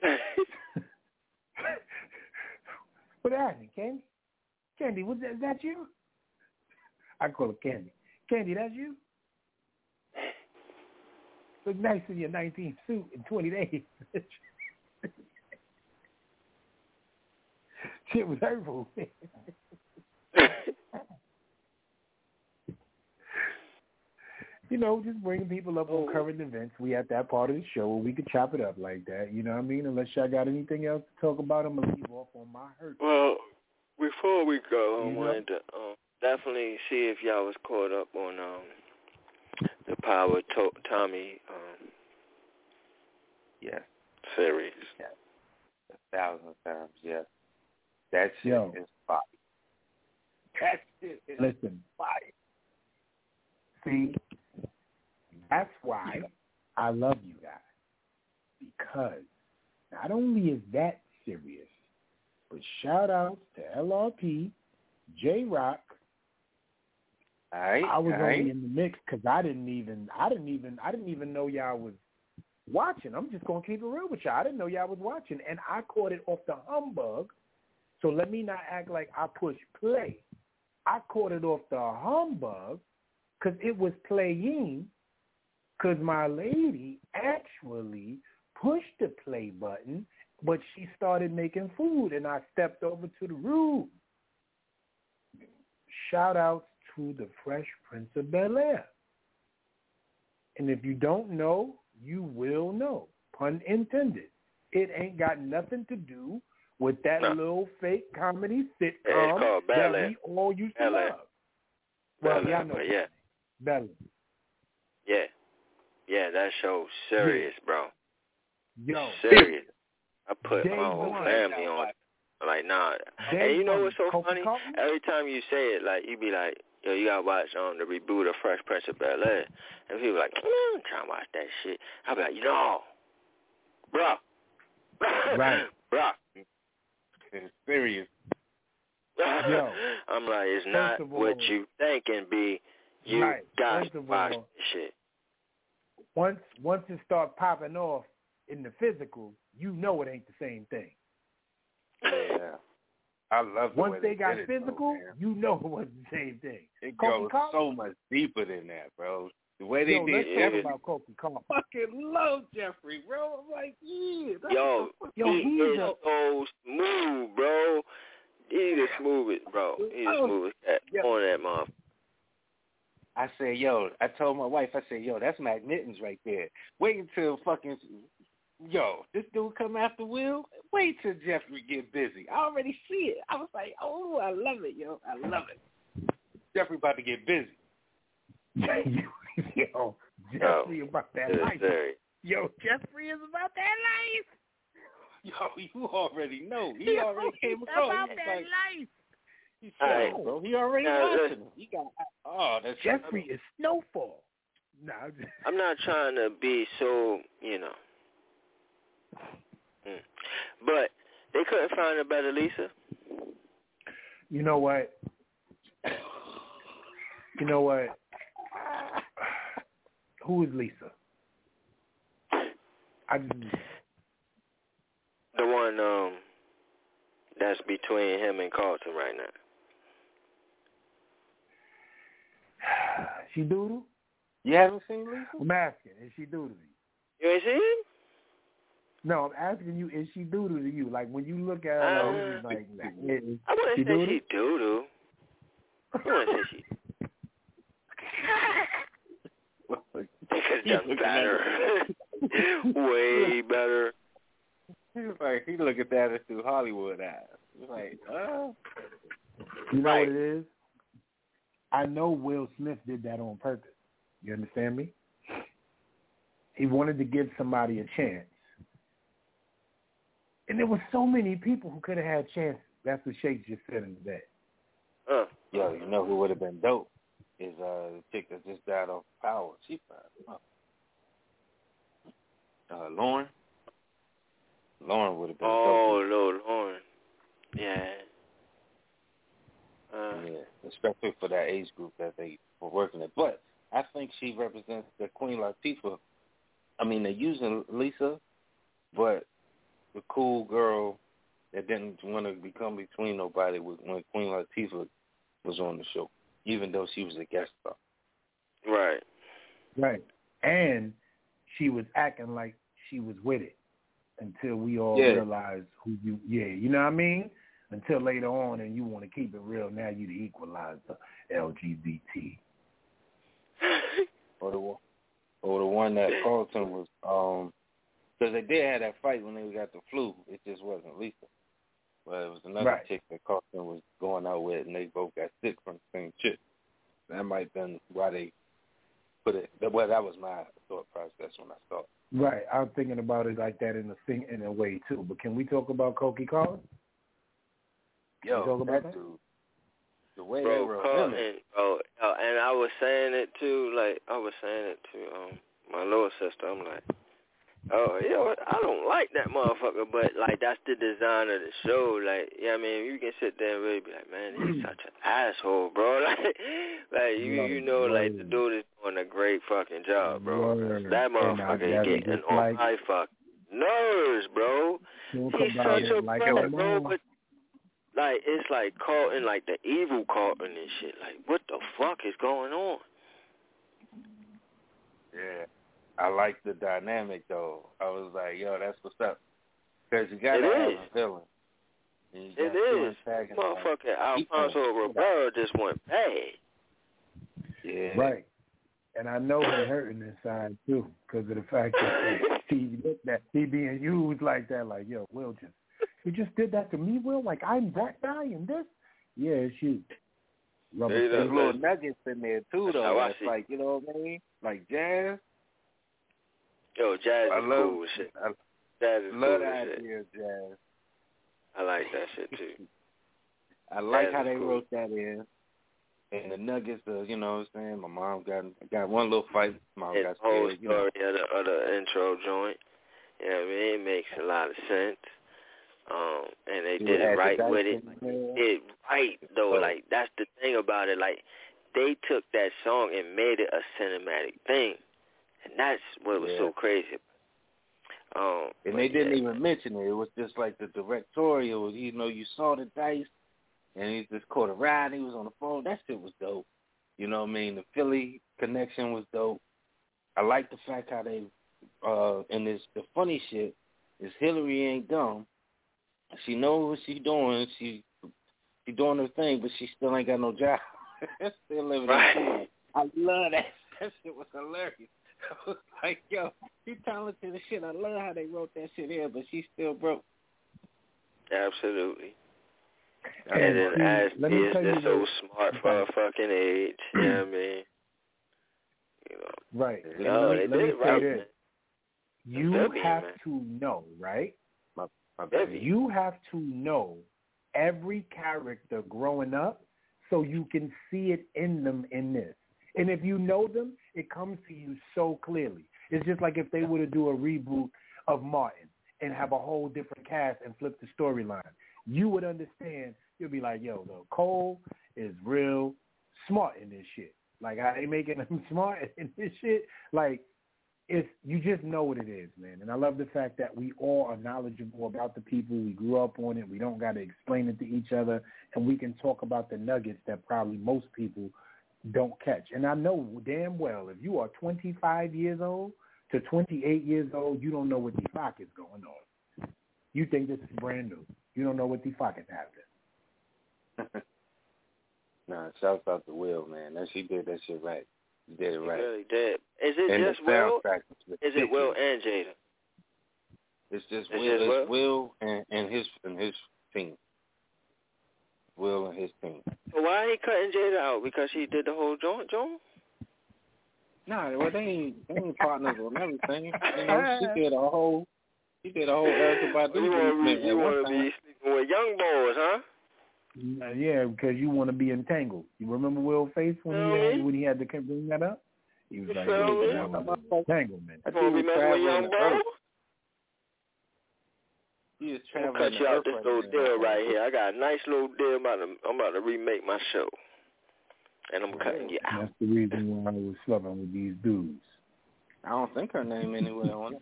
what happened, Candy? Candy, was that, is that you? I call her Candy. Candy, that's you? Look nice in your 19th suit in 20 days. Shit was hurtful. you know, just bringing people up on current events. We at that part of the show where we could chop it up like that. You know what I mean? Unless y'all got anything else to talk about, I'm gonna leave off on my hurt. Well, before we go, I You know- wanted to um, definitely see if y'all was caught up on um, the Power to- Tommy um, Yes. series. Yeah. A thousand times, yes. That shit Yo. is fire. That shit is Listen, fire. see, that's why I love you guys. Because not only is that serious, but shout outs to LRP, J Rock. Aight, I was aight. only in the mix because I didn't even I didn't even I didn't even know y'all was watching. I'm just gonna keep it real with y'all. I didn't know y'all was watching, and I caught it off the humbug. So let me not act like I pushed play. I caught it off the humbug because it was playing. Because my lady actually pushed the play button, but she started making food, and I stepped over to the room. Shout outs to the Fresh Prince of Bel Air. And if you don't know, you will know. Pun intended. It ain't got nothing to do with that little fake comedy sitcom that we all used to Bel Air. love. Well, Bel y'all Air, know yeah, Bel yeah, yeah. That show's serious, bro. Yo, Serious. I put Day my whole family on. Like nah, Day and you know what's so Kofi funny? Every time you say it, like you be like, yo, you gotta watch um the reboot of Fresh Prince of Bel Air, and people like, mm, I'm trying to watch that shit. I be like, you know, bro, Right. bro. It's serious. Yo, I'm like, it's not of what all- you thinking, be You Right. got First to watch all- shit. once once it start popping off in the physical, you know it ain't the same thing. Yeah. I love the Once way they got did it, though, physical, you know it wasn't the same thing. It Kofi goes Compton? so much deeper than that, bro. The way they Yo, did let's Jeffrey. talk about Kofi Compton. fucking love Jeffrey, bro. I'm like, yeah. Yo, Yo, he he's is a- so smooth, bro. He's the smoothest, bro. He's the Oh, smoothest cat yeah. on that motherfucker. I said, yo, I told my wife, I said, yo, that's Matt Mittens right there. Wait until fucking, yo, this dude come after Will. Wait till Jeffrey get busy. I already see it. I was like, oh, I love it, yo. I love it. Jeffrey about to get busy. Yo, Jeffrey is about that life. sir. Yo, Jeffrey is about that life. Yo, you already know. He Yo, already came across. about that like, life. He said, right. bro. He already Now, watching listen. He got, oh, that's Jeffrey is Snowfall. Nah, I'm just- I'm not trying to be so, you know. Mm. But they couldn't find a better Lisa. you know what? You know what? Who is Lisa? I just The one um that's between him and Carlton right now. she doodle. You haven't seen Lisa? I'm asking, is she doodle You You ain't seen him? No, I'm asking you, is she doodle to you? Like when you look at her, Uh, like, like I wouldn't she say doodle? she doo doo. I wouldn't say she. They could have done looking better. Way better. He was like he looking at it through Hollywood eyes. He's like, uh You know what it is? I know Will Smith did that on purpose. You understand me? He wanted to give somebody a chance. And there were so many people who could have had chances. That's what Shake just said in the day. Uh, Yo, you know who would have been dope is uh the chick that just died off power. She fine. Uh Lauren. Lauren would have been Oh, Lord, Lauren. Yeah. Uh. Yeah. Especially for that age group that they were working at. But I think she represents the Queen Latifah. I mean they're using Lisa, but the cool girl that didn't want to become between nobody was when Queen Latifah was on the show, even though she was a guest star. Right. Right. And she was acting like she was with it until we all Yeah. realized who you yeah, you know what I mean? Until later on and you want to keep it real, now you the equalizer LGBT. or the one, or the one that Carlton was, um, because they did have that fight when they got the flu. It just wasn't Lisa, but it was another Right. chick that Carlton was going out with, and they both got sick from the same chick. That might have been why they put it. Well, that was my thought process when I saw it. Right. I'm thinking about it like that in a thing in a way too. But can we talk about Cokie Collins? Yo, You talk about that that? dude, the way they bro, wrote call him, and oh, uh, and I was saying it too. Like I was saying it to um my little sister. I'm like, oh, you know what? I don't like that motherfucker, but like that's the design of the show. Like, yeah, I mean, you can sit there and really be like, man, he's such an asshole, bro. Like, like you you know, like the dude is doing a great fucking job, bro. That motherfucker is getting just on like- my fuck nerves, bro. He's about such a like brat, bro. But like it's like Carlton, like the evil Carlton and shit. Like what the fuck is going on? yeah, I like the dynamic though. I was like, yo, that's what's up, because you got It to have is. a villain. And you It got two is. antagonists. Motherfucker He Alfonso gonna- Ribeiro just went bad. Yeah. Right. And I know he hurting inside too, because of the fact that he that he being used like that, like yo, Will just you just did that to me, Will. Like I'm that guy in this. Yeah, it's you. Rubber There's little nuggets in there too, though. how I That's see. like you know what I mean, like jazz. Yo, Jazz I is love, cool shit. I Jazz is love cool the idea of jazz. I like that shit too. I like Jazz how they cool. wrote that in. And the nuggets, uh, you know what I'm saying? My mom got got one little fight. Mom And got the whole scared, you know. of the, of the intro joint. You know what I mean? It makes a lot of sense. Um, and they did it right with it. It right though. Oh. Like that's the thing about it. Like they took that song and made it a cinematic thing, and that's what was Yeah. so crazy. Um, And they didn't yeah, even mention it. It was just like the directorial. You know, you saw the dice, and he just caught a ride. He was on the phone. That shit was dope. You know what I mean? The Philly connection was dope. I like the fact how they, uh, and this the funny shit is Hillary ain't dumb. She knows what she doing. She she doing her thing, but she still ain't got no job. still living Right. in. I love that. That shit was hilarious. I was like, yo, she talented as shit. I love how they wrote that shit in, but she's still broke. absolutely. And And then see, as let is you just so what- smart for her fucking age. you know what I mean? You know. Right. And No, let me, they let me did it right, this. You Vivian, have man. to know, right? My, my bad. Vivian. You have to know every character growing up so you can see it in them in this. And if you know them, it comes to you so clearly. It's just like if they were to do a reboot of Martin and have a whole different cast and flip the storyline. You would understand. You'll be like, yo, no, Cole is real smart in this shit. Like, I ain't making him smart in this shit. Like, it's you just know what it is, man. And I love the fact that we all are knowledgeable about the people. We grew up on it. We don't got to explain it to each other, and we can talk about the nuggets that probably most people don't catch. And I know damn well if you are 25 years old, To 28 years old, you don't know what the fuck is going on. You think this is brand new. You don't know what the fuck is happening. nah, shouts out to Will, man. That she did that shit right. She did it He right. really did. Is it And just Will? Is it Will and Jada? It's just It's Will, just it's Will and, and his and his team. Will and his team. So why he cutting Jada out? Because she did the whole joint, joint? Nah, well they ain't they ain't partners on everything. You know, she did a whole she did a whole Erykah Badu You want to be, you want to be sleeping with young boys, huh? Uh, yeah, because you want to be entangled. You remember Will Face when he had, when he had to bring that up? He was like, feel me? that was entanglement. That You want dude to be was messing with traveling young the boys? Earth. He is I'm gonna cut you out this right little now. deal right here. I got a nice little deal. I'm about to, I'm about to remake my show, and I'm cutting you out. That's the reason why I was sleeping with these dudes. I don't think her name anywhere on it.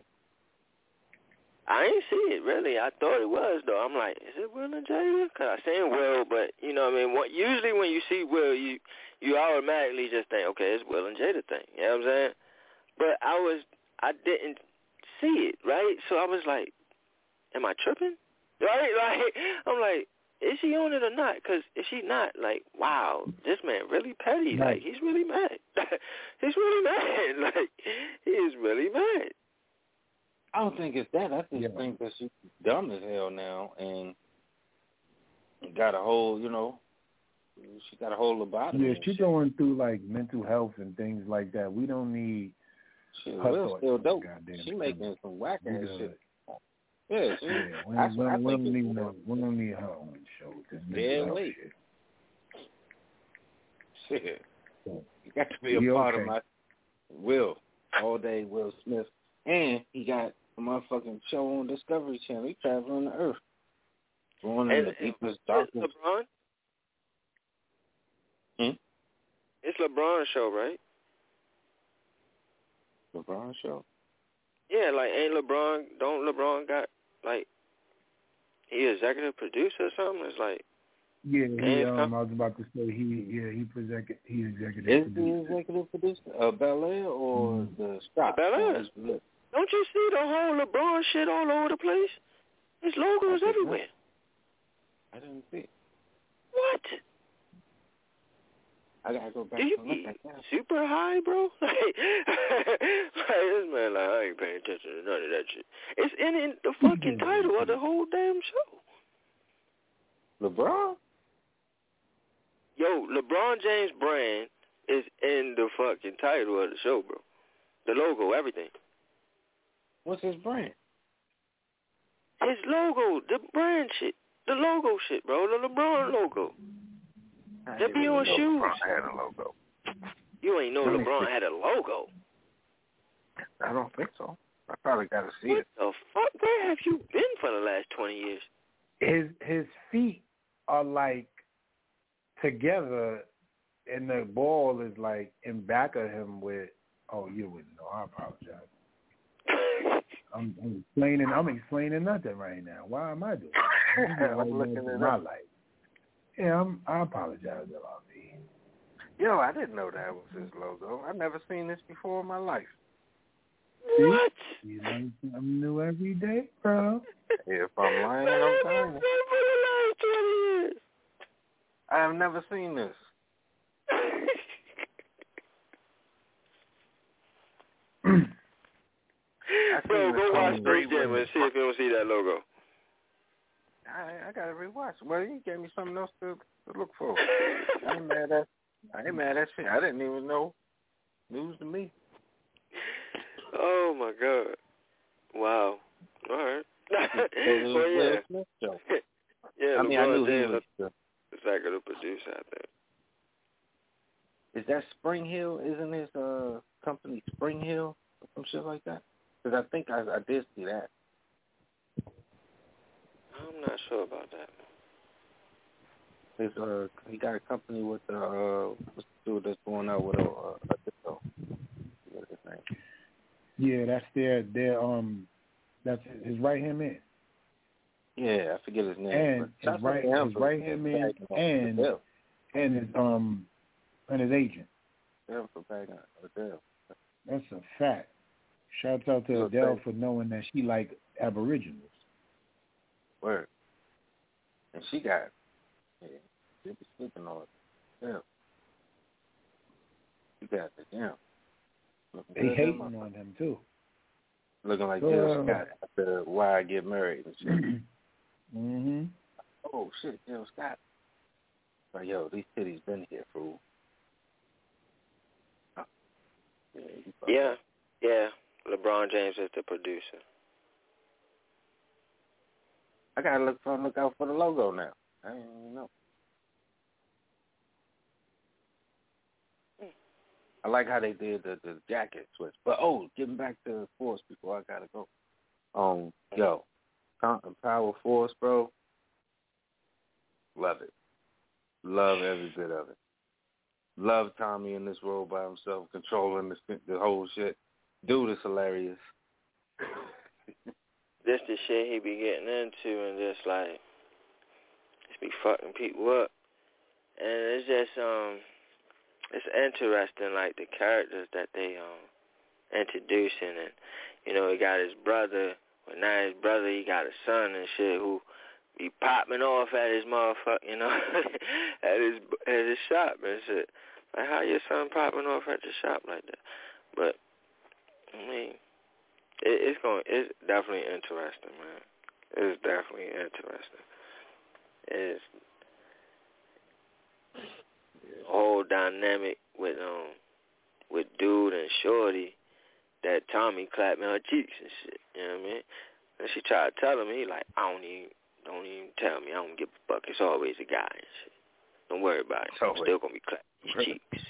I ain't see it really. I thought it was though. I'm like, is it Will and Jada? Cause I seen Will, but you know, what I mean, what usually when you see Will, you you automatically just think, okay, it's Will and Jada thing. You know what I'm saying? But I was, I didn't see it right, so I was like, am I tripping? Right? Like, I'm like, is she on it or not? Because if she not, like, wow, this man really petty. Right. Like, he's really mad. he's really mad. Like, he is really mad. I don't think it's that. I just think that she's dumb as hell now and got a whole, you know, she got a whole lobotomy. Yeah, she's shit. going through like mental health and things like that. We don't need Shit, her Will's thoughts still dope. goddamn She making some whack ass shit. Yeah, she, Yeah, we, that's we, what I we think don't need it's no, we don't need her on the show. This mental dead late. shit. Shit. You got to be a You part okay. of my Will. All day Will Smith. And he got a motherfucking show on Discovery Channel. He traveling the earth. Going in the deepest, It's LeBron. Hmm? It's LeBron's show, right? LeBron show. Yeah, like ain't LeBron? Don't LeBron got like he executive producer or something? It's like Yeah, he, it's um, I was about to say he, yeah, he executive, he executive Is producer. the executive producer uh, Bel Air or Mm-hmm. the Stop Bel Air. Don't you see the whole LeBron shit all over the place? His logos Okay. everywhere. I didn't see it. What? I gotta go back Do you and look be at that. super high, bro? Like, like this man, like I ain't paying attention to none of that shit. It's in, in the fucking title of the whole damn show. LeBron? Yo, LeBron James brand is in the fucking title of the show, bro. The logo, everything. What's his brand? His logo, the brand shit, the logo shit, bro. The LeBron logo. That be on shoes. LeBron had a logo. You ain't know LeBron see. had a logo. I don't think so. I probably gotta see What it. the fuck? Where have you been for the last twenty years? His his feet are like together, and the ball is like in back of him with. Oh, you wouldn't know. I apologize. I'm, I'm explaining. I'm explaining nothing right now. Why am I doing? That? I'm looking in my life. Yeah, I'm, I apologize, LRB. Yo, I didn't know that was his logo. I've never seen this before in my life. What? You learn something new every day, bro. If I'm lying, I'm telling you. For the last. I have never seen this. Bro, go watch Space Space Jam and see if you don't see that logo. I I gotta rewatch. Well, you gave me something else to, to look for. I ain't mad at. I ain't mad at shit. I didn't even know. News to me. Oh my god. Wow. All right. So well, yeah. Will Smith show. Yeah, I mean, I knew he was. The, executive producer, I think. is that Spring Hill? Isn't his uh company Spring Hill or some shit like that? Because I think I I did see that. I'm not sure about that. His uh he got a company with uh uh what's the dude that's going out with a uh, a disco. What's his name? Yeah, that's their their um, that's his right hand man, Yeah, I forget his name. and his right his right hand man, and and his um, and his agent. Him for bagging Adele. That's a fact. Shouts out to Adele for knowing that she like Aboriginals. Word. And she got, yeah, they be sleeping on it. Yeah. You got the damn. Looking They good, hating on them too. Looking like Jill Scott after Why I Get Married and shit. hmm oh shit, Jill Scott. Like yo, these titties been here, fool. Oh. Yeah, Yeah, yeah. LeBron James is the producer. I gotta look for look out for the logo now. I didn't even know. I like how they did the the jacket switch. But oh, getting back to Force before I gotta go. Um, yo, Power Force, bro. Love it. Love every bit of it. Love Tommy in this role by himself, controlling the the whole shit. Dude is hilarious. This the shit he be getting into and just like just be fucking people up. And it's just um it's interesting like the characters that they um introducing and you know, he got his brother but now his brother he got a son and shit who be popping off at his motherfucker you know at his at his shop and shit. Like how your son popping off at the shop like that? But I mean it, it's going. It's definitely interesting, man. It's definitely interesting. It's whole dynamic with um with dude and shorty that Tommy clapping her cheeks and shit. You know what I mean? And she tried to tell him, he like, I don't even, don't even tell me. I don't give a fuck. It's always a guy and shit. Don't worry about it. I'm still gonna be clapping these cheeks.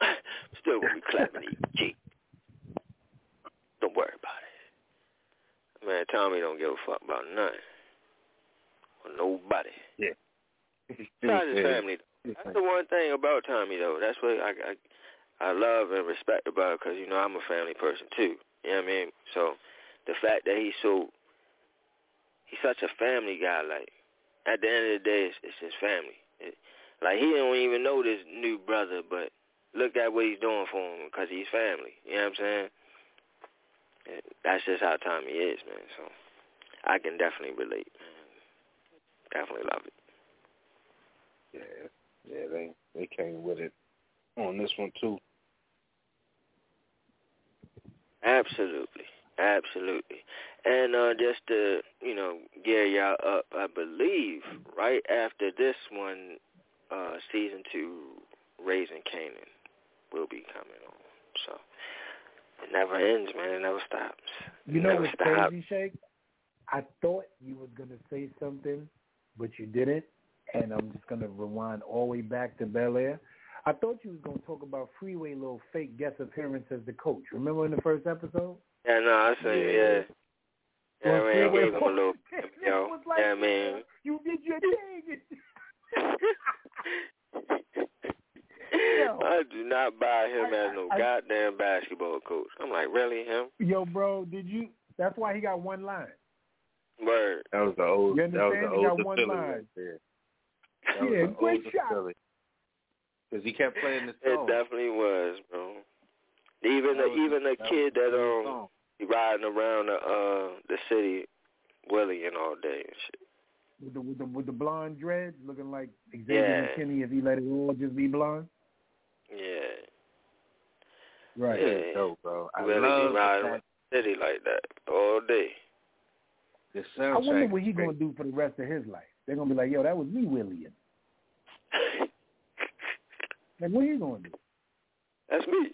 still gonna be clapping these cheeks. Don't worry about it. Man, Tommy don't give a fuck about nothing. Or nobody. Yeah. Besides his family. That's the one thing about Tommy, though. That's what I I, I love and respect about it because, you know, I'm a family person, too. You know what I mean? So the fact that he's so, he's such a family guy, like, at the end of the day, it's, it's his family. It, like, he don't even know this new brother, but look at what he's doing for him because he's family. You know what I'm saying? And that's just how Tommy is, man. So I can definitely relate, man. Definitely love it. Yeah, yeah, they they came with it on this one too. Absolutely. Absolutely. And uh just to, you know, gear y'all up, I believe right after this one, uh season two, Raising Kanan will be coming on. So it never ends, man. It never stops. You know what's stop. crazy, Shake? I thought you was gonna say something, but you didn't. And I'm just gonna rewind all the way back to Bel Air. I thought you was gonna talk about Freeway little fake guest appearance as the coach. Remember in the first episode? Yeah, no, I say, yeah. Yeah, Well, man, gave him a little, yo, was like, yeah, man. You did your thing. I do not buy him as no I- goddamn basketball coach. I'm like, really, him? Yo, bro, did you? That's why he got one line. Word. That was the old. You That was the He got one Philly line. right there. That was Yeah, great older shot. Because he kept playing the It definitely was, bro. Even the was even the- the that kid was that um he riding around the uh the city willing all day and shit. With the with the with the blonde dreads, looking like Xavier Yeah. McKinney if he let it all just be blonde. Yeah. Right. Yeah. dope, bro. I really love be riding around the city like that all day. the I wonder what is he gonna do for the rest of his life. They're gonna be like, yo, that was me, William. Like, what he gonna do? That's me.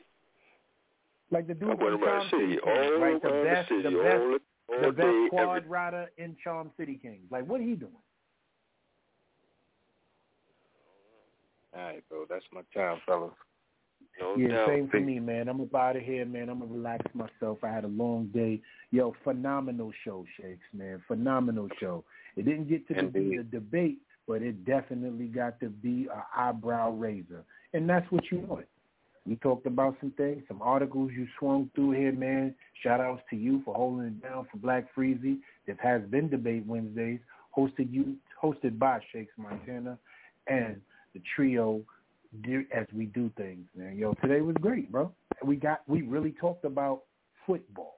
Like the dude I from Charm City city Kings, all right? The best, the city the best, all the day, best quad every rider in Charm City Kings. Like, what he doing? All right, bro. That's my time, fellas. No yeah, doubt. same for me, man. I'm up out of here, man. I'm gonna relax myself. I had a long day. Yo, phenomenal show, Shakes, man. Phenomenal show. It didn't get to the, Indeed. the debate, but it definitely got to be a eyebrow raiser, and that's what you want. We talked about some things, some articles you swung through here, man. Shout outs to you for holding it down for Black Freezy. This has been Debate Wednesdays, hosted you hosted by Shakes Montana and the trio do- as we do things, man. Yo, today was great, bro. We got we really talked about football.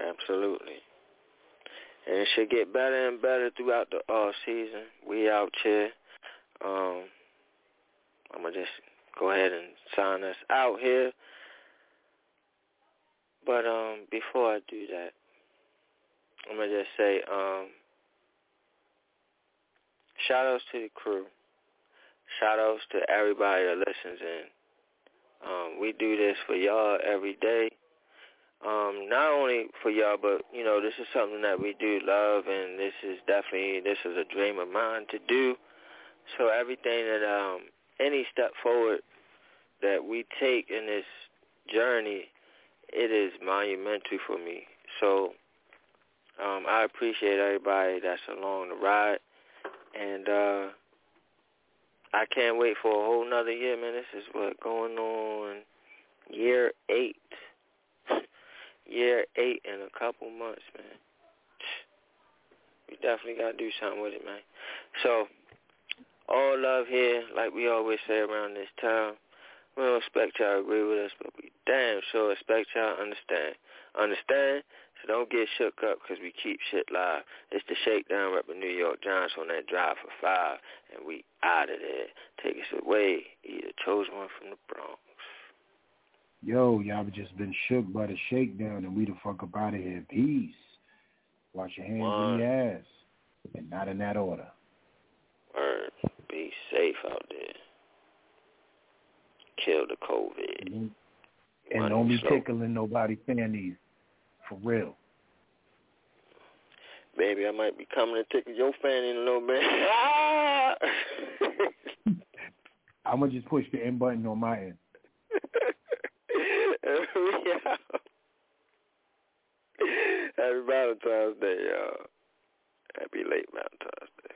Absolutely. And it should get better and better throughout the off season. We out here. Um, I'm gonna just go ahead and sign us out here. But um, before I do that, I'm gonna just say um, shout outs to the crew. Shout outs to everybody that listens in. Um, we do this for y'all every day. Um, not only for y'all, but you know, this is something that we do love, and this is definitely this is a dream of mine to do. So everything that um, any step forward that we take in this journey, it is monumental for me. So um, I appreciate everybody that's along the ride, and uh, I can't wait for a whole nother year, man. This is what going on year eight, year eight in a couple months, man. We definitely gotta do something with it, man. So all love here, like we always say around this time. We don't expect y'all to agree with us, but we damn sure expect y'all to understand. Understand? So don't get shook up because we keep shit live. It's the Shakedown repping New York Giants on that drive for five, and we out of there. Take us away. Either chose one from the Bronx. Yo, y'all just been shook by the shakedown, and we the fuck up out of here. Peace. Wash your hands One. in your ass, and not in that order. Word. Be safe out there. Kill the COVID. And Money don't be slow. tickling nobody fannies. For real. Baby, I might be coming and taking your fanny in a little bit. I'm gonna just push the end button on my end. Happy Valentine's Day, y'all. Happy late Valentine's Day.